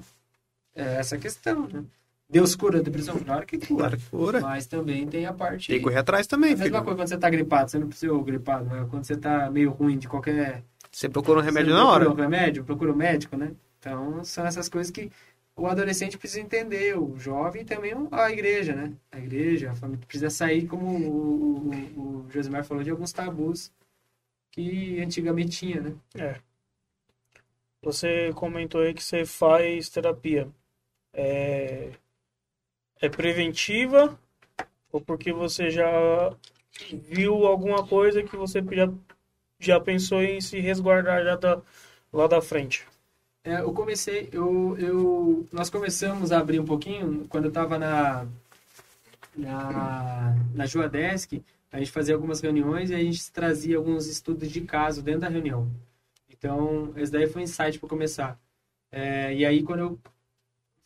é essa questão, né? Deus cura a depressão? Claro que cura. claro que fora. Mas também tem a parte... Tem que correr atrás também, a mesma coisa quando você tá gripado, você não precisa gripado, né? Quando você tá meio ruim de qualquer Você procura um remédio na hora. Procura um remédio, procura um médico, né? Então, são essas coisas que o adolescente precisa entender, o jovem também a igreja, né? A igreja, a família precisa sair, como o, o, o Josimar falou, de alguns tabus que antigamente tinha, né? É. Você comentou aí que você faz terapia. É, é preventiva ou porque você já viu alguma coisa que você já, já pensou em se resguardar já da, lá da frente? É, eu comecei, eu, eu, nós começamos a abrir um pouquinho quando eu estava na, na, na Juadesk, a gente fazia algumas reuniões e a gente trazia alguns estudos de caso dentro da reunião. Então, esse daí foi um insight para começar. É, e aí, quando eu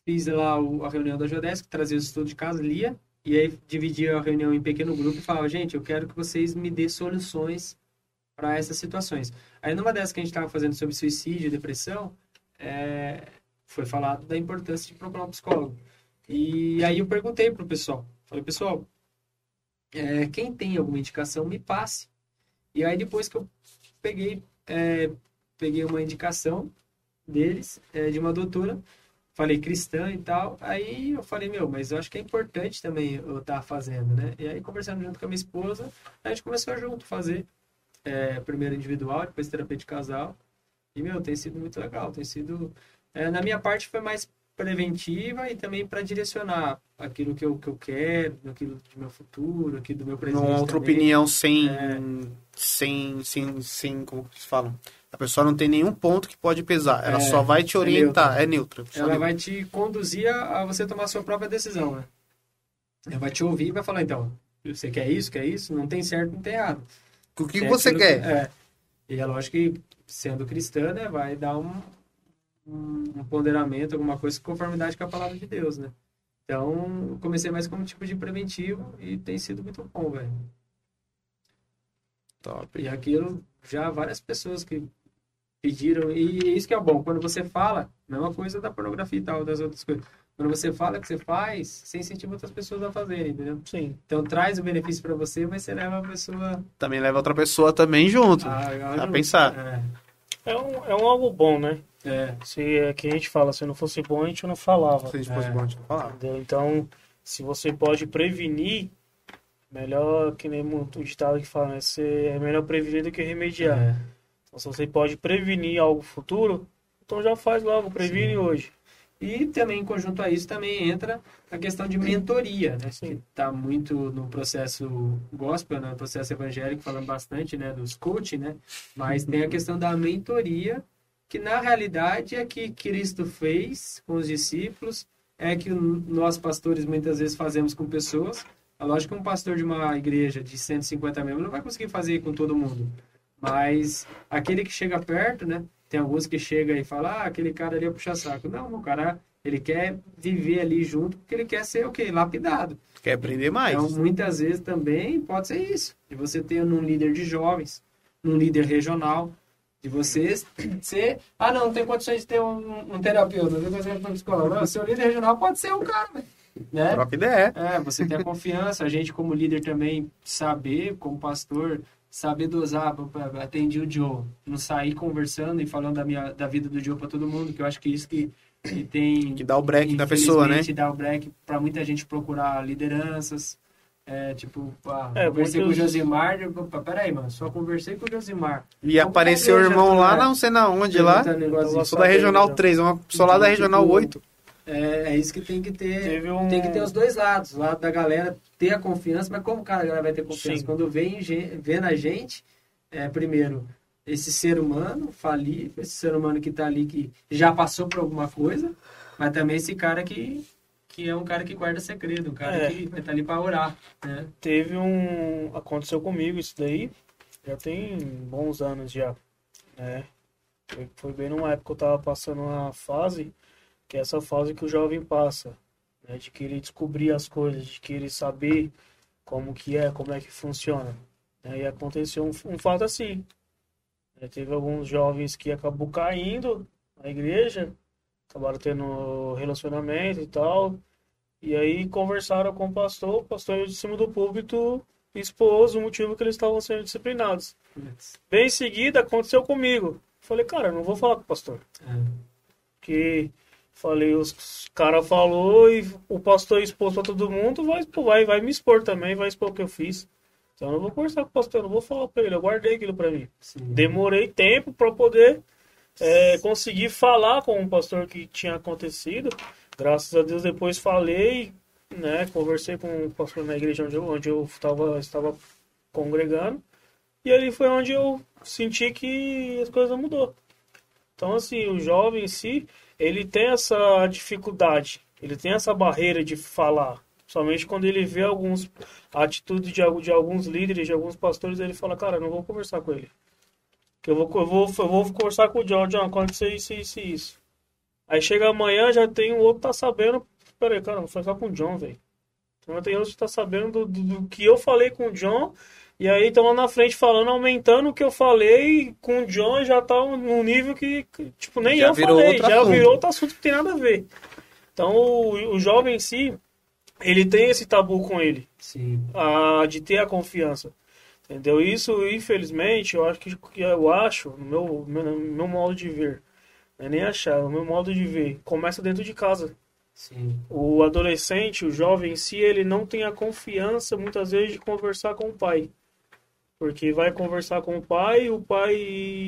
fiz lá o, a reunião da Juadesk, trazia os estudos de caso, lia, e aí dividia a reunião em pequeno grupo e falava, gente, eu quero que vocês me dêem soluções para essas situações. Aí, numa dessas que a gente estava fazendo sobre suicídio e depressão, é, foi falado da importância de procurar um psicólogo. E aí eu perguntei para o pessoal, falei, pessoal, é, quem tem alguma indicação, me passe. E aí depois que eu peguei, é, peguei uma indicação deles, é, de uma doutora, falei cristã e tal, aí eu falei, meu, mas eu acho que é importante também eu estar tá fazendo, né? E aí conversando junto com a minha esposa, a gente começou junto fazer, é, primeiro individual, depois terapia de casal, e, meu, tem sido muito legal, tem sido... É, na minha parte foi mais preventiva e também para direcionar aquilo que eu, que eu quero, aquilo do meu futuro, aquilo do meu presente. Uma outra também. opinião sem, É. sem, sem, sem, como que se fala? A pessoa não tem nenhum ponto que pode pesar. Ela É, só vai te é orientar. neutra. É neutra. Ela neutra. vai te conduzir a, a você tomar a sua própria decisão, né? Ela vai te ouvir e vai falar, então, você quer isso, quer isso? Não tem certo, não tem errado. O que Tem você aquilo quer? que- é. E é lógico que, sendo cristã, né, vai dar um, um, ponderamento, alguma coisa, conformidade com a palavra de Deus, né? Então, comecei mais como tipo de preventivo e tem sido muito bom, velho. Top. E aquilo, já várias pessoas que pediram, e isso que é bom, quando você fala, mesma coisa da pornografia e tal, das outras coisas. Quando você fala que você faz, você incentiva outras pessoas a fazerem, entendeu? Sim. Então traz o benefício para você, mas você leva a pessoa Também leva outra pessoa também junto. a, A pensar. É, É um, é um algo bom, né? é, Se é que a gente fala, se não fosse bom, a gente não falava. Se a gente fosse É. bom, a gente não falava. Entendeu? Então, se você pode prevenir, melhor que nem muito ditado que fala, né? Você é melhor prevenir do que remediar. é. Então, se você pode prevenir algo futuro, então já faz logo, previne Sim. hoje. E também, em conjunto a isso, também entra a questão de mentoria, né? Sim. Que está muito no processo gospel, né? no processo evangélico, falando bastante né? dos coaching, né? Mas tem a questão da mentoria, que na realidade é que Cristo fez com os discípulos, é que nós pastores muitas vezes fazemos com pessoas. É lógico que um pastor de uma igreja de 150 membros não vai conseguir fazer com todo mundo. Mas aquele que chega perto, né? Tem alguns que chegam e falam, ah, aquele cara ali é puxa-saco. Não, o cara, ele quer viver ali junto porque ele quer ser o quê? Lapidado. Quer aprender mais. Então, muitas vezes também pode ser isso. De você ter um líder de jovens, um líder regional, de você [CLEARS THROAT] ser... Ah, não, não tem condições de ter um, um terapeuta, não tem condições de ter um psicólogo. Não, seu líder regional pode ser um cara, né? Troca ideia. É, você ter a confiança, a gente como líder também saber, como pastor, saber dosar, atendi o Joe, não sair conversando e falando da, minha, da vida do Joe para todo mundo, que eu acho que isso que, que tem... Que dá o break da pessoa, né? infelizmente, dá o break para muita gente procurar lideranças, é, tipo, ah, É, conversei muitos- com o Josimar, eu, opa, peraí, mano, só conversei com o Josimar. E Como apareceu o que irmão lá, tá- não sei na onde lá. Sou da Regional Então, 3, uma pessoa lá da Então, Regional tipo, 8. É, é isso que tem que ter. Um- Tem que ter os dois lados. O lado da galera ter a confiança, mas como cara, a galera vai ter confiança? Sim. Quando vem, vê na gente, é, primeiro, esse ser humano falível, esse ser humano que tá ali, que já passou por alguma coisa, mas também esse cara que, que é um cara que guarda segredo, um cara É. que tá ali pra orar, né? Teve um. Aconteceu comigo isso daí. Já tem bons anos já. Né? Foi, bem numa época que eu tava passando uma fase, que é essa fase que o jovem passa. Né? De querer descobrir as coisas, de querer saber como que é, como é que funciona. né? E aconteceu um, um fato assim. né? Teve alguns jovens que acabou caindo na igreja, acabaram tendo relacionamento e tal. E aí conversaram com o pastor, o pastor de cima do púlpito expôs o motivo que eles estavam sendo disciplinados. Bem em seguida aconteceu comigo. Falei, cara, não vou falar com o pastor. É. Porque falei, os cara falou e o pastor expôs pra todo mundo, vai, vai, vai me expor também, vai expor o que eu fiz. Então eu não vou conversar com o pastor, eu não vou falar pra ele, eu guardei aquilo pra mim. Sim. Demorei tempo pra poder é, conseguir falar com o pastor que tinha acontecido. Graças a Deus depois falei, né? Conversei com o pastor na igreja onde eu, onde eu tava, estava congregando. E ali foi onde eu senti que as coisas mudou. Então, assim, o jovem em si, ele tem essa dificuldade, ele tem essa barreira de falar. Somente quando ele vê alguns atitudes de, de alguns líderes, de alguns pastores, ele fala, cara, não vou conversar com ele. Que eu vou, eu vou, eu vou conversar com o John, John, aconteceu isso, isso isso. Aí chega amanhã, já tem um outro tá sabendo. Peraí, cara, vou falar com o John, velho. Então tem outro que tá sabendo do, do, do que eu falei com o John. E aí estão lá na frente falando, aumentando o que eu falei com o John já tá num nível que, tipo, nem Já eu virou falei, já assunto. virou outro assunto que tem nada a ver. Então o, o jovem em si, ele tem esse tabu com ele Sim. a, de ter a confiança. Entendeu? Isso, infelizmente, eu acho que eu acho, no meu, meu, meu modo de ver, não é nem achar, no meu modo de ver, começa dentro de casa. Sim. O adolescente, o jovem em si, ele não tem a confiança, muitas vezes, de conversar com o pai. Porque vai conversar com o pai, o pai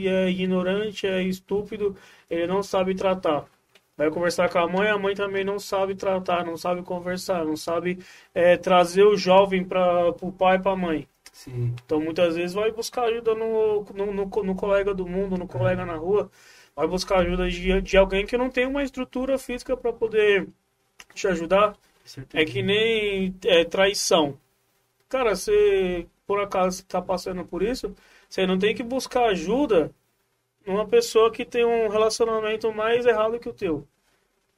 é ignorante, é estúpido, ele não sabe tratar. Vai conversar com a mãe, a mãe também não sabe tratar, não sabe conversar, não sabe é, trazer o jovem para o pai e para a mãe. Sim. Então muitas vezes vai buscar ajuda no, no, no, no colega do mundo, no colega na rua, vai buscar ajuda de, de alguém que não tem uma estrutura física para poder te ajudar. É que nem é, traição. Cara, você por acaso está passando por isso, você não tem que buscar ajuda numa pessoa que tem um relacionamento mais errado que o teu.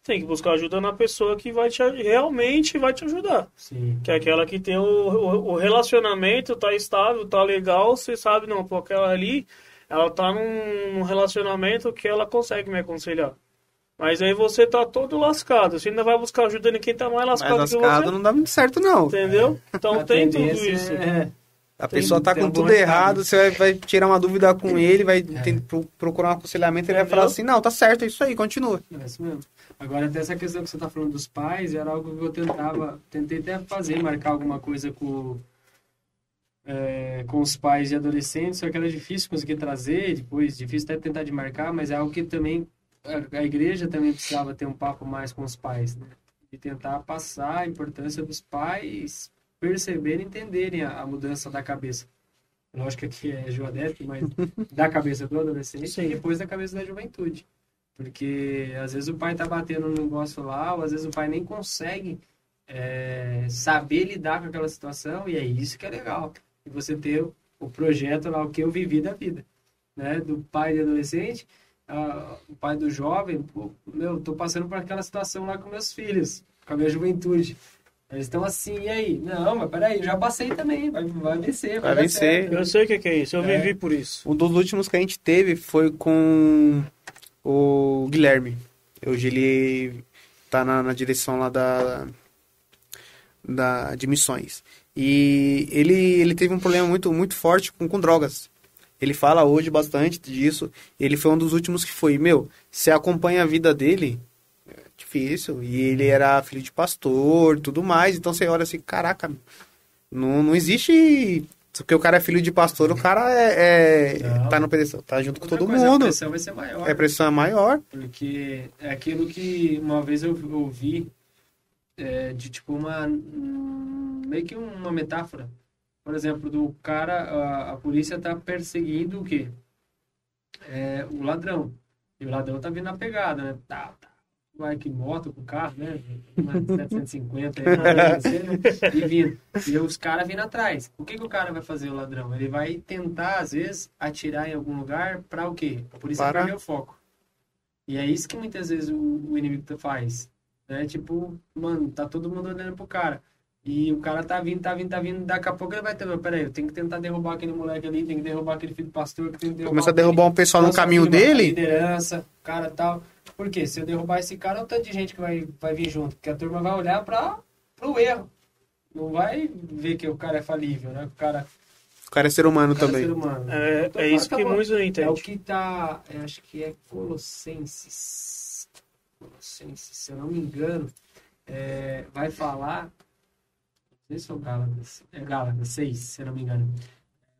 Tem que buscar ajuda na pessoa que vai te, realmente vai te ajudar. Sim. Que é aquela que tem o, o, o relacionamento, tá estável, tá legal, você sabe, não, pô, aquela ali, ela tá num, num relacionamento que ela consegue me aconselhar. Mas aí você tá todo lascado, você ainda vai buscar ajuda em quem tá mais lascado que lascado você. não dá muito certo, não. Entendeu? Então [LAUGHS] A tem tudo isso. É, A Tem- pessoa tá com tudo errado, você vai, vai tirar uma dúvida com ele, vai É. tem- pro- procurar um aconselhamento, ele vai falar assim, não, tá certo, é isso aí, continua. é isso mesmo. Agora, até essa questão que você está falando dos pais, era algo que eu tentava, tentei até fazer, marcar alguma coisa com, é, com os pais e adolescentes, só que era difícil conseguir trazer, depois, difícil até tentar de marcar, mas é algo que também, a, a igreja também precisava ter um papo mais com os pais, né? E tentar passar a importância dos pais perceberem e entenderem a, a mudança da cabeça. Lógico que é Joadete, mas [LAUGHS] da cabeça do adolescente Sim. e depois da cabeça da juventude. Porque às vezes o pai tá batendo no negócio lá, ou às vezes o pai nem consegue é, saber lidar com aquela situação, e é isso que é legal. E você ter o, o projeto lá, o que eu vivi da vida. Né? Do pai de adolescente, ah, o pai do jovem, pô, meu, tô passando por aquela situação lá com meus filhos, com a minha juventude. Eles estão assim, e aí? Não, mas peraí, eu já passei também, vai, vai vencer. Vai dar vencer. certo. Eu sei o que que é isso, eu É. vivi por isso. Um dos últimos que a gente teve foi com o Guilherme. Hoje ele tá na, na direção lá da, da de missões. E ele, ele teve um problema muito, muito forte com, com drogas. Ele fala hoje bastante disso. Ele foi um dos últimos que foi. Meu, você acompanha a vida dele, difícil. E ele era filho de pastor tudo mais. Então você olha assim, caraca, não, não existe. Porque o cara é filho de pastor, o cara é, é- tá no pedestal, tá junto com todo coisa, A mundo. pressão vai ser maior. É pressão é maior. Porque é aquilo que uma vez eu ouvi é, de tipo uma. meio que uma metáfora. Por exemplo, do cara, a, a polícia tá perseguindo o quê? É, o ladrão. E o ladrão tá vindo na pegada, né? Tá. Vai que moto com carro, né? Uma 750 aí, né? e vindo. E os caras vindo atrás. O que, que o cara vai fazer, o ladrão? Ele vai tentar, às vezes, atirar em algum lugar para o quê? A polícia Para. perder o foco. E é isso que muitas vezes o, o inimigo faz. Né? Tipo, mano, tá todo mundo olhando pro cara. E o cara tá vindo, tá vindo, tá vindo. Daqui a pouco ele vai ter, "Meu, peraí, eu tenho que tentar derrubar aquele moleque ali, tem que derrubar aquele filho do pastor, que tem que derrubar Começa a derrubar um pessoal no caminho dele. liderança, cara tal. Por quê? Se eu derrubar esse cara, é um tanto de gente que vai, vai vir junto. Porque a turma vai olhar para o erro. Não vai ver que o cara é falível, né? O cara, O cara é ser humano é também. ser humano. É, Então, é isso que muitos não É o entendem. que tá. Eu acho que é Colossenses. Colossenses, se eu não me engano, é, vai falar. sei se é o Gálatas, é Gálatas 6, se eu não me engano.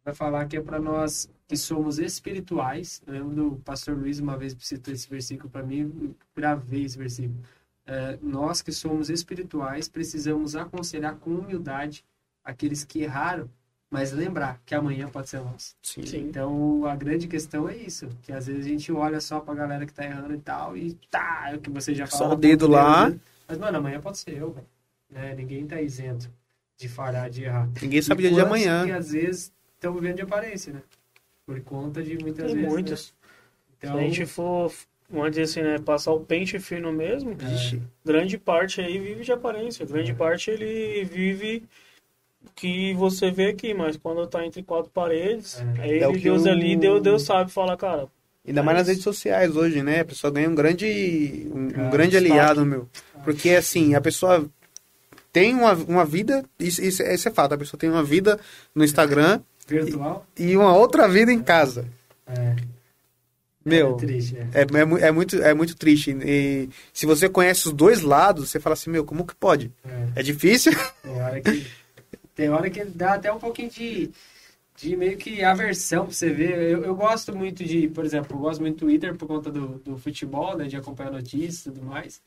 Vai falar que é para nós que somos espirituais. Eu lembro do pastor Luiz uma vez citou esse versículo para mim, gravei esse versículo. É, nós que somos espirituais precisamos aconselhar com humildade aqueles que erraram, mas lembrar que amanhã pode ser nosso. Sim. Sim. Então a grande questão é isso, que às vezes a gente olha só pra galera que tá errando e tal, e tá, é o que você já Só falou. o dedo lá. Mas, mano, amanhã pode ser eu, velho. Né? Ninguém tá isento de falhar, de errar. Ninguém sabe o E dia de amanhã. que às vezes estão vivendo de aparência, né? Por conta de muitas Tem vezes. muitos. Né? Se Então, a gente for, vamos dizer assim, né, passar o pente fino mesmo, Vixe. grande parte aí vive de aparência. Grande parte ele vive o que você vê aqui, mas quando tá entre quatro paredes, É. aí É o ele, que Deus o- ali, Deus, Deus sabe falar, cara, Ainda mais nas redes sociais hoje, né? A pessoa ganha um grande, um, um Cara, grande aliado, meu. Porque, assim, a pessoa tem uma, uma vida, isso, isso, isso é fato, a pessoa tem uma vida no Instagram virtual. e uma outra vida em casa. É, Meu, é triste, né? é, é, mu- é muito, é muito triste. E se você conhece os dois lados, você fala assim, meu, como que pode? É. É difícil? Tem hora que, tem hora que dá até um pouquinho de, de meio que aversão pra você ver. Eu, eu gosto muito de, por exemplo, eu gosto muito do Twitter por conta do, do futebol, né? De acompanhar notícias e tudo mais.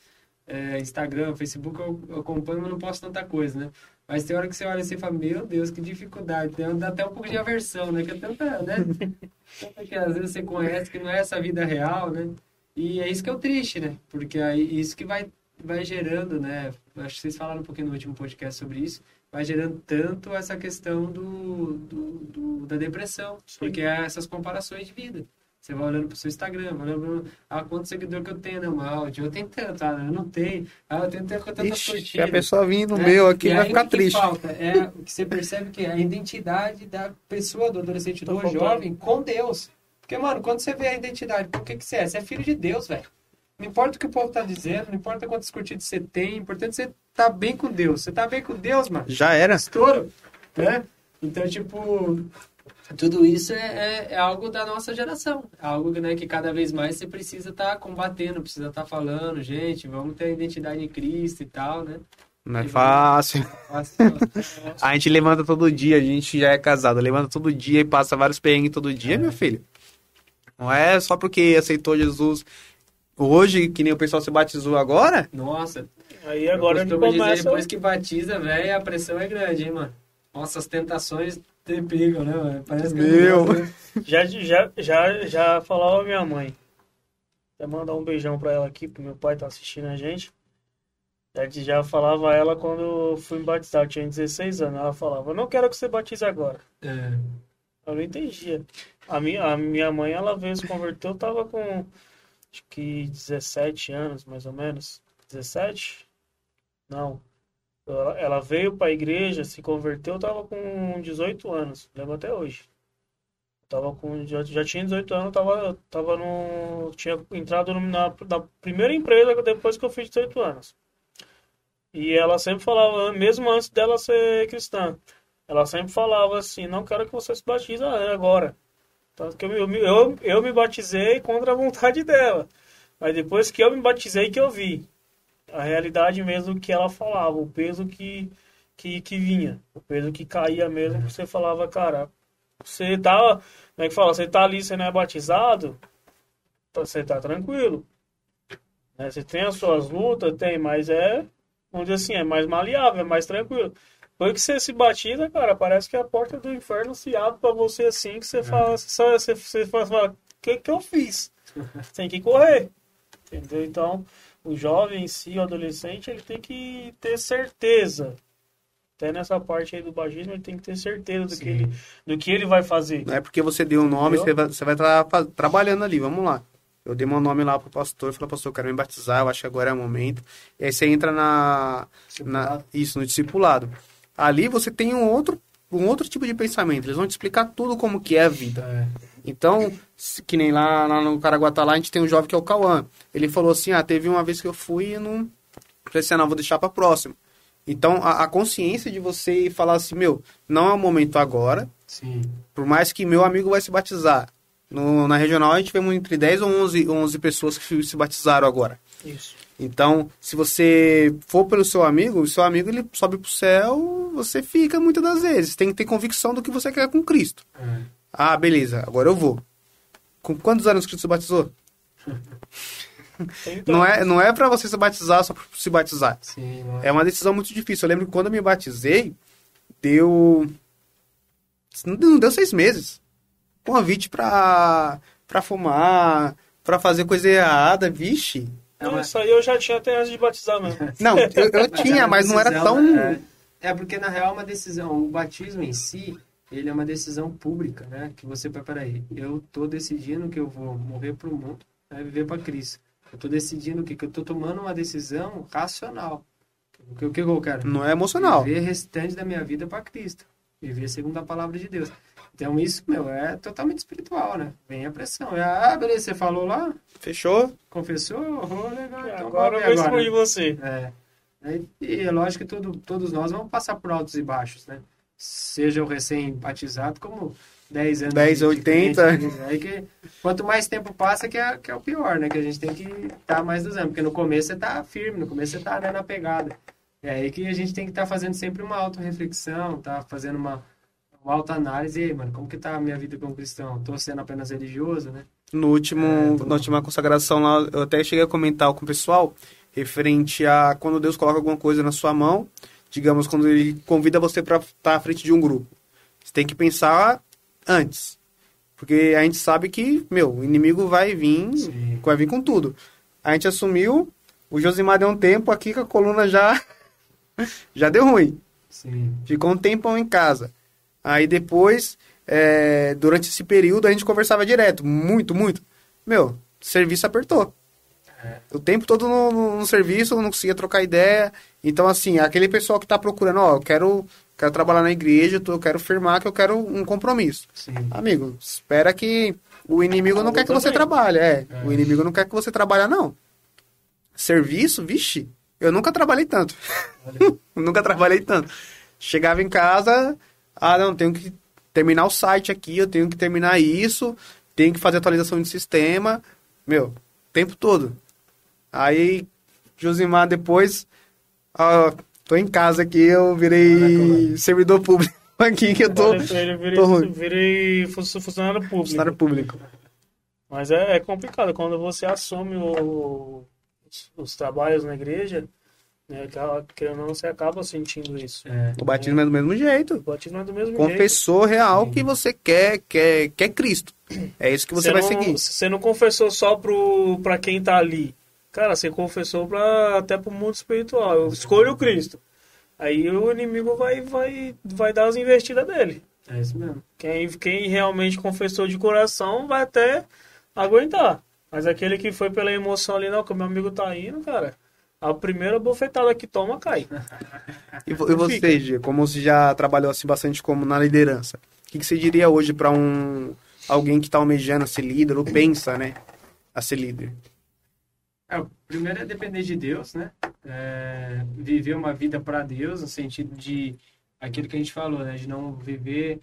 É, Instagram, Facebook eu, eu acompanho, mas não posto tanta coisa, né? Mas tem hora que você olha assim e fala, meu Deus, que dificuldade. Tem, dá até um pouco de aversão, né? Que é tanta, né? [LAUGHS] Tanta que às vezes você conhece que não é essa vida real, né? E é isso que é o triste, né? Porque aí isso que vai, vai gerando, né? Acho que vocês falaram um pouquinho no último podcast sobre isso. Vai gerando tanto essa questão do, do, do- da depressão. Porque é essas comparações de vida. Você vai olhando pro seu Instagram, vai olhando, ah, quanto seguidor que eu tenho, não, áudio, eu tenho tanto, ah, eu não tenho, ah, eu tenho tanto, tantas Ixi, curtidas. se a pessoa vir no né? meu aqui, E vai aí ficar o que triste. falta é o que você percebe que é a identidade da pessoa, do adolescente, Tá do faltando. jovem com Deus. Porque, mano, quando você vê a identidade, por que, que você é? Você é filho de Deus, velho. Não importa o que o povo tá dizendo, não importa quantos curtidos você tem, o importante é você tá bem com Deus. Você tá bem com Deus, mano. Já era. Estouro, né? Então, tipo, tudo isso é, é, é algo da nossa geração. É algo né, que cada vez mais você precisa estar combatendo, precisa estar falando, gente, vamos ter a identidade em Cristo e tal, né? [LAUGHS] Não é fácil. A gente levanta todo dia, a gente já é casado, levanta todo dia e passa vários perrengues todo dia, É. meu filho. Não é só porque aceitou Jesus hoje, que nem o pessoal se batizou agora. Nossa, aí agora eu que costumo dizer, começa... depois que batiza, velho, a pressão é grande, hein, mano? Nossa, as tentações te pegam, né, mano? Parece que Meu. Já, já, já, já falava a minha mãe. Até mandar um beijão pra ela aqui, porque meu pai tá assistindo a gente. Já, já falava a ela quando eu fui me batizar, eu tinha 16 anos. Ela falava, eu não quero que você batize agora. É, Eu não entendia. A minha, a minha mãe, ela veio se converter, eu tava com acho que 17 anos, mais ou menos. 17? Não. Ela, veio pra igreja, se converteu, eu tava com 18 anos, lembro até hoje. Tava com, já, já tinha 18 anos, tava, tava no. Tinha entrado na, na primeira empresa depois que eu fiz 18 anos. E ela sempre falava, mesmo antes dela ser cristã, ela sempre falava assim, não quero que você se batize agora. Tanto que eu, eu, eu, eu me batizei contra a vontade [LAUGHS] dela. Mas depois que eu me batizei que eu vi a realidade mesmo que ela falava, o peso que, que, que vinha, o peso que caía mesmo, que você falava, cara, você tá, como é que fala, você tá ali, você não é batizado, tá- você tá tranquilo. Né? Você tem as suas lutas, tem, mas é, vamos dizer assim, é mais maleável, é mais tranquilo. Depois que você se batiza, cara, parece que a porta do inferno se abre pra você assim, que você fala, você, você, você fala, o que que eu fiz? Você tem que correr. Entendeu? Então, o jovem em si, o adolescente, ele tem que ter certeza. Até nessa parte aí do bagismo, ele tem que ter certeza do, Sim. que ele, do que ele vai fazer. Não é porque você deu o nome, Entendeu? você vai, você vai estar fa- trabalhando ali, vamos lá. Eu dei meu nome lá pro pastor, falei, pastor, eu quero me batizar, eu acho que agora é o momento. E aí você entra na, na isso, no discipulado. Ali você tem um outro, um outro tipo de pensamento, eles vão te explicar tudo como que é a vida. É, Então, que nem lá, lá no Caraguatá, lá a gente tem um jovem que é o Cauã. Ele falou assim, ah, teve uma vez que eu fui e não... Falei assim, ah, não, vou deixar pra próxima. Então, a, a consciência de você falar assim, meu, não é o momento agora, sim. por mais que meu amigo vai se batizar. No, na regional a gente vemos entre 10 ou 11, 11 pessoas que se batizaram agora. Isso. Então, se você for pelo seu amigo, o seu amigo ele sobe pro céu você fica muitas das vezes. Tem que ter convicção do que você quer com Cristo. É. Ah, beleza, agora eu vou. Com quantos anos Cristo se batizou? Então, Não é, não é para você se batizar só pra se batizar. Sim, não É uma decisão muito difícil. Eu lembro que quando eu me batizei, deu. Não deu- não deu seis meses. Convite pra, pra fumar, pra fazer coisa errada, vixe. É Não, isso aí eu já tinha até antes de batizar mesmo. [LAUGHS] Não, eu, eu é tinha, mas não era decisão, tão. É, é porque na real é uma decisão. O batismo em si, ele é uma decisão pública, né? Que você, peraí, eu tô decidindo que eu vou morrer pro mundo, né? viver para Cristo. Eu tô decidindo o quê? Que eu tô tomando uma decisão racional. O que, o que eu quero? Não é emocional. Viver o restante da minha vida para Cristo. Viver segundo a palavra de Deus. Então isso, meu, é totalmente espiritual, né? Vem a pressão. É, ah, beleza, você falou lá, Fechou? confessou, oh, legal. Então Agora eu vou ver explodir você. é. Aí, E é lógico que todo, todos nós vamos passar por altos e baixos, né? Seja o recém-batizado, como 10 anos. 10, de 80. crente, Aí que, quanto mais tempo passa, que é, que é o pior, né? Que a gente tem que estar mais dos anos. Porque no começo você tá firme, no começo você tá né, na pegada. É aí que a gente tem que estar fazendo sempre uma auto-reflexão, tá fazendo uma, uma autoanálise. E aí, mano, como que tá a minha vida como cristão? Tô sendo apenas religioso, né? No último, É, tô- na última consagração lá, eu até cheguei a comentar com o pessoal referente a quando Deus coloca alguma coisa na sua mão, digamos, quando ele convida você para estar à frente de um grupo. Você tem que pensar antes. Porque a gente sabe que, meu, o inimigo vai vir, Sim. vai vir com tudo. A gente assumiu, o Josimar deu um tempo aqui que a coluna já [LAUGHS] já deu ruim. Sim. Ficou um tempão em casa. Aí depois, é, durante esse período, a gente conversava direto. Muito, muito. Meu, serviço apertou. É. O tempo todo no, no- no serviço, eu não conseguia trocar ideia. Então, assim, aquele pessoal que tá procurando, ó, eu quero, quero trabalhar na igreja, eu quero firmar que eu quero um compromisso. Sim. Amigo, espera que o inimigo não Eu quer que você trabalhe. É, É. o inimigo não quer que você trabalhe, não. Serviço, vixe, eu nunca trabalhei tanto. [LAUGHS] Nunca trabalhei tanto. Chegava em casa, ah, não, tenho que terminar o site aqui, eu tenho que terminar isso, tenho que fazer atualização de sistema. Meu, tempo todo. Aí, Josimar, depois, ah, tô em casa aqui, eu virei servidor público [LAUGHS] aqui, que eu tô eu virei, tô ruim. virei fu- funcionário público. funcionário público. Mas é, é complicado quando você assume o- os, os trabalhos na igreja, né, que ela- querendo ou não, você acaba sentindo isso. É. O batismo é do mesmo O jeito. batismo é do mesmo jeito. Confessou real Sim. que você quer, quer, quer Cristo. É isso que você, vai não, seguir. Você não confessou só pro, pra quem tá ali. Cara, você confessou pra, até pro mundo espiritual. Eu escolho o Cristo. Aí o inimigo vai, vai, vai dar as investidas dele. É isso mesmo. Quem, quem realmente confessou de coração vai até aguentar. Mas aquele que foi pela emoção ali, não, que o meu amigo tá indo, cara. A primeira bofetada que toma, cai. [LAUGHS] E, vo- e você, Gia, como você já trabalhou assim bastante como na liderança, o que, que você diria hoje para um alguém que está almejando a ser líder ou pensa, né, a ser líder? É, o primeiro é depender de Deus, né? É, viver uma vida para Deus, no sentido de aquilo que a gente falou, né? De não viver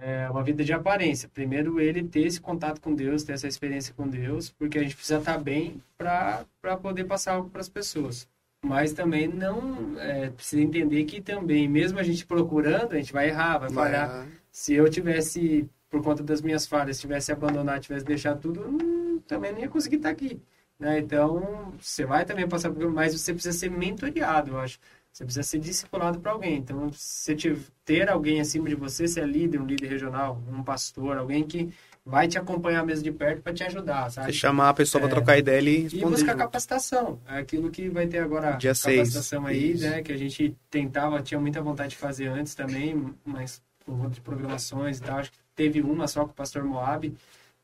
é, uma vida de aparência. Primeiro, ele ter esse contato com Deus, ter essa experiência com Deus, porque a gente precisa estar bem para poder passar algo para as pessoas. Mas também não é, precisa entender que também, mesmo a gente procurando, a gente vai errar, vai falhar. Vai- Se eu tivesse, por conta das minhas falhas, tivesse abandonado, tivesse deixado tudo, não- também não ia conseguir estar aqui. Né? Então, você vai também passar por mas você precisa ser mentoreado, eu acho. Você precisa ser discipulado para alguém. Então, se ter alguém acima de você, se é líder, um líder regional, um pastor, alguém que vai te acompanhar mesmo de perto para te ajudar, Você sabe? chamar a pessoa É. para trocar ideia e E responder. buscar junto. capacitação. É aquilo que vai ter agora Dia seis. capacitação aí, Isso. né? Que a gente tentava, tinha muita vontade de fazer antes também, mas conta de programações e tal. Acho que teve uma só com o pastor Moab,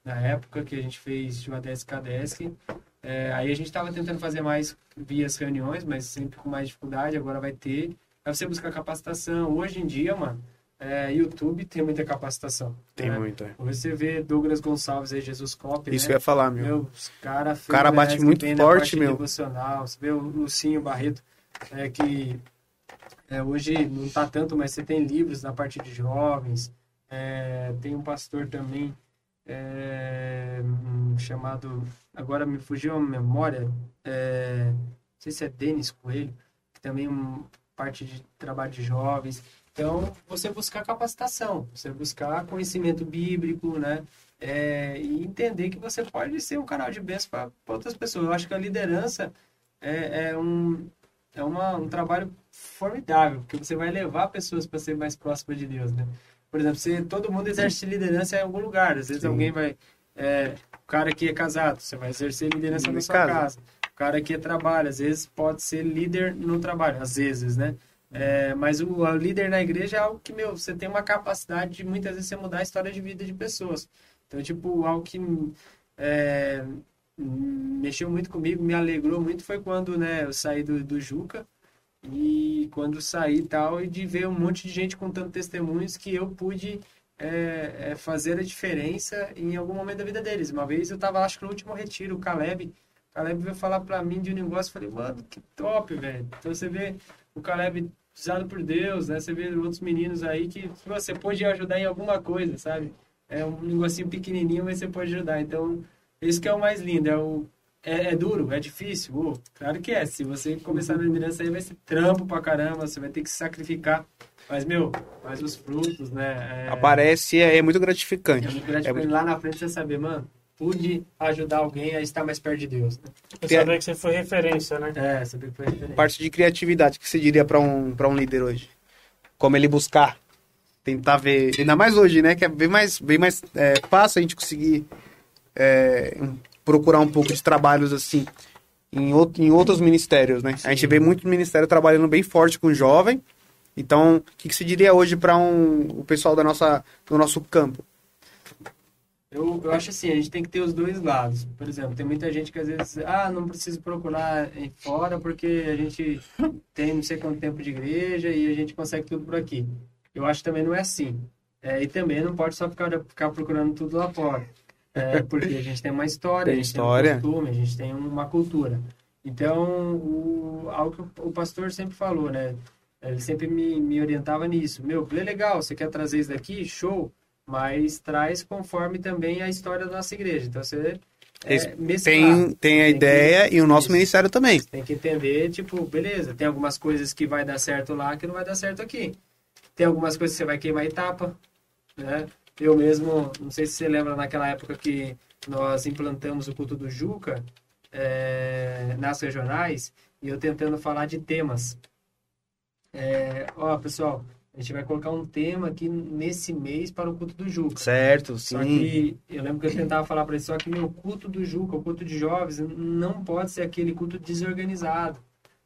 na época, que a gente fez de uma DSK É, aí a gente estava tentando fazer mais via as reuniões, mas sempre com mais dificuldade. Agora vai ter. Aí você buscar capacitação. Hoje em dia, mano, é, YouTube tem muita capacitação. Tem né? muito, é. Você vê Douglas Gonçalves aí, Jesus Cop, Isso né? eu ia falar, meu. Meu, os cara O cara bate muito forte, meu. Devocional. Você vê o Lucinho Barreto, é, que é, hoje não tá tanto, mas você tem livros na parte de jovens. É, tem um pastor também é, chamado, agora me fugiu a memória, é, não sei se é Denis Coelho, que também hum, parte de trabalho de jovens. Então, você buscar capacitação, você buscar conhecimento bíblico, né? É, e entender que você pode ser um canal de bênção para outras pessoas. Eu acho que a liderança é, é um, é uma, um trabalho formidável, porque você vai levar pessoas para ser mais próximas de Deus, né? Por exemplo, se todo mundo exerce liderança em algum lugar, às vezes Sim. alguém vai... É, o cara que é casado, você vai exercer liderança na sua casa. casa. O cara que é trabalho, às vezes pode ser líder no trabalho, às vezes, né? É, mas o, o, líder na igreja é algo que, meu, você tem uma capacidade de muitas vezes você mudar a história de vida de pessoas. Então, tipo, algo que é, mexeu muito comigo, me alegrou muito foi quando, né, eu saí do, do Juca e quando saí tal, e de ver um monte de gente contando testemunhos que eu pude é, é, fazer a diferença em algum momento da vida deles. Uma vez eu tava, acho que no último retiro, o Caleb, o Caleb veio falar pra mim de um negócio, falei, mano, que top, velho. Então você vê o Caleb usado por Deus, né? Você vê outros meninos aí que você pode ajudar em alguma coisa, sabe? É um negocinho pequenininho, mas você pode ajudar. Então, isso que é o mais lindo, é o é, é, duro, é difícil? Uh, claro que é. Se você começar na liderança aí, vai ser trampo pra caramba, você vai ter que se sacrificar. Mas, meu, faz os frutos, né? É... Aparece, é, é, muito gratificante. É muito gratificante. É muito... Lá na frente você saber, mano, pude ajudar alguém a estar mais perto de Deus. Né? E saber que você foi referência, né? É, saber que foi referência. Parte de criatividade, que você diria para um, pra um líder hoje? Como ele buscar, tentar ver, ainda mais hoje, né? Que é bem mais, bem mais é, fácil a gente conseguir é, procurar um pouco de trabalhos assim em, outro, em outros ministérios, né? Sim. A gente vê muito ministério trabalhando bem forte com jovem. Então, o que, que se diria hoje para um, o pessoal da nossa, do nosso campo? Eu, eu acho assim, a gente tem que ter os dois lados. Por exemplo, tem muita gente que às vezes, ah, não preciso procurar fora porque a gente tem não sei quanto tempo de igreja e a gente consegue tudo por aqui. Eu acho que também não é assim. É, e também não pode só ficar, ficar procurando tudo lá fora. É, porque a gente tem uma história, tem a gente história. tem um costume, a gente tem uma cultura. Então, o, algo que o pastor sempre falou, né? Ele sempre me, me orientava nisso. Meu, é legal, você quer trazer isso daqui? Show! Mas traz conforme também a história da nossa igreja. Então, você é, tem, tem a tem ideia que, e o nosso isso, ministério também. Tem que entender, tipo, beleza, tem algumas coisas que vai dar certo lá que não vai dar certo aqui. Tem algumas coisas que você vai queimar etapa, né? Eu mesmo, não sei se você lembra naquela época que nós implantamos o culto do Juca é, nas regionais e eu tentando falar de temas. É, ó, pessoal, a gente vai colocar um tema aqui nesse mês para o culto do Juca. Certo, sim. Só que eu lembro que eu tentava falar para ele, só que meu culto do Juca, o culto de jovens, não pode ser aquele culto desorganizado.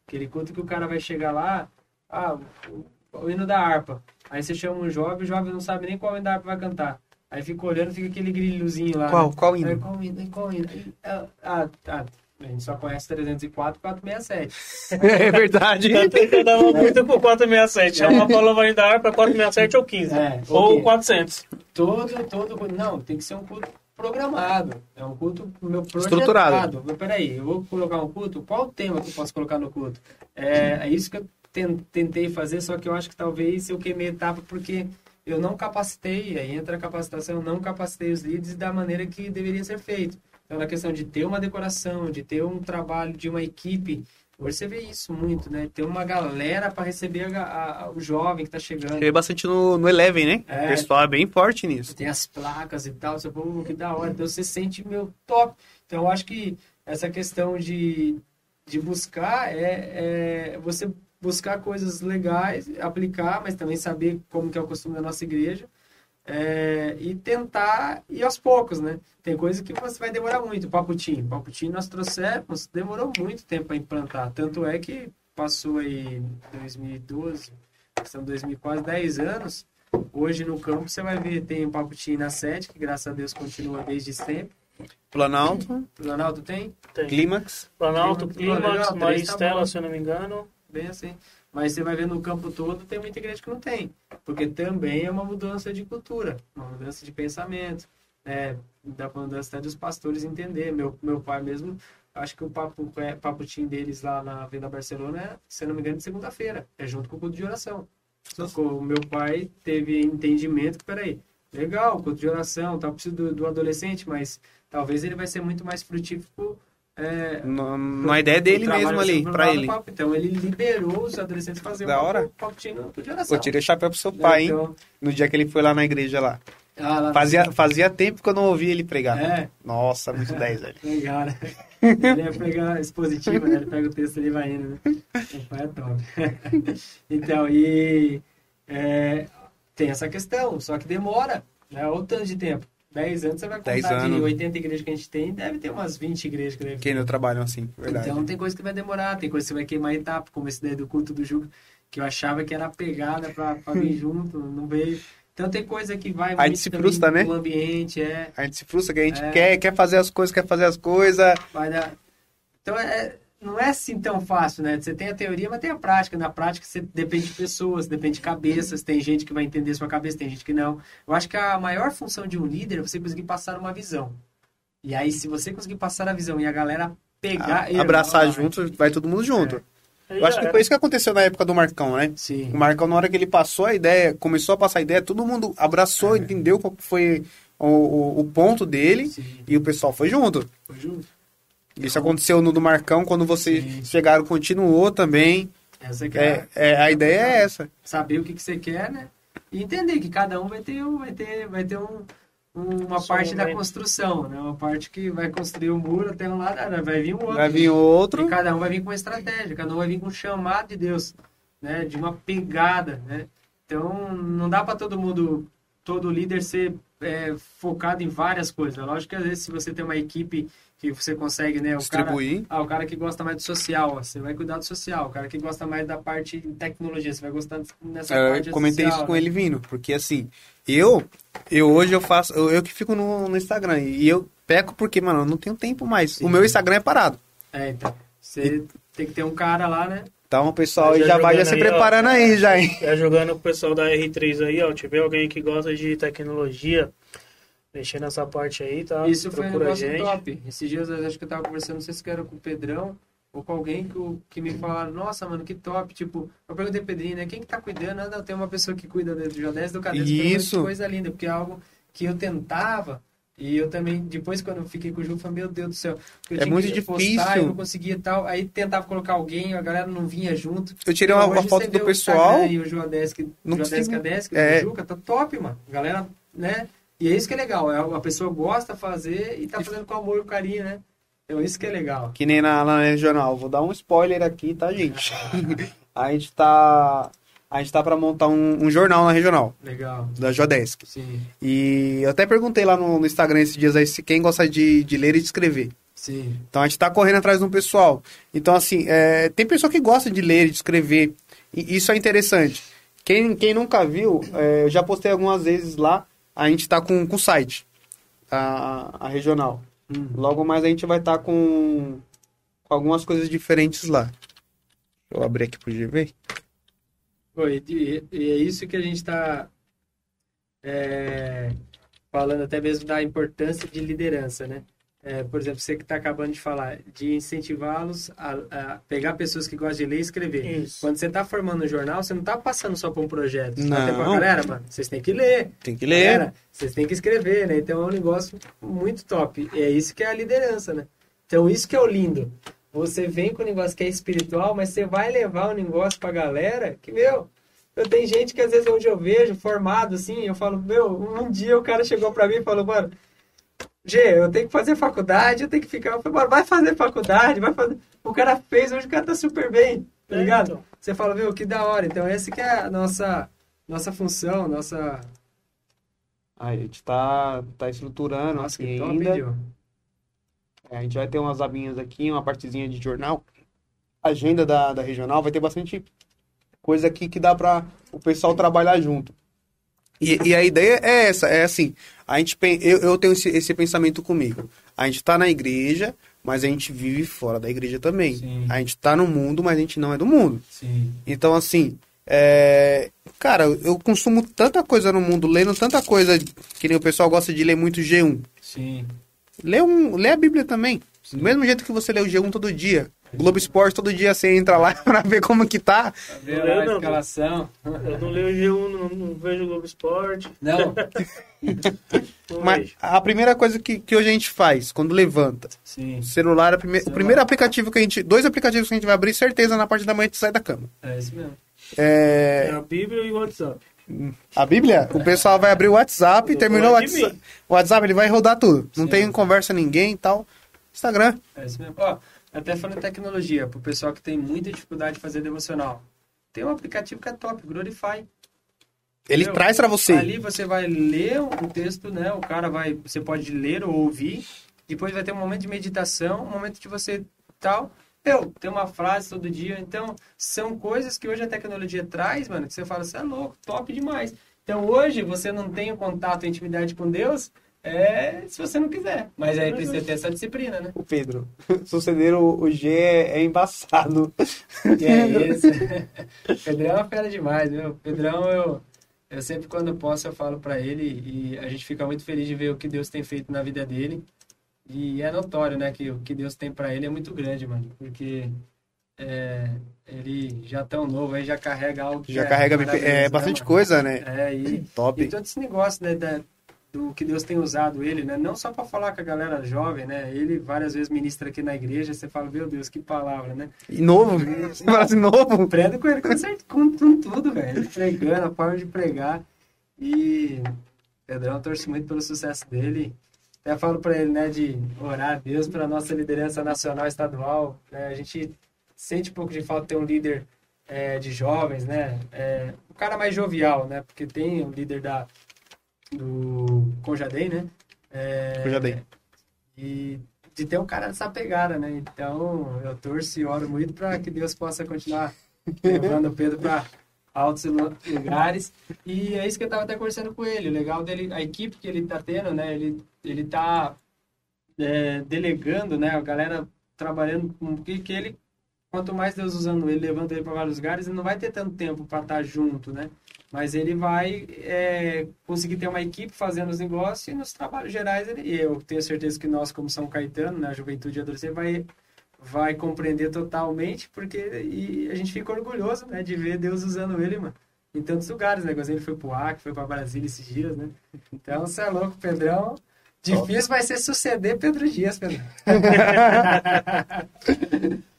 Aquele culto que o cara vai chegar lá, ah, o, o hino da harpa. Aí você chama um jovem, o jovem não sabe nem qual hino vai cantar. Aí fica olhando, fica aquele grilhozinho lá. Qual? Né? Qual hino? Aí, qual hino? Qual hino? Ah, ah, ah, a gente só conhece 304 e 467. [LAUGHS] É verdade. Eu dava muito por 467. É uma palavra ainda harpa 467 ou 15. É, ou 400. Todo, todo. Não, tem que ser um culto programado. É um culto meu projetado. Estruturado. Mas peraí, eu vou colocar um culto? Qual o tema que eu posso colocar no culto? É, é isso que eu tentei fazer, só que eu acho que talvez eu queimei etapa porque eu não capacitei, aí entra a capacitação, eu não capacitei os líderes da maneira que deveria ser feito. Então, na questão de ter uma decoração, de ter um trabalho de uma equipe, hoje você vê isso muito, né? Ter uma galera para receber a, a, o jovem que está chegando. Vê bastante no, no Eleven, né? É, o pessoal é bem forte nisso. Tem as placas e tal, você pô, que da hora. Então, você sente, meu, top. Então, eu acho que essa questão de, de buscar é, é você buscar coisas legais, aplicar, mas também saber como que é o costume da nossa igreja. É, e tentar ir aos poucos, né? Tem coisa que você vai demorar muito. Paputim. Paputim nós trouxemos, demorou muito tempo para implantar. Tanto é que passou aí 2012, são 2000, quase 10 anos. Hoje no campo você vai ver, tem o Paputim na sede, que graças a Deus continua desde sempre. Planalto. Planalto tem? tem. Clímax. Planalto, Clímax, Maristela, tá se eu não me engano bem assim. Mas você vai ver no campo todo, tem muita igreja que não tem. Porque também é uma mudança de cultura, uma mudança de pensamento. Né? Da mudança dos pastores entender. Meu, meu pai mesmo, acho que o papo, é, paputim deles lá na Venda Barcelona é, se não me engano, de segunda-feira. É junto com o culto de oração. O meu pai teve entendimento que, peraí, legal, culto de oração, tal, preciso do, do adolescente, mas talvez ele vai ser muito mais frutífero é, não é ideia dele mesmo ali, do ele. papo. Então ele liberou os adolescentes fazer Da um hora. pacotinho de oração. Pô, tirei o chapéu pro seu pai, hein? Então, No dia que ele foi lá na igreja lá. ah, lá- Fazia, fazia tempo que eu não ouvia ele pregar. É. Nossa, muito 10, velho. [LAUGHS] Legal, né? Ele ia pegar expositivo, né? Ele pega o texto e ele vai indo, né? O pai é top. [LAUGHS] Então, e é, tem essa questão, só que demora, né? Olha o tanto de tempo. 10 anos você vai contar 10 de anos. 80 igrejas que a gente tem, deve ter umas 20 igrejas que deve. Que não trabalham assim, verdade. Então tem coisa que vai demorar, tem coisa que você vai queimar etapa, como esse daí do culto do Juca, que eu achava que era pegada pra, pra vir [LAUGHS] junto, não veio. Então tem coisa que vai A gente se frustra, né? do ambiente, é. A gente se frustra que a gente É. quer, quer fazer as coisas, quer fazer as coisas. Vai dar... Então, é, não é assim tão fácil, né? Você tem a teoria, mas tem a prática. Na prática, você depende de pessoas, depende de cabeças. Tem gente que vai entender sua cabeça, tem gente que não. Eu acho que a maior função de um líder é você conseguir passar uma visão. E aí, se você conseguir passar a visão e a galera pegar... a- abraçar Irmão, junto, vai todo mundo junto. Aí Eu acho que era. foi isso que aconteceu na época do Marcão, né? Sim. O Marcão, na hora que ele passou a ideia, começou a passar a ideia, todo mundo abraçou, entendeu qual que foi o, o, o ponto dele Sim. e o pessoal foi junto. Foi junto. Isso aconteceu no do Marcão, quando vocês Sim. chegaram, continuou também. Essa que é, É, é, a ideia é essa. saber o que, que você quer, né? E entender que cada um vai ter, um- vai ter, vai ter um, um- uma parte da momento. construção, né? Uma parte que vai construir o muro até um lado, ah, vai vir um outro. Vai vir outro. E cada um vai vir com uma estratégia, cada um vai vir com um chamado de Deus, né? De uma pegada, né? Então, não dá para todo mundo, todo líder ser é, focado em várias coisas. Lógico que às vezes se você tem uma equipe que você consegue, né? O cara, Distribuir. ah, o cara que gosta mais do social, ó, você vai cuidar do social. O cara que gosta mais da parte de tecnologia, você vai gostar nessa É, parte eu comentei social, isso com né? ele vindo, porque assim, eu, eu hoje eu faço, eu, eu que fico no, no Instagram, e eu peco porque, mano, eu não tenho tempo mais. Sim. O meu Instagram é parado. É, então. Você tem que ter um cara lá, né? Então o pessoal Já já, vai já se aí, ó. preparando aí, já, hein? Já jogando com o pessoal da R3 aí, ó. Tiver alguém que gosta de tecnologia, mexer nessa parte aí, tá? Isso foi um Procura a negócio gente. top. Esses dias eu acho que eu tava conversando, não sei se era com o Pedrão ou com alguém que, que me falaram, nossa, mano, que top. Tipo, eu perguntei pro Pedrinho, né? Quem que tá cuidando? Ah, não, tem uma pessoa que cuida do Jodés do Cadê? Isso. coisa linda, porque é algo que eu tentava. E eu também, depois quando eu fiquei com o Ju, eu falei, meu Deus do céu. eu É tinha muito que postar, difícil. eu não conseguia tal. Aí tentava colocar alguém, a galera não vinha junto. Eu tirei uma, Hoje uma foto do pessoal. E o Jodesk, Não Jodesk consigo- Adesk, é. Juca, tá top, mano. A galera, né? E é isso que é legal. é A pessoa gosta de fazer e tá fazendo com amor e carinho, né? Então isso que é legal. Que nem na, na regional. Vou dar um spoiler aqui, tá, gente? [LAUGHS] [LAUGHS] a gente tá. A gente tá pra montar um, um jornal na regional, Legal. da Jodesk. Sim, E eu até perguntei lá no, no Instagram esses dias aí se quem gosta de, de ler e de escrever. sim. Então a gente tá correndo atrás de um pessoal. Então, assim, é, tem pessoa que gosta de ler e de escrever. E isso é interessante. Quem, quem nunca viu, é, eu já postei algumas vezes lá. A gente tá com o site, a, a regional. Hum. Logo mais a gente vai estar com, com algumas coisas diferentes lá. Deixa eu abrir aqui pro GV. Pô, e, e- é isso que a gente está falando até mesmo da importância de liderança, né? É, por exemplo, você que está acabando de falar, de incentivá-los a, a pegar pessoas que gostam de ler e escrever. Isso. Quando você está formando um jornal, você não está passando só para um projeto. Você tá Não. dizendo pra galera, mano, vocês têm que ler. Tem que ler. Galera, vocês têm que escrever, né? Então é um negócio muito top. E é isso que é a liderança, né? Então isso que é o lindo. Você vem com um negócio que é espiritual, mas você vai levar um negócio pra galera que, meu, eu tenho gente que às vezes onde eu vejo, formado assim, eu falo, meu, um dia o cara chegou pra mim e falou, mano, G, eu tenho que fazer faculdade, eu tenho que ficar. Eu falei, mano, vai fazer faculdade, vai fazer. O cara fez, hoje o cara tá super bem, tá É, ligado? então. Você fala, meu, que da hora. Então, essa que é a nossa, nossa função, nossa. A gente tá, tá estruturando Nossa, aqui que top, ainda. É, a gente vai ter umas abinhas aqui, uma partezinha de jornal. Agenda da, da regional, vai ter bastante coisa aqui que dá para o pessoal trabalhar junto. E, e a ideia é essa, é assim, a gente, eu, eu tenho esse, esse pensamento comigo. A gente tá na igreja, mas a gente vive fora da igreja também. Sim. A gente tá no mundo, mas a gente não é do mundo. Sim. Então, assim, é... cara, eu consumo tanta coisa no mundo, lendo tanta coisa, que nem o pessoal gosta de ler muito G1. Sim. Lê, um, lê a Bíblia também. Do mesmo jeito que você lê o G1 todo dia. Globo Esporte, todo dia você entra lá [LAUGHS] pra ver como que tá. Pra ver lá a Não, escalação. Eu não leio o G1, não, não vejo o Globo Esporte. Não, [LAUGHS] Não Mas vejo. a primeira coisa que, que hoje a gente faz, quando levanta, sim, o celular, a prime- o Celular. primeiro aplicativo que a gente. Dois aplicativos que a gente vai abrir, certeza, na parte da manhã a gente sai da cama. é isso mesmo. É, É a Bíblia e o WhatsApp. A Bíblia, o pessoal vai abrir o WhatsApp, terminou o WhatsApp. O WhatsApp ele vai rodar tudo. Não Sim. tem conversa ninguém e tal. Instagram. É isso mesmo. Ó, até falando em tecnologia, pro pessoal que tem muita dificuldade de fazer devocional. Tem um aplicativo que é top, Glorify. Ele traz pra você. Ali você vai ler um texto, né? O cara vai, você pode ler ou ouvir. Depois vai ter um momento de meditação, um momento de você tal. Eu, tem uma frase todo dia. Então, são coisas que hoje a tecnologia traz, mano, que você fala, você é louco, top demais. Então, hoje você não tem o contato, a intimidade com Deus, é se você não quiser. Mas aí precisa ter essa disciplina, né? [LAUGHS] O Pedro. Suceder o, G é, é embaçado. [LAUGHS] Que é isso. [LAUGHS] Pedrão é uma fera demais, meu. Pedrão, eu, eu sempre quando posso eu falo pra ele e a gente fica muito feliz de ver o que Deus tem feito na vida dele. E é notório, né, que o que Deus tem pra ele é muito grande, mano. Porque é, ele já tão novo aí, já carrega algo que Já é carrega é, né, bastante mano? coisa, né? É, e, Top. e todo esse negócio, né, da, do que Deus tem usado ele, né? Não só para falar com a galera jovem, né? Ele várias vezes ministra aqui na igreja, você fala, meu Deus, que palavra, né? E novo. [LAUGHS] Você fala assim, novo. Prendo com ele com, certo, com, com tudo, velho. Ele pregando, a forma de pregar. E Pedrão torce muito pelo sucesso dele. Até falo pra ele, né, de orar a Deus pela nossa liderança nacional estadual. né? A gente sente um pouco de falta de ter um líder é, de jovens, né? É, o cara mais jovial, né? Porque tem o líder da, do Conjadei, né? É, Conjadei. E de ter um cara dessa pegada, né? Então, eu torço e oro muito para que Deus possa continuar levando o Pedro para altos lu- lugares. E é isso que eu tava até conversando com ele. O legal dele, a equipe que ele tá tendo, né? Ele, ele tá é, delegando, né? A galera trabalhando com que, que ele, quanto mais Deus usando ele, levando ele para vários lugares, ele não vai ter tanto tempo para estar junto, né? Mas ele vai é, conseguir ter uma equipe fazendo os negócios e nos trabalhos gerais, ele, eu tenho certeza que nós, como São Caetano, né, a juventude e adolescente, vai, vai compreender totalmente, porque e a gente fica orgulhoso né, de ver Deus usando ele, mano, em tantos lugares, né? Ele foi pro Acre, foi para Brasília esses dias, né? Então, você é louco, Pedrão. Difícil vai ser suceder Pedro Dias, Pedro. [LAUGHS]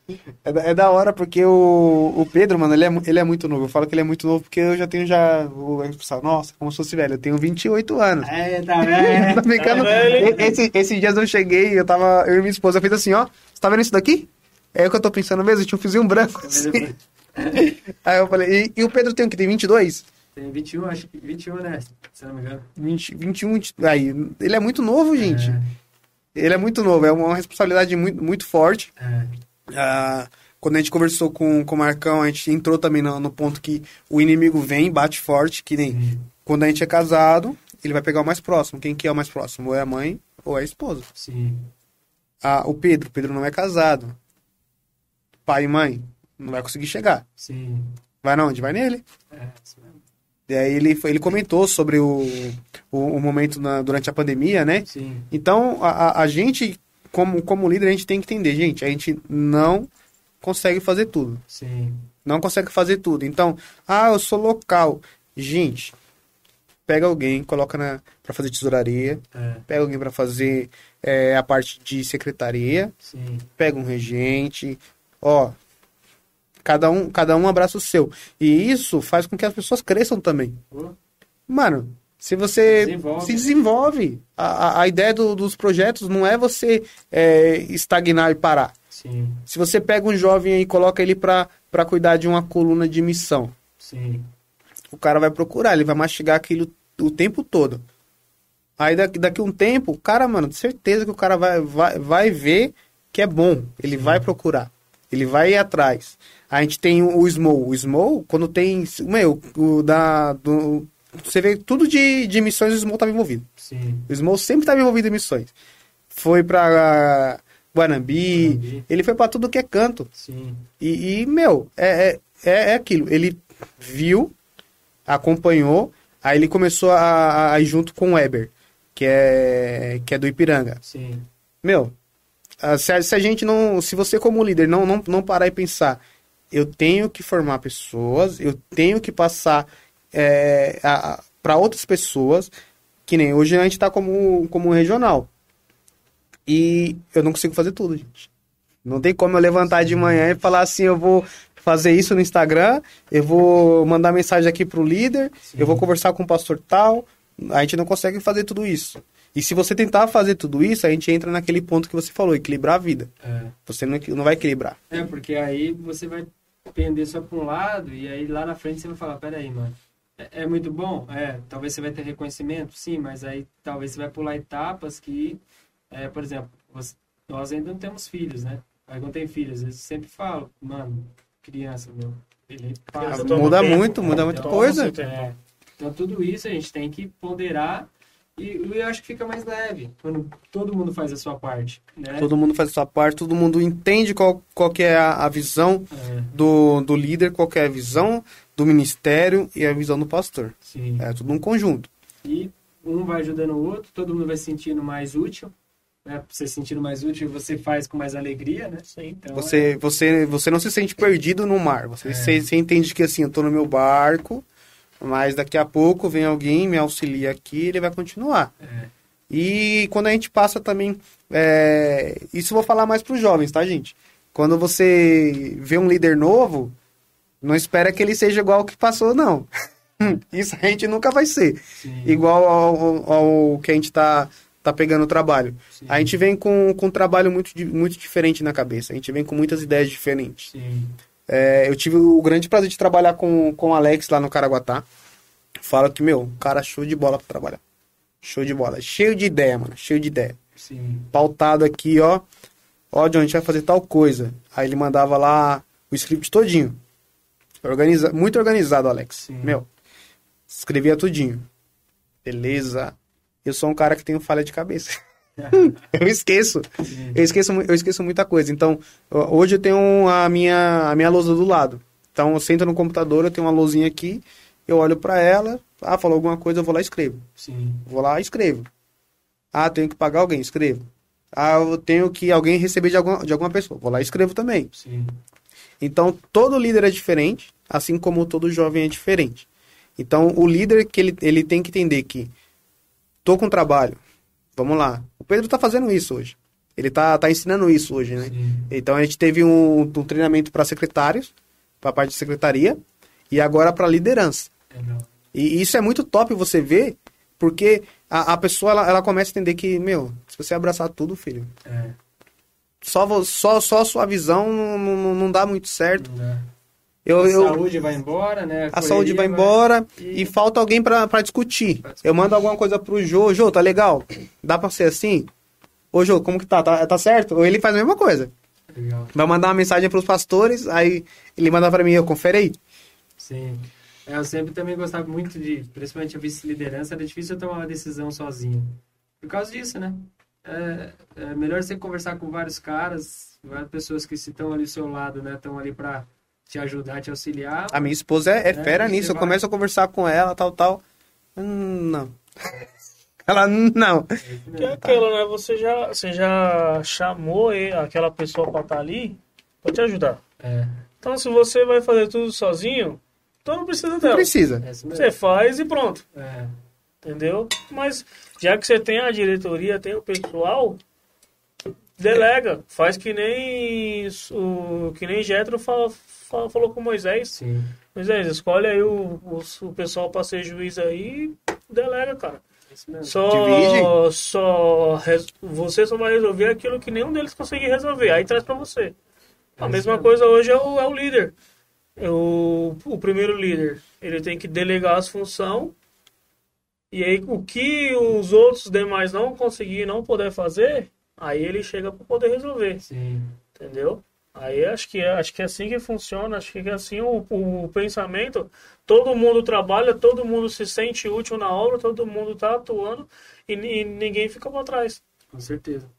É, da- é da hora porque o, o Pedro, mano, ele é, ele é muito novo. Eu falo que ele é muito novo porque eu já tenho já. O pessoal, nossa, como se fosse velho. Eu tenho 28 anos. É, tá vendo? [LAUGHS] Tá brincando? velho. E- Esse, esses dias eu cheguei, eu tava. Eu e minha esposa fez assim, ó. Você tá vendo isso daqui? É o que eu tô pensando mesmo, tinha um fiozinho branco. assim. [LAUGHS] Aí eu falei, e, e o Pedro tem o que? Tem 22? Tem 21, acho que 21, né? Se não me engano. 20, 21. 20 Aí, ele é muito novo, gente. É, Ele é muito novo, é uma responsabilidade muito, muito forte. é. Ah, quando a gente conversou com, com o Marcão, a gente entrou também no, no ponto que o inimigo vem, bate forte, que nem Sim, quando a gente é casado, ele vai pegar o mais próximo. Quem que é o mais próximo? Ou é a mãe ou é a esposa. sim. Ah, o Pedro, o Pedro não é casado. Pai e mãe, não vai conseguir chegar. Sim. Vai na onde? Vai nele. É, isso mesmo. E aí ele, ele comentou sobre o, o, o momento na- durante a pandemia, né? Sim. Então, a- a gente, como, como líder, a gente tem que entender, gente, a gente não consegue fazer tudo. Sim. Não consegue fazer tudo. Então, ah, eu sou local. Gente, pega alguém, coloca na para fazer tesouraria, É, pega alguém para fazer é, a parte de secretaria, sim. pega um regente, ó, cada um, cada um abraça o seu. E isso faz com que as pessoas cresçam também. Mano, se você Desenvolve. se desenvolve, a, a, ideia do- dos projetos não é você é, estagnar e parar. Sim. Se você pega um jovem e coloca ele para cuidar de uma coluna de missão, Sim. o cara vai procurar, ele vai mastigar aquilo o tempo todo. Aí daqui, daqui um tempo, o cara, mano, de certeza que o cara vai, vai, vai ver que é bom. Ele vai procurar. Ele vai ir atrás. A gente tem o, Small. O Small, quando tem. Meu, o da. Do, você vê tudo de, de missões, o Small estava envolvido. Sim. O Small sempre estava envolvido em missões. Foi pra Guanambi, Guanambi. ele foi pra tudo que é canto. Sim. E, e, meu, é, é, é é aquilo. Ele viu, acompanhou, aí ele começou a, a- a ir junto com o Weber, que é, que é do Ipiranga. Sim. Meu, ah, se a, se a gente não, se você como líder não, não, não parar e pensar, eu tenho que formar pessoas, eu tenho que passar é, para outras pessoas, que nem hoje a gente está como, como regional. E eu não consigo fazer tudo, gente. Não tem como eu levantar de manhã e falar assim, eu vou fazer isso no Instagram, eu vou mandar mensagem aqui pro líder, Sim. eu vou conversar com o pastor tal. A gente não consegue fazer tudo isso. E se você tentar fazer tudo isso, a gente entra naquele ponto que você falou, equilibrar a vida. É. Você não, não vai equilibrar. É, porque aí você vai pender só para um lado e aí lá na frente você vai falar, peraí, mano, é, é, muito bom? É, talvez você vai ter reconhecimento, sim, mas aí talvez você vai pular etapas que, é, por exemplo, você, nós ainda não temos filhos, né? Aí não tem filhos, eu sempre falo, mano, criança, meu, ele passa. Muda tempo, muito, muda muita coisa. É, então tudo isso a gente tem que ponderar e eu acho que fica mais leve quando todo mundo faz a sua parte. Né? Todo mundo faz a sua parte, todo mundo entende qual, qual que é a, a visão é. Do, do líder, qual que é a visão do ministério e a visão do pastor. Sim. É tudo um conjunto. E um vai ajudando o outro, todo mundo vai se sentindo mais útil. Né? Você se sentindo mais útil, você faz com mais alegria, né? Sim. Então, você, é... você, você não se sente perdido no mar. Você, é. você, você entende que assim, eu estou no meu barco, mas daqui a pouco vem alguém, me auxilia aqui ele vai continuar. É. E quando a gente passa também. É... Isso eu vou falar mais para os jovens, tá, gente? Quando você vê um líder novo, não espera que ele seja igual ao que passou, não. [LAUGHS] Isso a gente nunca vai ser. Sim. Igual ao, ao, que a gente está tá pegando o trabalho. Sim. A gente vem com, com um trabalho muito, muito diferente na cabeça. A gente vem com muitas ideias diferentes. Sim. É, eu tive o grande prazer de trabalhar com, com o Alex lá no Caraguatá. Fala que, meu, cara show de bola pra trabalhar. Show de bola. Cheio de ideia, mano. Cheio de ideia. Sim. Pautado aqui, ó. Ó, John, a gente vai fazer tal coisa. Aí ele mandava lá o script todinho. Organiza... Muito organizado, Alex. Sim. Meu, escrevia tudinho. Beleza. Eu sou um cara que tem falha de cabeça. [LAUGHS] eu esqueço. Eu esqueço, eu esqueço muita coisa. Então, hoje eu tenho a minha, a minha lousa do lado. Então, eu sento no computador, eu tenho uma lousinha aqui, eu olho para ela, ah, falou alguma coisa, eu vou lá e escrevo. Sim. Vou lá e escrevo. Ah, tenho que pagar alguém, escrevo. Ah, eu tenho que alguém receber de alguma, de alguma pessoa. Vou lá e escrevo também. Sim. Então, todo líder é diferente, assim como todo jovem é diferente. Então, o líder que ele, ele tem que entender que tô com trabalho, Vamos lá. O Pedro está fazendo isso hoje. Ele está tá ensinando isso hoje, né? Sim. Então a gente teve um, um treinamento para secretários, para a parte de secretaria, e agora para liderança. E isso é muito top você ver, porque a, a pessoa ela, ela, começa a entender que, meu, se você abraçar tudo, filho, é. Só, só, só a sua visão não, não, não dá muito certo. Eu, a eu, saúde vai embora, né? A, a saúde vai, vai embora e... e... falta alguém para discutir. discutir. Eu mando alguma coisa pro Jô, Jô, tá legal? Dá pra ser assim? Ô Jô, como que tá? Tá, tá certo? Ou ele faz a mesma coisa. Legal. Vai mandar uma mensagem pros pastores, aí ele manda para mim, eu confere aí. Sim. É, eu sempre também gostava muito de, principalmente a vice-liderança, era difícil eu tomar uma decisão sozinho. Por causa disso, né? É, é melhor você conversar com vários caras, várias pessoas que estão ali ao seu lado, né? Estão ali para te ajudar, te auxiliar. A minha esposa é, é né? fera nisso. Eu vai... começo a conversar com ela, tal, tal. Não. [LAUGHS] Ela não. Que é aquilo, né? Você já, você já chamou aquela pessoa pra estar tá ali pra te ajudar. É. Então, se você vai fazer tudo sozinho, então não precisa dela. Não precisa. É você faz e pronto. É. Entendeu? Mas já que você tem a diretoria, tem o pessoal, delega. Faz que nem o que nem Jetro fala, falou com Moisés. Sim. Moisés, escolhe aí o, o, o pessoal para ser juiz aí delega, cara. Só, só você só vai resolver aquilo que nenhum deles conseguir resolver. Aí traz para você. A é mesma coisa hoje é o, é o líder. É o, o primeiro líder. Ele tem que delegar as funções. E aí, o que os outros demais não conseguir, não poder fazer, aí ele chega para poder resolver. Sim. Entendeu? Aí acho que, é, acho que é assim que funciona, acho que é assim o, o, pensamento. Todo mundo trabalha, todo mundo se sente útil na obra, todo mundo está atuando e, e, ninguém fica para trás. Com certeza.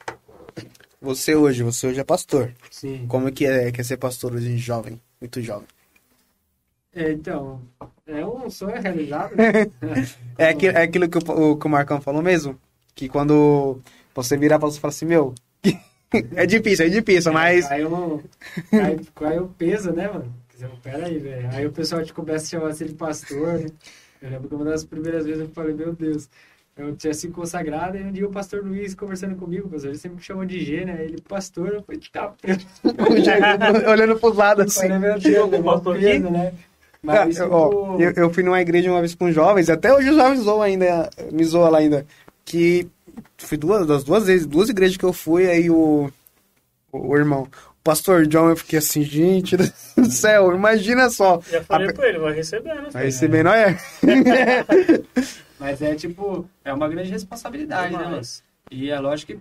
Você hoje, você hoje é pastor. Sim. Como é que é, que é ser pastor hoje jovem, muito jovem? É, então, é um sonho realizado. [LAUGHS] é, aquilo, é aquilo que o, que o Marcão falou mesmo, que quando você virar para você e falar assim, meu, [LAUGHS] É difícil, é difícil, mas. Caiu, caiu, caiu peso, né, mano? Pera aí, velho. Aí o pessoal te começa a chamar assim de pastor, né? Eu lembro que uma das primeiras vezes eu falei, meu Deus, eu tinha se consagrado, e um dia o pastor Luiz conversando comigo, pastor, ele sempre me chamou de G, né? Ele, pastor, eu falei, tá, [LAUGHS] olhando pro lado assim. Falei, meu Deus, né? Pastor peso, né? Mas, ah, ó, eu, eu, fui numa igreja uma vez com jovens, até hoje os jovens zoam ainda, me zoam lá ainda, que fui duas, das duas vezes, duas igrejas que eu fui, aí o, o, o irmão, Pastor John, eu fiquei assim, gente do [LAUGHS] céu, imagina só. Já falei a... pra ele, vai receber, né? Vai receber, não é? [LAUGHS] Mas é tipo, é uma grande responsabilidade, né? E é lógico que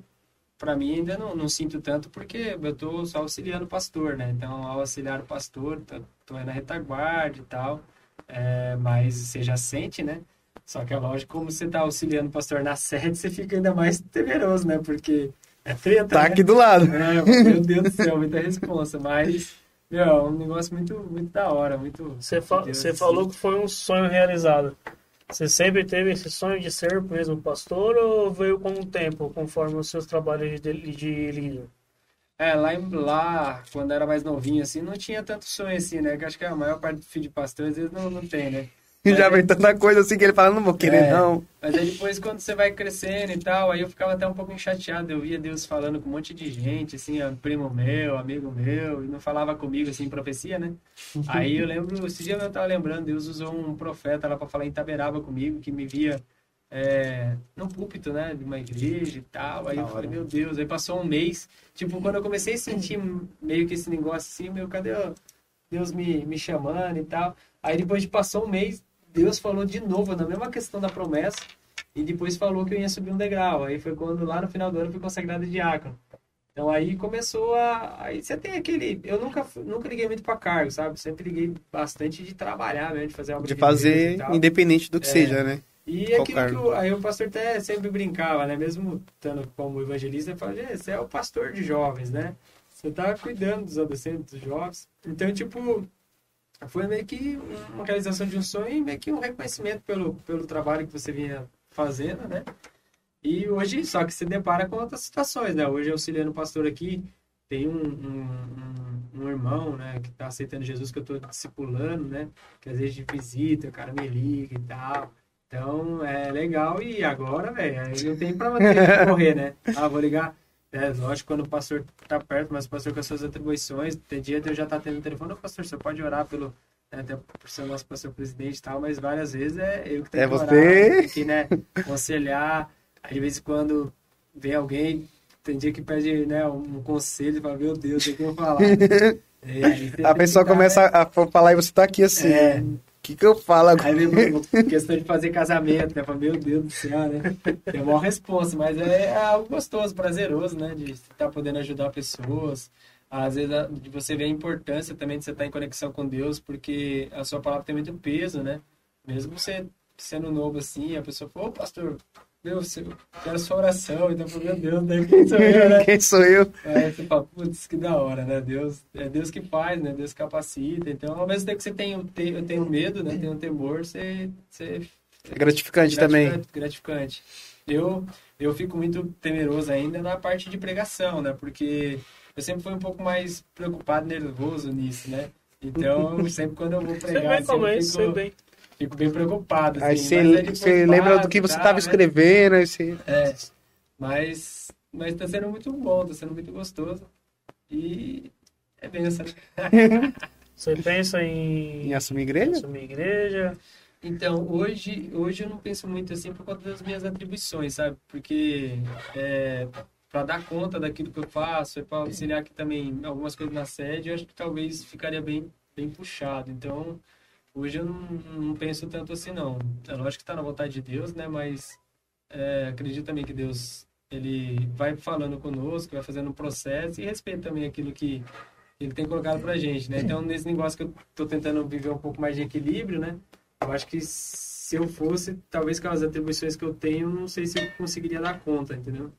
para mim ainda não, não sinto tanto porque eu tô só auxiliando o pastor, né? Então, ao auxiliar o pastor, tô aí na retaguarda e tal, é, mas você já sente, né? Só que é lógico, como você tá auxiliando o pastor na sede, você fica ainda mais temeroso, né? Porque é treta, Tá né? aqui do lado. É, meu Deus do céu, muita responsa. Mas, meu, é um negócio muito, muito da hora, muito... Você, fa você assim. falou que foi um sonho realizado. Você sempre teve esse sonho de ser mesmo pastor ou veio com o tempo, conforme os seus trabalhos de, de líder? É, lá, lá, quando era mais novinho, assim, não tinha tanto sonho assim, né? Que acho que a maior parte do filho de pastor, às vezes, não, não tem, né? E [LAUGHS] já vem tanta coisa assim que ele fala, não vou querer, é, não. Mas aí depois, quando você vai crescendo e tal, aí eu ficava até um pouco chateado. Eu via Deus falando com um monte de gente, assim, primo meu, amigo meu, e não falava comigo, assim, profecia, né? aí eu lembro, esse dia eu tava lembrando, Deus usou um profeta lá para falar em Taberaba comigo, que me via é, no púlpito, né, de uma igreja e tal. Aí eu falei, meu Deus, aí passou um mês. Tipo, quando eu comecei a sentir meio que esse negócio assim, meu, cadê Deus me, me chamando e tal? Aí depois de passou um mês, Deus falou de novo na mesma questão da promessa e depois falou que eu ia subir um degrau. Aí foi quando lá no final do ano eu fui consagrado diácono. Então aí começou a. Aí você tem aquele. Eu nunca, nunca liguei muito para cargo, sabe? Sempre liguei bastante de trabalhar mesmo, de fazer algo de, de fazer, independente do que é. seja, né? E Qual aquilo que o, aí o pastor até sempre brincava, né? Mesmo estando como evangelista, ele falava, você é o pastor de jovens, né? Você tá cuidando dos adolescentes, dos jovens. Então, tipo, foi meio que uma realização de um sonho e meio que um reconhecimento pelo, pelo trabalho que você vinha fazendo, né? E hoje, só que se depara com outras situações, né? Hoje, auxiliando o pastor aqui, tem um, um, um, um irmão, né, que está aceitando Jesus, que eu estou discipulando, né? Que às vezes de visita, o cara me liga e tal. Então, é legal. E agora, velho, aí não tem pra correr, né? [LAUGHS] Ah, vou ligar. É, lógico, quando o pastor tá perto, mas o pastor com as suas atribuições, tem dia eu já tá tendo telefone, o pastor, você pode orar pelo, né, até por ser o nosso pastor presidente e tal, mas várias vezes é eu que tenho é que orar, você? tem que, né, aconselhar, aí de vez em quando vem alguém, tem dia que pede, né, um conselho, e fala, meu Deus, o que eu vou falar? [LAUGHS] É, a pessoa começa né? a falar e você tá aqui assim. É, que, que eu falo agora? Aí questão de fazer casamento, né? Fala, meu Deus do céu, né? Tem uma resposta, mas é algo gostoso, prazeroso, né? De estar podendo ajudar pessoas. Às vezes de você ver a importância também de você estar em conexão com Deus, porque a sua palavra tem muito peso, né? Mesmo você sendo novo assim, a pessoa fala, ô pastor, meu, eu quero sua oração, então, meu Deus, daí quem sou eu, né? quem sou eu? [LAUGHS] Aí você fala, putz, que da hora, né? Deus, é Deus que faz, né? Deus capacita. Então, ao mesmo tempo que você tem, eu tenho medo, né? Tem um temor, você... você é gratificante, gratificante também. Gratificante. Eu, eu fico muito temeroso ainda na parte de pregação, né? Porque eu sempre fui um pouco mais preocupado, nervoso nisso, né? Então, sempre quando eu vou pregar, você bem assim, eu fico, bem fico bem preocupado. Assim, aí você, você lembra do que você estava tá, escrevendo. Aí você... É, mas, mas tá sendo muito bom, tá sendo muito gostoso. E é benção. [LAUGHS] Você pensa em... Em assumir igreja? Assumir igreja. Então, hoje, hoje eu não penso muito assim por conta das minhas atribuições, sabe? Porque é, para dar conta daquilo que eu faço, é para auxiliar aqui também algumas coisas na sede, eu acho que talvez ficaria bem, bem puxado. Então, Hoje eu não, não penso tanto assim, não. É lógico que está na vontade de Deus, né? Mas é, acredito também que Deus ele vai falando conosco, vai fazendo um processo e respeita também aquilo que ele tem colocado pra gente, né? Então, nesse negócio que eu tô tentando viver um pouco mais de equilíbrio, né? Eu acho que se eu fosse, talvez com as atribuições que eu tenho, não sei se eu conseguiria dar conta, entendeu?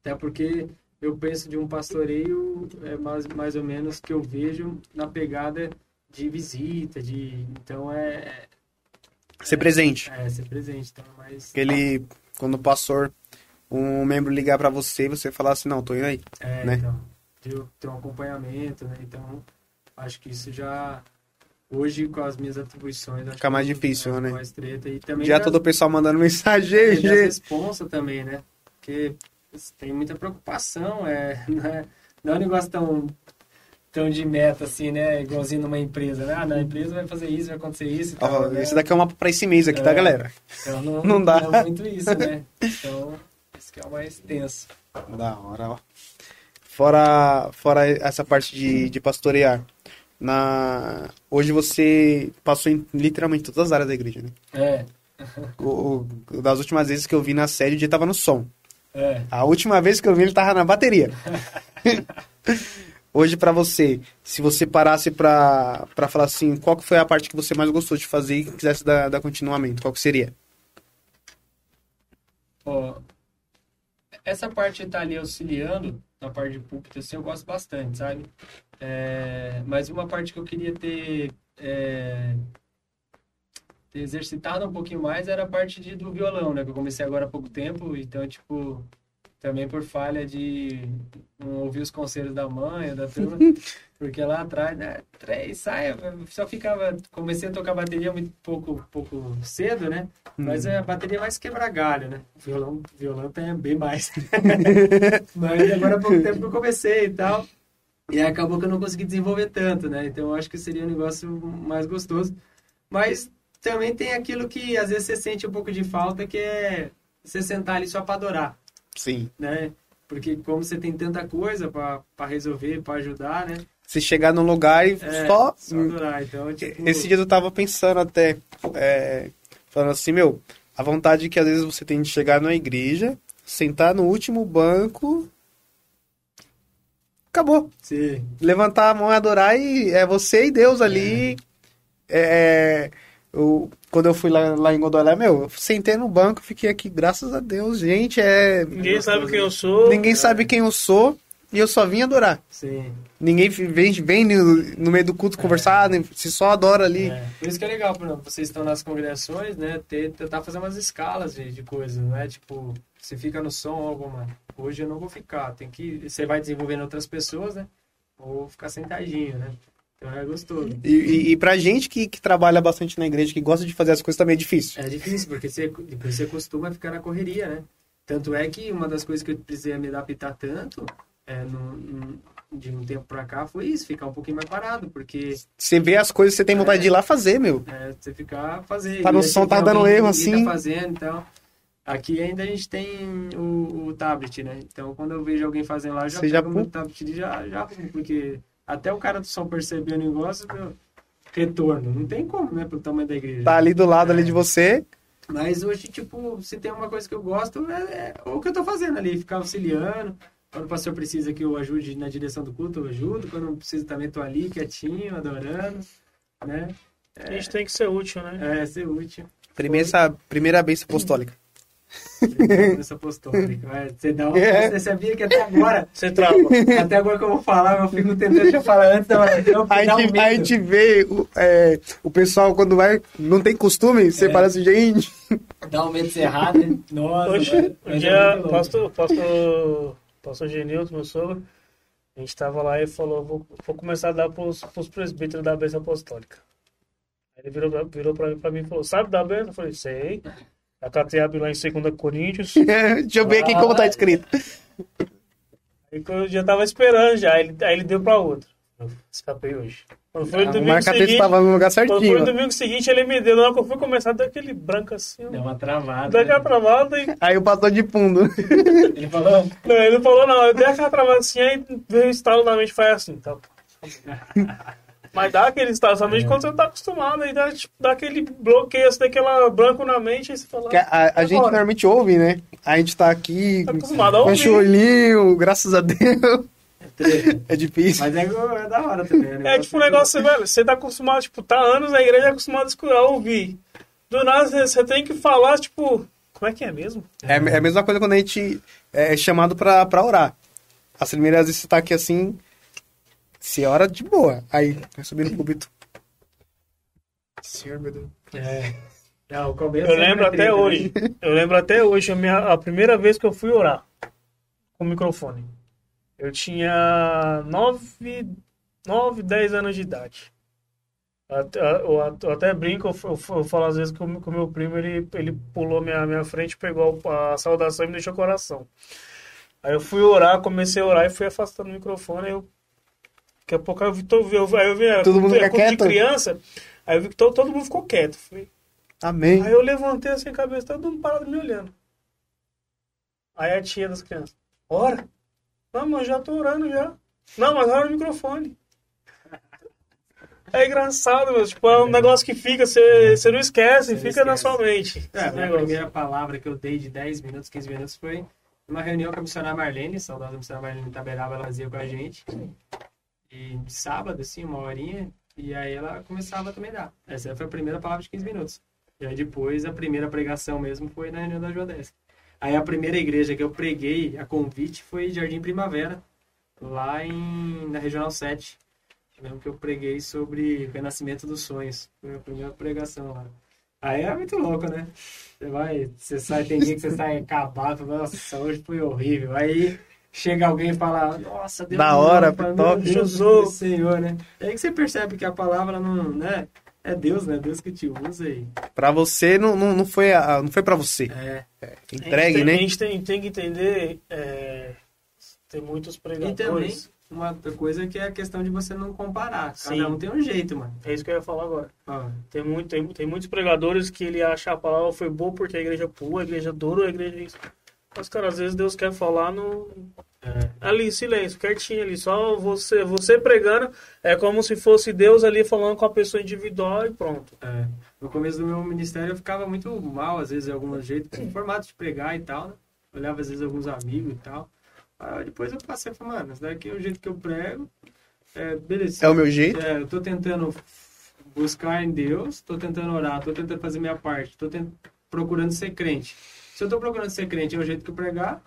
Até porque eu penso de um pastoreio é mais, mais ou menos que eu vejo na pegada de visita, de então é ser presente. É, ser presente, então, mas aquele quando o pastor um membro ligar pra você e você falar assim, não, tô indo aí. É, né? então, ter um acompanhamento, né? Então, acho que isso já, hoje, com as minhas atribuições... acho Fica mais que difícil, mais- né? Mais treta. E também Já das- todo o pessoal mandando mensagem, e das gente. responsa também, né? Porque tem muita preocupação, é, [LAUGHS] não é, não é um negócio tão, tão de meta, assim, né? Igualzinho numa empresa, né? Ah, na empresa vai fazer isso, vai acontecer isso e tal, Ó, né? esse daqui é um mapa pra esse mês aqui, tá, É. galera? Então não, [LAUGHS] Não dá. é muito isso, né? Então, esse que é o mais tenso. Da hora, ó. Fora, fora essa parte de, de pastorear, na... hoje você passou em literalmente todas as áreas da igreja, né? É, O, o- das últimas vezes que eu vi na sede, o dia tava no som. é. A última vez que eu vi, ele tava na bateria. [LAUGHS] Hoje, pra você, se você parasse pra falar assim, qual que foi a parte que você mais gostou de fazer e quisesse dar, dar continuamento, qual que seria? Ó, essa parte de estar ali auxiliando, na parte de púlpito, assim, eu gosto bastante, sabe? É, mas uma parte que eu queria ter, é, ter exercitado um pouquinho mais era a parte de, do violão, né? Que eu comecei agora há pouco tempo, então, tipo, também por falha de não ouvir os conselhos da mãe, da turma, [LAUGHS] porque lá atrás, né? Três, sai, eu só ficava, comecei a tocar bateria muito pouco, pouco cedo, né? Mas a bateria é mais quebrar galho, né? Violão, violão tem bem mais. [LAUGHS] Mas agora há pouco tempo que eu comecei e tal. E aí acabou que eu não consegui desenvolver tanto, né? Então eu acho que seria um negócio mais gostoso. Mas também tem aquilo que às vezes você sente um pouco de falta, que é você sentar ali só para adorar, Sim. né? Porque como você tem tanta coisa para resolver, para ajudar, né? Se chegar num lugar e É, só... só adorar. Então, tipo, Esse dia eu tava pensando até, é, falando assim, meu, a vontade que às vezes você tem de chegar na igreja, sentar no último banco, acabou. sim, Levantar a mão e adorar e é você e Deus ali. É, eu, quando eu fui lá, lá em Godolé, meu, eu sentei no banco, fiquei aqui, graças a Deus, gente, é... Ninguém sabe quem eu sou. Ninguém sabe quem eu sou e eu só vim adorar. sim. Ninguém vem, vem no, no meio do culto conversar, nem- se só adora ali. É, por isso que é legal, exemplo, vocês estão nas congregações, né? Ter, tentar fazer umas escalas de, de coisas, não é? Tipo, você fica no som alguma. Hoje eu não vou ficar. Tem que. Você vai desenvolvendo outras pessoas, né? Ou ficar sentadinho, né? Então é gostoso. E, e, e pra gente que, que trabalha bastante na igreja, que gosta de fazer as coisas também é difícil. É difícil, porque você, você costuma ficar na correria, né? Tanto é que uma das coisas que eu precisei me adaptar tanto é, no, no- de um tempo pra cá foi isso, ficar um pouquinho mais parado, porque Você vê as coisas, você tem vontade de ir lá fazer, meu. É, você ficar fazendo. Tá no aí som, tá dando erro, ninguém assim. Tá fazendo, então. Aqui ainda a gente tem o, o tablet, né? Então quando eu vejo alguém fazendo lá, já Você já pego o meu tablet e já, já porque até o cara do som perceber o negócio, meu, retorno. Não tem como, né? Pro tamanho da igreja. Tá ali do lado ali de você. Mas hoje, tipo, se tem uma coisa que eu gosto, é, é o que eu tô fazendo ali, ficar auxiliando. Quando o pastor precisa que eu ajude na direção do culto, eu ajudo. Quando não precisa também, tô ali, quietinho, adorando, né? A gente tem que ser útil, né? É, ser útil. Primeira, primeira bênção apostólica. Essa apostólica. Você, dá uma, É. você sabia que até agora, Você trava. até agora que eu vou falar, eu fico tentando já falar antes da hora. A um gente, a gente vê o, é, o pessoal quando vai, não tem costume, você É. fala assim, gente. Dá um medo de ser errado, né? Nossa, Hoje, um vai dia, pastor, pastor, pastor Genilton, meu sogro, a gente tava lá e falou, vou, vou começar a dar pros, pros presbíteros da bênção apostólica. Aí ele virou, pra- virou pra mim e falou, sabe da bênção? Eu falei, sei. A catei abre lá em 2 Coríntios. [LAUGHS] Deixa eu ver aqui como tá escrito. Aí eu já tava esperando já, aí ele, aí ele deu pra outro. Eu escapei hoje. Quando foi O domingo marca-texto seguinte, tava no lugar quando foi certinho. no ó. domingo seguinte, ele me deu, na hora que eu fui começar, deu aquele branco assim, ó. Deu uma travada. Deu aquela né? travada e Aí o pastor de fundo. Ele falou, Não, ele não falou não, eu dei aquela travada assim, aí veio o estalo na mente, foi assim, tá. [LAUGHS] Mas dá aquele estalo, somente quando você não tá acostumado, aí dá, tipo, dá aquele bloqueio, assim, daquela branco na mente, aí você fala, a, a- gente normalmente ouve, né? A gente tá aqui, tá acostumado a ouvir. olhinho, graças a Deus. É difícil. mas é, é da hora também. né? É tipo um negócio, velho, você tá acostumado, tipo, tá anos na igreja, é acostumado a ouvir. Do nada, você- você tem que falar, tipo, como é que é mesmo? É, é a mesma coisa quando a gente é chamado pra, pra orar. As primeiras vezes você tá aqui assim, se ora de boa. Aí, vai subir no púlpito. Senhor, meu Deus. É. É, o começo Eu sempre lembro é até treta, né? hoje. Eu lembro até hoje a, minha, a primeira vez que eu fui orar com o microfone. Eu tinha 9, 9 10 anos de idade. Até, eu, até brinco, eu, falo às vezes que o, meu primo ele, ele pulou minha, minha frente, pegou a saudação e me deixou coração. Aí eu fui orar, comecei a orar e fui afastando o microfone. Aí eu, daqui a pouco eu vi, tô, eu, aí eu vi Todo mundo fica de quieto? criança, aí eu vi que todo, todo mundo ficou quieto. Falei, Amém. Aí eu levantei assim a cabeça, todo mundo parado me olhando. Aí a tia das crianças, ora? Não, mas já tô orando já. Não, mas agora o microfone. É engraçado, meu. Tipo, é um negócio que fica, você, você não esquece, Você fica na esquece. sua mente. É, a negócio. primeira palavra que eu dei de 10 minutos, 15 minutos foi numa reunião com a missionária Marlene, saudosa missionária Marlene Taberaba, ela fazia com a gente. E sábado, assim, uma horinha, e aí ela começava a também dar. Essa foi a primeira palavra de 15 minutos. E aí depois a primeira pregação mesmo foi na reunião da Joadesca. Aí a primeira igreja que eu preguei, a convite, foi Jardim Primavera, lá em, na Regional 7. Eu lembro que eu preguei sobre renascimento dos sonhos. Foi a primeira pregação lá. Aí é muito louco, né? Você vai, você sai, tem dia que você sai [LAUGHS] acabado, nossa, hoje foi horrível. Aí chega alguém e fala, nossa, Deus me hora, top. Deus Jesus. do Senhor, né? É aí que você percebe que a palavra não, né? É Deus, né? Deus que te usa e Pra você, não, não, não foi, a- não foi pra você. é. Entregue, a gente tem, né? A gente tem, tem que entender, é, tem muitos E também pregadores. uma outra coisa que é a questão de você não comparar. Cada Sim. um tem um jeito, mano. É isso que eu ia falar agora. Ó, Tem, muito, tem, tem muitos pregadores que ele acha a palavra foi boa porque a igreja pula, a igreja dura, a igreja isso. Mas, cara, às vezes Deus quer falar no. é, Ali, silêncio, quietinho ali. Só você, você pregando. É como se fosse Deus ali falando com a pessoa individual e pronto. É. No começo do meu ministério eu ficava muito mal, às vezes, em alguns jeitos, com o formato de pregar e tal, né? Olhava, às vezes, alguns amigos e tal. Aí depois eu passei e falei, mano, isso daqui é o jeito que eu prego. É, beleza. É o meu jeito. É, eu tô tentando buscar em Deus, tô tentando orar, tô tentando fazer minha parte, tô tent... procurando ser crente. Se eu tô procurando ser crente é o jeito que eu pregar,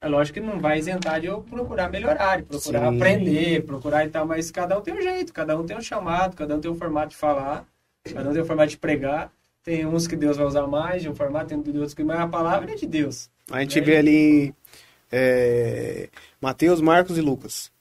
é lógico que não vai isentar de eu procurar melhorar, de procurar Sim. aprender, procurar e tal, mas cada um tem um jeito, cada um tem um chamado, cada um tem um formato de falar, cada um tem um formato de pregar. Tem uns que Deus vai usar mais de um formato, tem outros que mas a palavra é de Deus. A gente vê ali é, Mateus, Marcos e Lucas.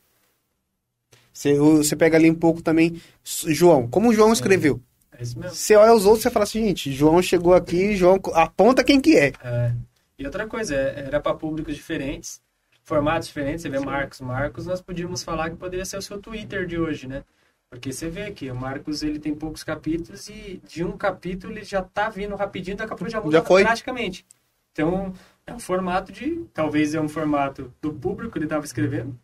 Você, você pega ali um pouco também João. Como o João escreveu? É isso mesmo. Você olha os outros e fala assim, gente, João chegou aqui, João aponta quem que é. É. E outra coisa, é- era para públicos diferentes, formatos diferentes. Você vê Marcos. Marcos, nós podíamos falar que poderia ser o seu Twitter de hoje, né? Porque você vê aqui, o Marcos ele tem poucos capítulos e de um capítulo ele já tá vindo rapidinho, daqui a pouco já muda Já foi. drasticamente. Então, é um formato de. Talvez é um formato do público que ele estava escrevendo.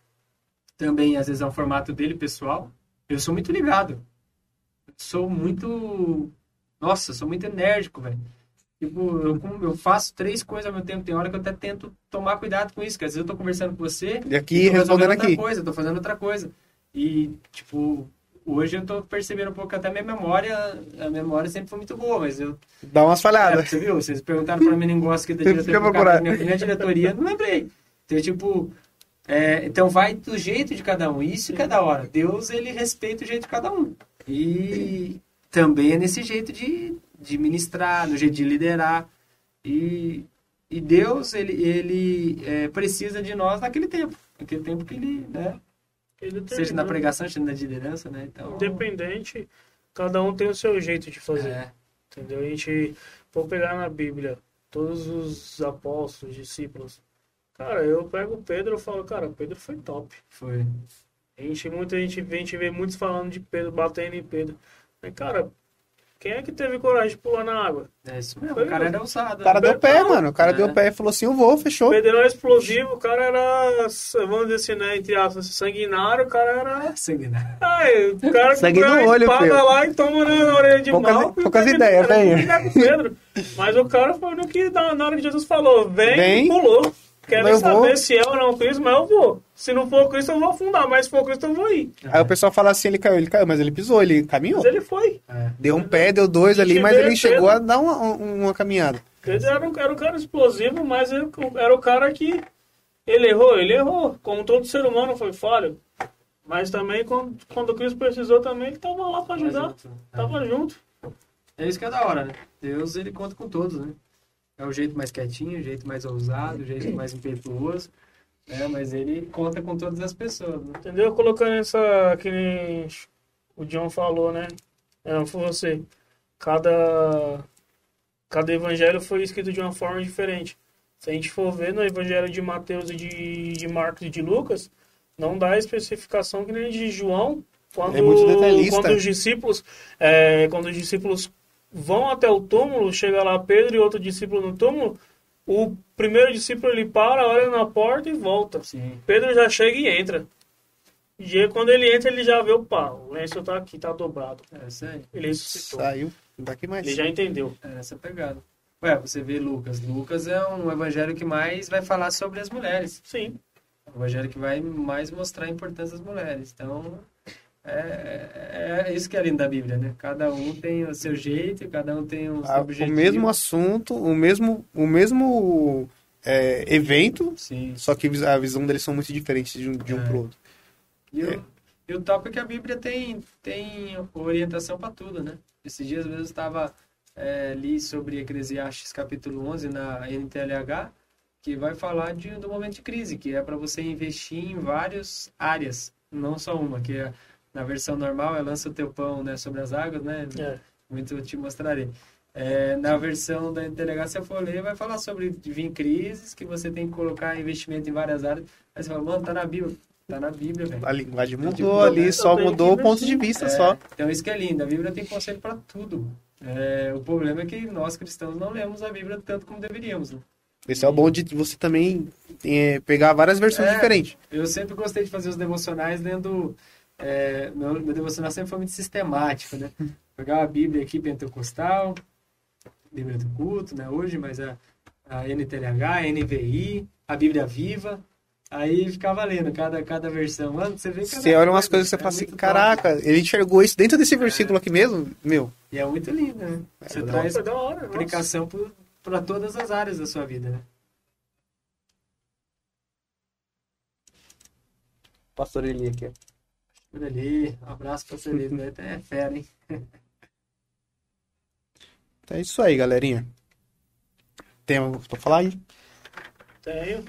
Também, às vezes, é um formato dele pessoal. Eu sou muito ligado. Sou muito. Nossa, sou muito enérgico, velho. Tipo, eu, eu faço três coisas ao mesmo tempo. Tem hora que eu até tento tomar cuidado com isso. Que às vezes eu tô conversando com você. E aqui respondendo outra aqui. coisa, tô fazendo outra coisa. E, tipo, hoje eu tô percebendo um pouco que até minha memória, a memória sempre foi muito boa, mas eu. Dá umas É, falhadas. você viu? Vocês perguntaram pra mim negócio que da diretoria. procurando. Minha minha diretoria, não lembrei. Então, tipo. é, então vai do jeito de cada um. Isso que é da hora. Deus, ele respeita o jeito de cada um. E também é nesse jeito de, de ministrar, no jeito de liderar. E, e Deus, ele, ele é, precisa de nós naquele tempo. Naquele tempo que ele, né? Ele Seja na pregação, seja na liderança, né? Então, Independente, cada um tem o seu jeito de fazer. é, Entendeu? A gente for pegar na Bíblia todos os apóstolos, discípulos. Cara, eu pego o Pedro e falo, cara, Pedro foi top. foi. A gente, muita gente, vê- a gente vê muitos falando de Pedro, batendo em Pedro. Mas, cara, quem é que teve coragem de pular na água? É isso mesmo. Foi O cara mesmo. era ousado. O cara né? deu pé, mano. O cara É. deu pé e falou assim, eu vou, fechou. Pedro era explosivo, o cara era, vamos dizer assim, né, entre aspas, sanguinário, o cara era... Sanguinário. Ai, o cara Sangue pega no a olho, espada filho. lá e toma na, orelha de Poucas- mal. poucas ideias, velho. Pedro. Mas o cara foi no que, na, na hora que Jesus falou, vem, Vem. e pulou. Quero Eu saber vou. se é ou não Cristo, mas eu vou. Se não for Cristo, eu vou afundar, mas se for Cristo, eu vou ir. Aí o pessoal fala assim, ele caiu, ele caiu, mas ele pisou, ele caminhou. Mas ele foi. É. Deu um pé, deu dois ali, mas ele chegou a dar uma, uma caminhada. Pedro era um, era um cara explosivo, mas ele- era o cara que ele errou, ele errou. Como todo ser humano foi falho. Mas também, quando, quando Cristo precisou também, ele estava lá para ajudar. Mas, é. Tava junto. É isso que é da hora, né? Deus, ele conta com todos, né? É o jeito mais quietinho, o jeito mais ousado, o jeito mais impetuoso, né? Mas ele conta com todas as pessoas, né? Entendeu? Colocando essa. que nem o John falou, né? É, foi você. Cada. Cada evangelho foi escrito de uma forma diferente. Se a gente for ver no evangelho de Mateus e de, de Marcos e de Lucas, não dá a especificação que nem de João. Quando, É quando os discípulos. é, quando os discípulos vão até o túmulo, chega lá Pedro e outro discípulo no túmulo, o primeiro discípulo ele para, olha na porta e volta. Sim. Pedro já chega e entra. E aí, quando ele entra, ele já vê o pau. O lenço tá aqui, tá dobrado. É isso aí. Ele ressuscitou. Saiu. Daqui mais. Ele já entendeu. É essa pegada. Ué, você vê Lucas. Lucas é um evangelho que mais vai falar sobre as mulheres. Sim. É um evangelho que vai mais mostrar a importância das mulheres. Então, é, é isso que é lindo da Bíblia, né? Cada um tem o seu jeito, cada um tem o seu Ah, o objetivo. mesmo assunto, o mesmo, o mesmo é, evento, Sim. só que a visão deles são muito diferentes de um, de um É. pro outro. E, o, e o top é que a Bíblia tem, tem orientação para tudo, né? Esses dias mesmo eu estava é, li sobre Eclesiastes capítulo 11 na NTLH, que vai falar de, do momento de crise, que é para você investir em várias áreas, não só uma, que é, na versão normal é lança o teu pão né, sobre as águas, né? É. Muito eu te mostrarei. É, na versão da NTLH, se eu for ler, vai falar sobre vir crises, que você tem que colocar investimento em várias áreas. Aí você fala, mano, tá na Bíblia. Tá na Bíblia, velho. A linguagem Tipo, mudou ali, eu só tenho mudou o ponto de vista É, só. Então isso que é lindo, a Bíblia tem conselho para tudo. É, o problema é que nós cristãos não lemos a Bíblia tanto como deveríamos. Né? Esse é o bom de você também é, pegar várias versões É. diferentes. Eu sempre gostei de fazer os devocionais lendo. É, meu, meu devocional sempre foi muito sistemático, né? Pegar a Bíblia aqui pentecostal, Bíblia do culto, né? Hoje, mas a, a NTLH, a NVI, a Bíblia Viva. Aí ficava lendo cada, cada versão. Mano, você vê cada Você olha umas coisas e você é fala assim, muito top. caraca, ele enxergou isso dentro desse versículo aqui mesmo? Meu, E é muito lindo, né? Você da traz da hora. aplicação para todas as áreas da sua vida, né? pastor Eli aqui. Por ali, um abraço pra você, né? É fera, hein? [LAUGHS] Então é isso aí, galerinha. Tem algo pra falar aí? Tenho.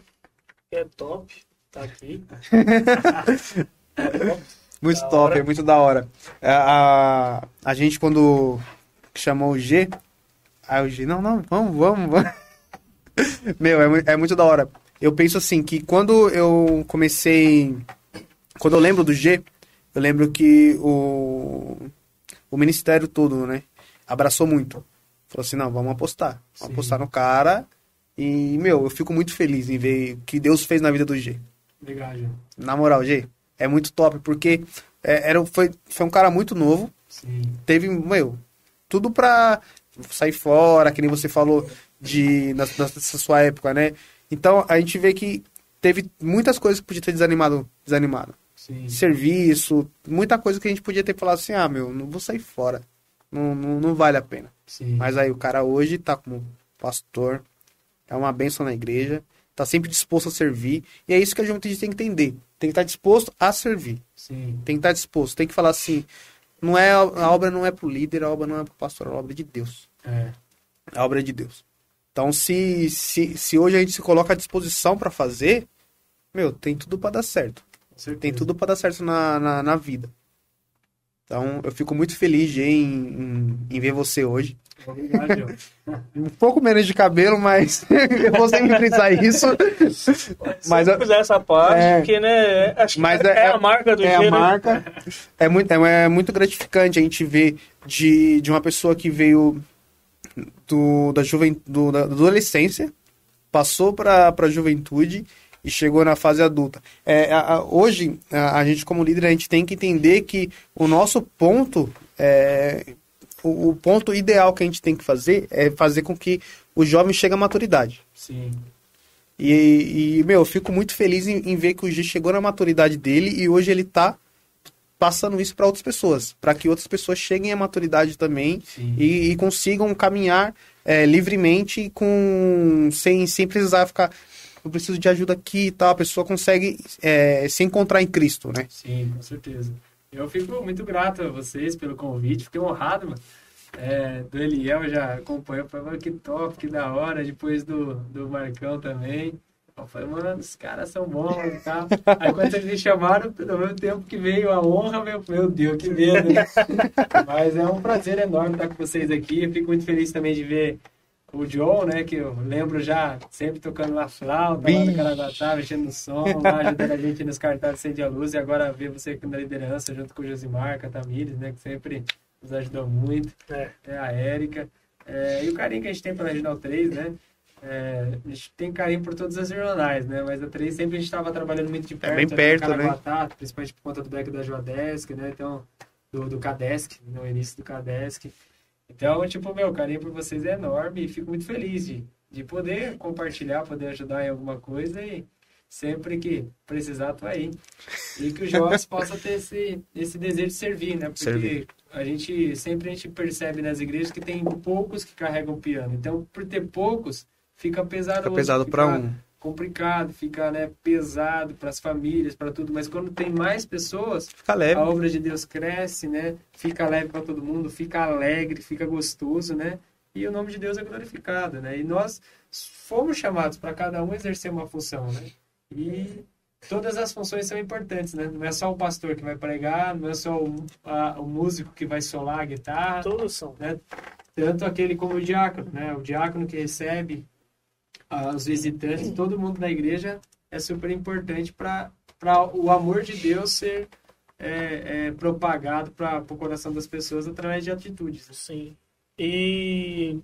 É top. Tá aqui. [LAUGHS] Muito Da top, hora. é muito da hora. É, A, a gente, quando chamou o G, aí o G, não, não, vamos, vamos, vamos. [LAUGHS] Meu, é, é muito da hora. Eu penso assim, que quando eu comecei. Quando eu lembro do G, eu lembro que o, o ministério todo, né, abraçou muito. Falou assim: não, vamos apostar. Vamos Sim. apostar no cara. E, meu, eu fico muito feliz em ver o que Deus fez na vida do G. Legal, João. Na moral, G, é muito top, porque é, era, foi, foi um cara muito novo, Sim. teve, meu, tudo pra sair fora, que nem você falou de, na, nessa sua época, né? Então, a gente vê que teve muitas coisas que podia ter desanimado, desanimado. Sim. Serviço, muita coisa que a gente podia ter falado assim, ah, meu, não vou sair fora. Não, não, não vale a pena. Sim. Mas aí o cara hoje tá como pastor, é uma bênção na igreja, tá sempre disposto a servir, e é isso que a gente tem que entender. Tem que estar disposto a servir. Sim. Tem que estar disposto. Tem que falar assim, não é a obra não é pro líder, a obra não é pro pastor, a obra é de Deus. É. A obra é de Deus. Então, se, se, se hoje a gente se coloca à disposição para fazer, meu, tem tudo para dar certo. Certeza. Tem tudo para dar certo na, na, na vida. Então, eu fico muito feliz em, em, em ver você hoje. Obrigado. Um pouco menos de cabelo, mas [LAUGHS] eu vou sempre frisar isso. Mas Se eu- fizer essa parte, É. porque, né? Acho que Mas é, é- a marca do é G, a marca. É muito, é, é muito gratificante a gente ver de, de uma pessoa que veio do, da, juven, do, da adolescência, passou para a juventude e chegou na fase adulta. É, a- a- hoje, a, a gente como líder, a gente tem que entender que o nosso ponto, é, o, o ponto ideal que a gente tem que fazer é fazer com que o jovem chegue à maturidade. Sim. E, e, meu, eu fico muito feliz em, em ver que o G chegou na maturidade dele e hoje ele tá passando isso para outras pessoas, para que outras pessoas cheguem à maturidade também e, e consigam caminhar é, livremente com sem, sem precisar ficar eu preciso de ajuda aqui e tal, a pessoa consegue é, se encontrar em Cristo, né? Sim, com certeza. Eu fico muito grato a vocês pelo convite, fiquei honrado, mano. É, do Eliel já acompanhou, mano, que top, que da hora, depois do, do Marcão também. Eu falei, mano, os caras são bons e tal. Aí quando eles me chamaram, no mesmo tempo que veio a honra, meu, meu Deus, que medo, né? [LAUGHS] Mas é um prazer enorme estar com vocês aqui. Eu fico muito feliz também de ver o Joe, né, que eu lembro já sempre tocando na flauta, lá no Caraguatá, mexendo no som, lá ajudando a gente nos cartazes Acende a Luz, e agora ver você aqui na liderança, junto com o Josimar, Catamires, né, que sempre nos ajudou muito, É. é a Érica, é, e o carinho que a gente tem pela Regional 3, né, é, a gente tem carinho por todas as jornais, né, mas a 3 sempre a gente estava trabalhando muito de perto, bem ali perto, né? Caraguatá, principalmente por conta do back da Joadesc, né, então, do, do Cadesc, no início do Cadesc, então, tipo, meu, carinho por vocês é enorme e fico muito feliz de, de poder compartilhar, poder ajudar em alguma coisa e sempre que precisar, tô aí. E que os jovens [LAUGHS] possam ter esse, esse desejo de servir, né? Porque Servir. a gente sempre a gente percebe nas igrejas que tem poucos que carregam piano. Então, por ter poucos, fica pesado. Fica pesado pra um. Complicado, fica né, pesado para as famílias, para tudo. Mas quando tem mais pessoas, Fica leve. a obra de Deus cresce, né? Fica leve para todo mundo, fica alegre, fica gostoso, né? E o nome de Deus é glorificado, né? E nós fomos chamados para cada um exercer uma função, né? E todas as funções são importantes, né? Não é só o pastor que vai pregar, não é só o, a- o músico que vai solar a guitarra, Todos são. né? Tanto aquele como o diácono, né? O diácono que recebe os visitantes, todo mundo da igreja é super importante para o amor de Deus ser é, é, propagado para o coração das pessoas através de atitudes. Sim. E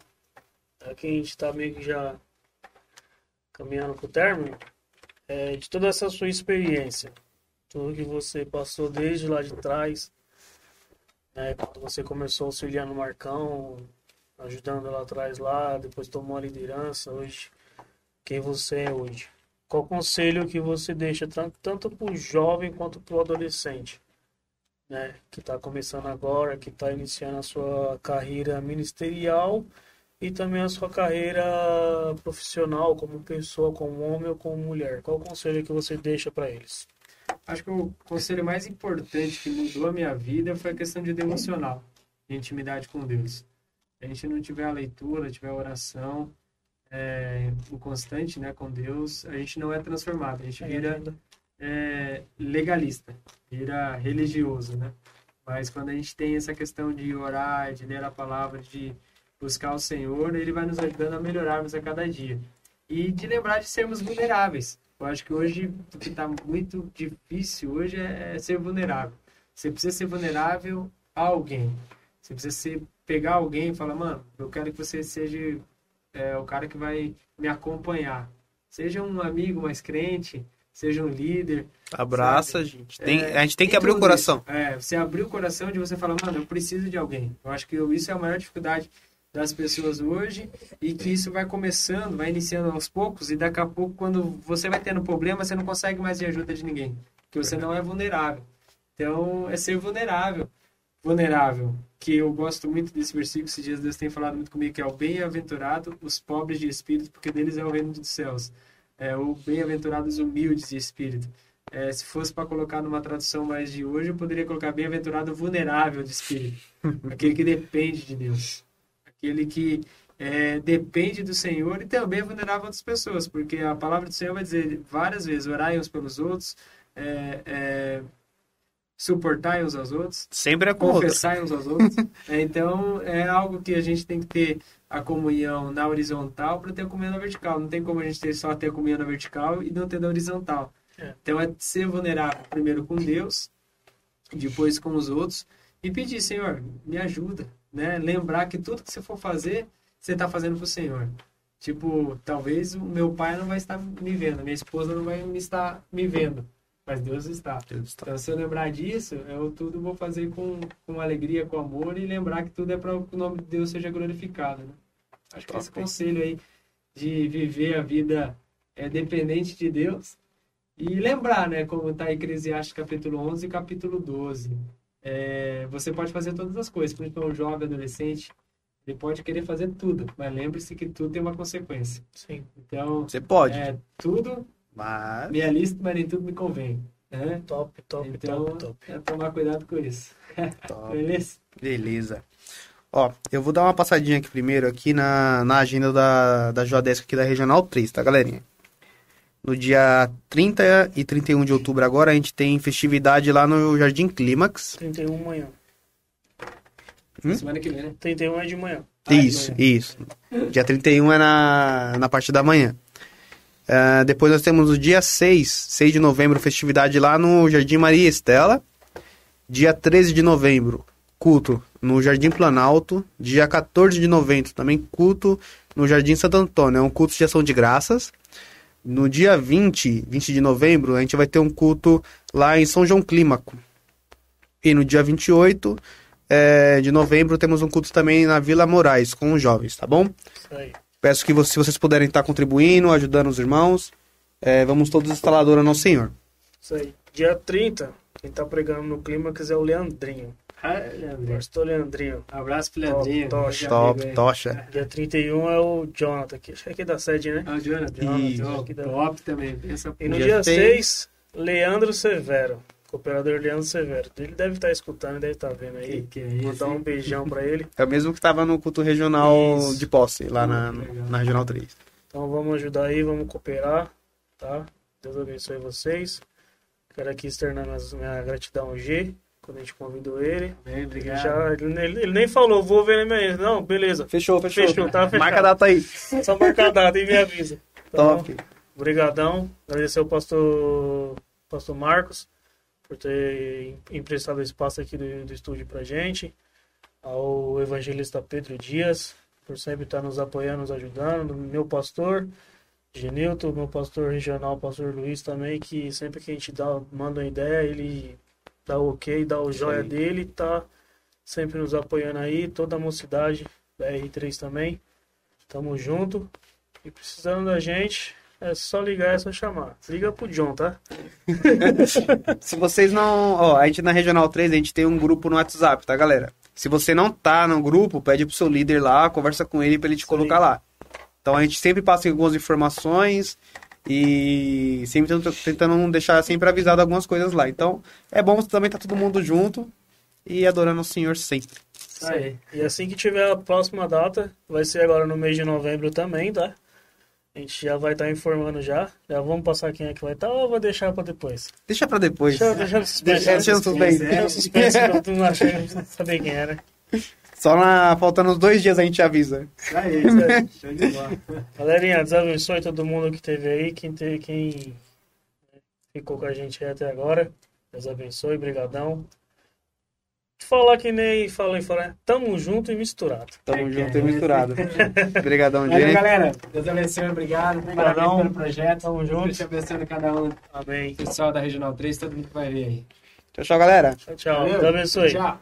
aqui a gente está meio que já caminhando para o término. É, de toda essa sua experiência, tudo que você passou desde lá de trás, né, quando você começou auxiliando o Marcão, ajudando lá atrás lá, depois tomou a liderança, hoje, quem você é hoje. Qual conselho que você deixa tan- tanto para o jovem quanto para o adolescente? né, que está começando agora, que está iniciando a sua carreira ministerial e também a sua carreira profissional como pessoa, como homem ou como mulher. Qual conselho que você deixa para eles? Acho que o conselho mais importante que mudou a minha vida foi a questão de devocional, de intimidade com Deus. Se a gente não tiver a leitura, tiver a oração é, em constante né, com Deus, a gente não é transformado, a gente vira é, legalista, vira religioso, né? Mas quando a gente tem essa questão de orar, de ler a palavra, de buscar o Senhor, ele vai nos ajudando a melhorarmos a cada dia. E de lembrar de sermos vulneráveis. Eu acho que hoje, o que está muito difícil hoje é, é ser vulnerável. Você precisa ser vulnerável a alguém. Você precisa ser, pegar alguém e falar, mano, eu quero que você seja é, o cara que vai me acompanhar. Seja um amigo mais crente, seja um líder. Abraça, Sabe? gente. Tem, É, a gente tem que abrir o coração. isso. É, você abrir o coração de você falar, mano, eu preciso de alguém. Eu acho que isso é a maior dificuldade das pessoas hoje e que isso vai começando, vai iniciando aos poucos e daqui a pouco, quando você vai tendo problema, você não consegue mais de ajuda de ninguém, porque você não é vulnerável. Então, é ser vulnerável. Vulnerável, que eu gosto muito desse versículo, esses dias Deus tem falado muito comigo, que é o bem-aventurado os pobres de espírito, porque deles é o reino dos céus. É o bem-aventurados humildes de espírito. É, se fosse para colocar numa tradução mais de hoje, eu poderia colocar bem-aventurado vulnerável de espírito. [LAUGHS] Aquele que depende de Deus. Aquele que é, depende do Senhor e também é vulnerável a outras pessoas, porque a palavra do Senhor vai dizer várias vezes: orai uns pelos outros, é, é, suportai uns aos outros, Sempre é com outra. confessai uns aos outros. [LAUGHS] É, então, é algo que a gente tem que ter a comunhão na horizontal para ter a comunhão na vertical. Não tem como a gente ter só ter a comunhão na vertical e não ter na horizontal. É. Então, é ser vulnerável primeiro com Deus, depois com os outros e pedir, Senhor, me ajuda, né? Lembrar que tudo que você for fazer, você está fazendo para o Senhor. Tipo, talvez o meu pai não vai estar me vendo, minha esposa não vai me estar me vendo, mas Deus está. Deus tá. Então, se eu lembrar disso, eu tudo vou fazer com, com alegria, com amor e lembrar que tudo é para que o nome de Deus seja glorificado. Né? Acho que Top. esse conselho aí de viver a vida é dependente de Deus e lembrar, né, como está em Eclesiastes capítulo 11 e capítulo 12. É, você pode fazer todas as coisas, principalmente um jovem, adolescente, ele pode querer fazer tudo, mas lembre-se que tudo tem uma consequência. Sim. Então, Você pode. é, tudo Mas. é lícito, mas nem tudo me convém. Né? Top, top, Então, top, top. é tomar cuidado com isso. Top. [LAUGHS] Beleza? Beleza. Ó, eu vou dar uma passadinha aqui primeiro aqui na, na agenda da, da Joadesc aqui da Regional 3, tá, galerinha? No dia 30 e 31 de outubro agora, a gente tem festividade lá no Jardim Clímax. 31 manhã. Hum? Semana que vem, né? 31 é de manhã. Ah, de isso, manhã. isso. Dia 31 é na, na parte da manhã. Ah, depois nós temos o dia 6, 6 de novembro, festividade lá no Jardim Maria Estela. Dia 13 de novembro, culto no Jardim Planalto. Dia 14 de novembro, também culto no Jardim Santo Antônio. É um culto de ação de graças. No dia 20, 20 de novembro, a gente vai ter um culto lá em São João Clímaco. E no dia 28 é, de novembro, temos um culto também na Vila Moraes, com os jovens, tá bom? Isso aí. Peço que vocês, se vocês puderem estar contribuindo, ajudando os irmãos, é, vamos todos instalador ao nosso Senhor. Isso aí. Dia 30, quem tá pregando no Clímax é o Leandrinho. Ah, Leandrinho. Pastor Leandrinho. Abraço pro Leandrinho. Top, grande Top, tocha. Dia 31 é o Jonathan, que acho que é aqui da sede, né? Ah, o Jonathan. Isso. Top, top também. Pensa E no Dia dia seis. 6, Leandro Severo. Cooperador Leandro Severo. Ele deve estar escutando, deve estar vendo que, aí. que é isso. Mandar um beijão pra ele. É o mesmo que estava no culto regional Isso. de posse, lá na, na Regional 3. Então vamos ajudar aí, vamos cooperar, tá? Deus abençoe vocês. Quero aqui externar minha gratidão ao G, quando a gente convidou ele. Bem, Ele, obrigado. já, ele, ele- ele nem falou, vou ver minha. Não, beleza. Fechou, fechou. Fechou, tá fechado. [LAUGHS] Marca a data aí. [LAUGHS] Só marcar a data e me avisa. Tá bom? Top. Obrigadão. Agradecer ao pastor, pastor Marcos por ter emprestado o espaço aqui do, do estúdio pra gente. Ao evangelista Pedro Dias, por sempre estar nos apoiando, nos ajudando. Meu pastor, Genilton, meu pastor regional, pastor Luiz também, que sempre que a gente dá, manda uma ideia, ele dá o ok, dá o joia dele, tá sempre nos apoiando aí. Toda a mocidade da R3 também. Tamo junto. E precisando da gente, é só ligar, é só chamar. Liga pro John, tá? [LAUGHS] Se vocês não. Ó, a gente na Regional 3, a gente tem um grupo no WhatsApp, tá, galera? Se você não tá no grupo, pede pro seu líder lá, conversa com ele pra ele te Isso colocar lá. Então a gente sempre passa algumas informações e sempre tentando deixar sempre avisado algumas coisas lá. Então é bom também estar todo mundo junto e adorando o Senhor sempre. Aí. E assim que tiver a próxima data, vai ser agora no mês de novembro também, tá? A gente já vai estar informando já. Já vamos passar quem é que vai estar ou vou deixar pra depois? Deixa pra depois. Deixa, deixa no suspense. Deixa- deixa no suspense. Deixa no suspense, que eu não precisa saber quem era. Só na, faltando uns dois dias a gente avisa. Aí, Isso aí. [LAUGHS] Galerinha, Deus abençoe todo mundo que teve aí, quem, teve, quem ficou com a gente aí até agora. Deus abençoe, brigadão. Falar que nem falei, falar, tamo junto e misturado. Tamo É, junto que e é. misturado. [LAUGHS] Obrigadão, Valeu, gente. galera. Deus abençoe, obrigado. Parabéns pelo projeto. Tamo Deus junto. te abençoe cada um. Amém. Pessoal da Regional 3, todo mundo que vai ver aí. Tchau, tchau, galera. Tchau, tchau. Valeu. Deus abençoe. Tchau.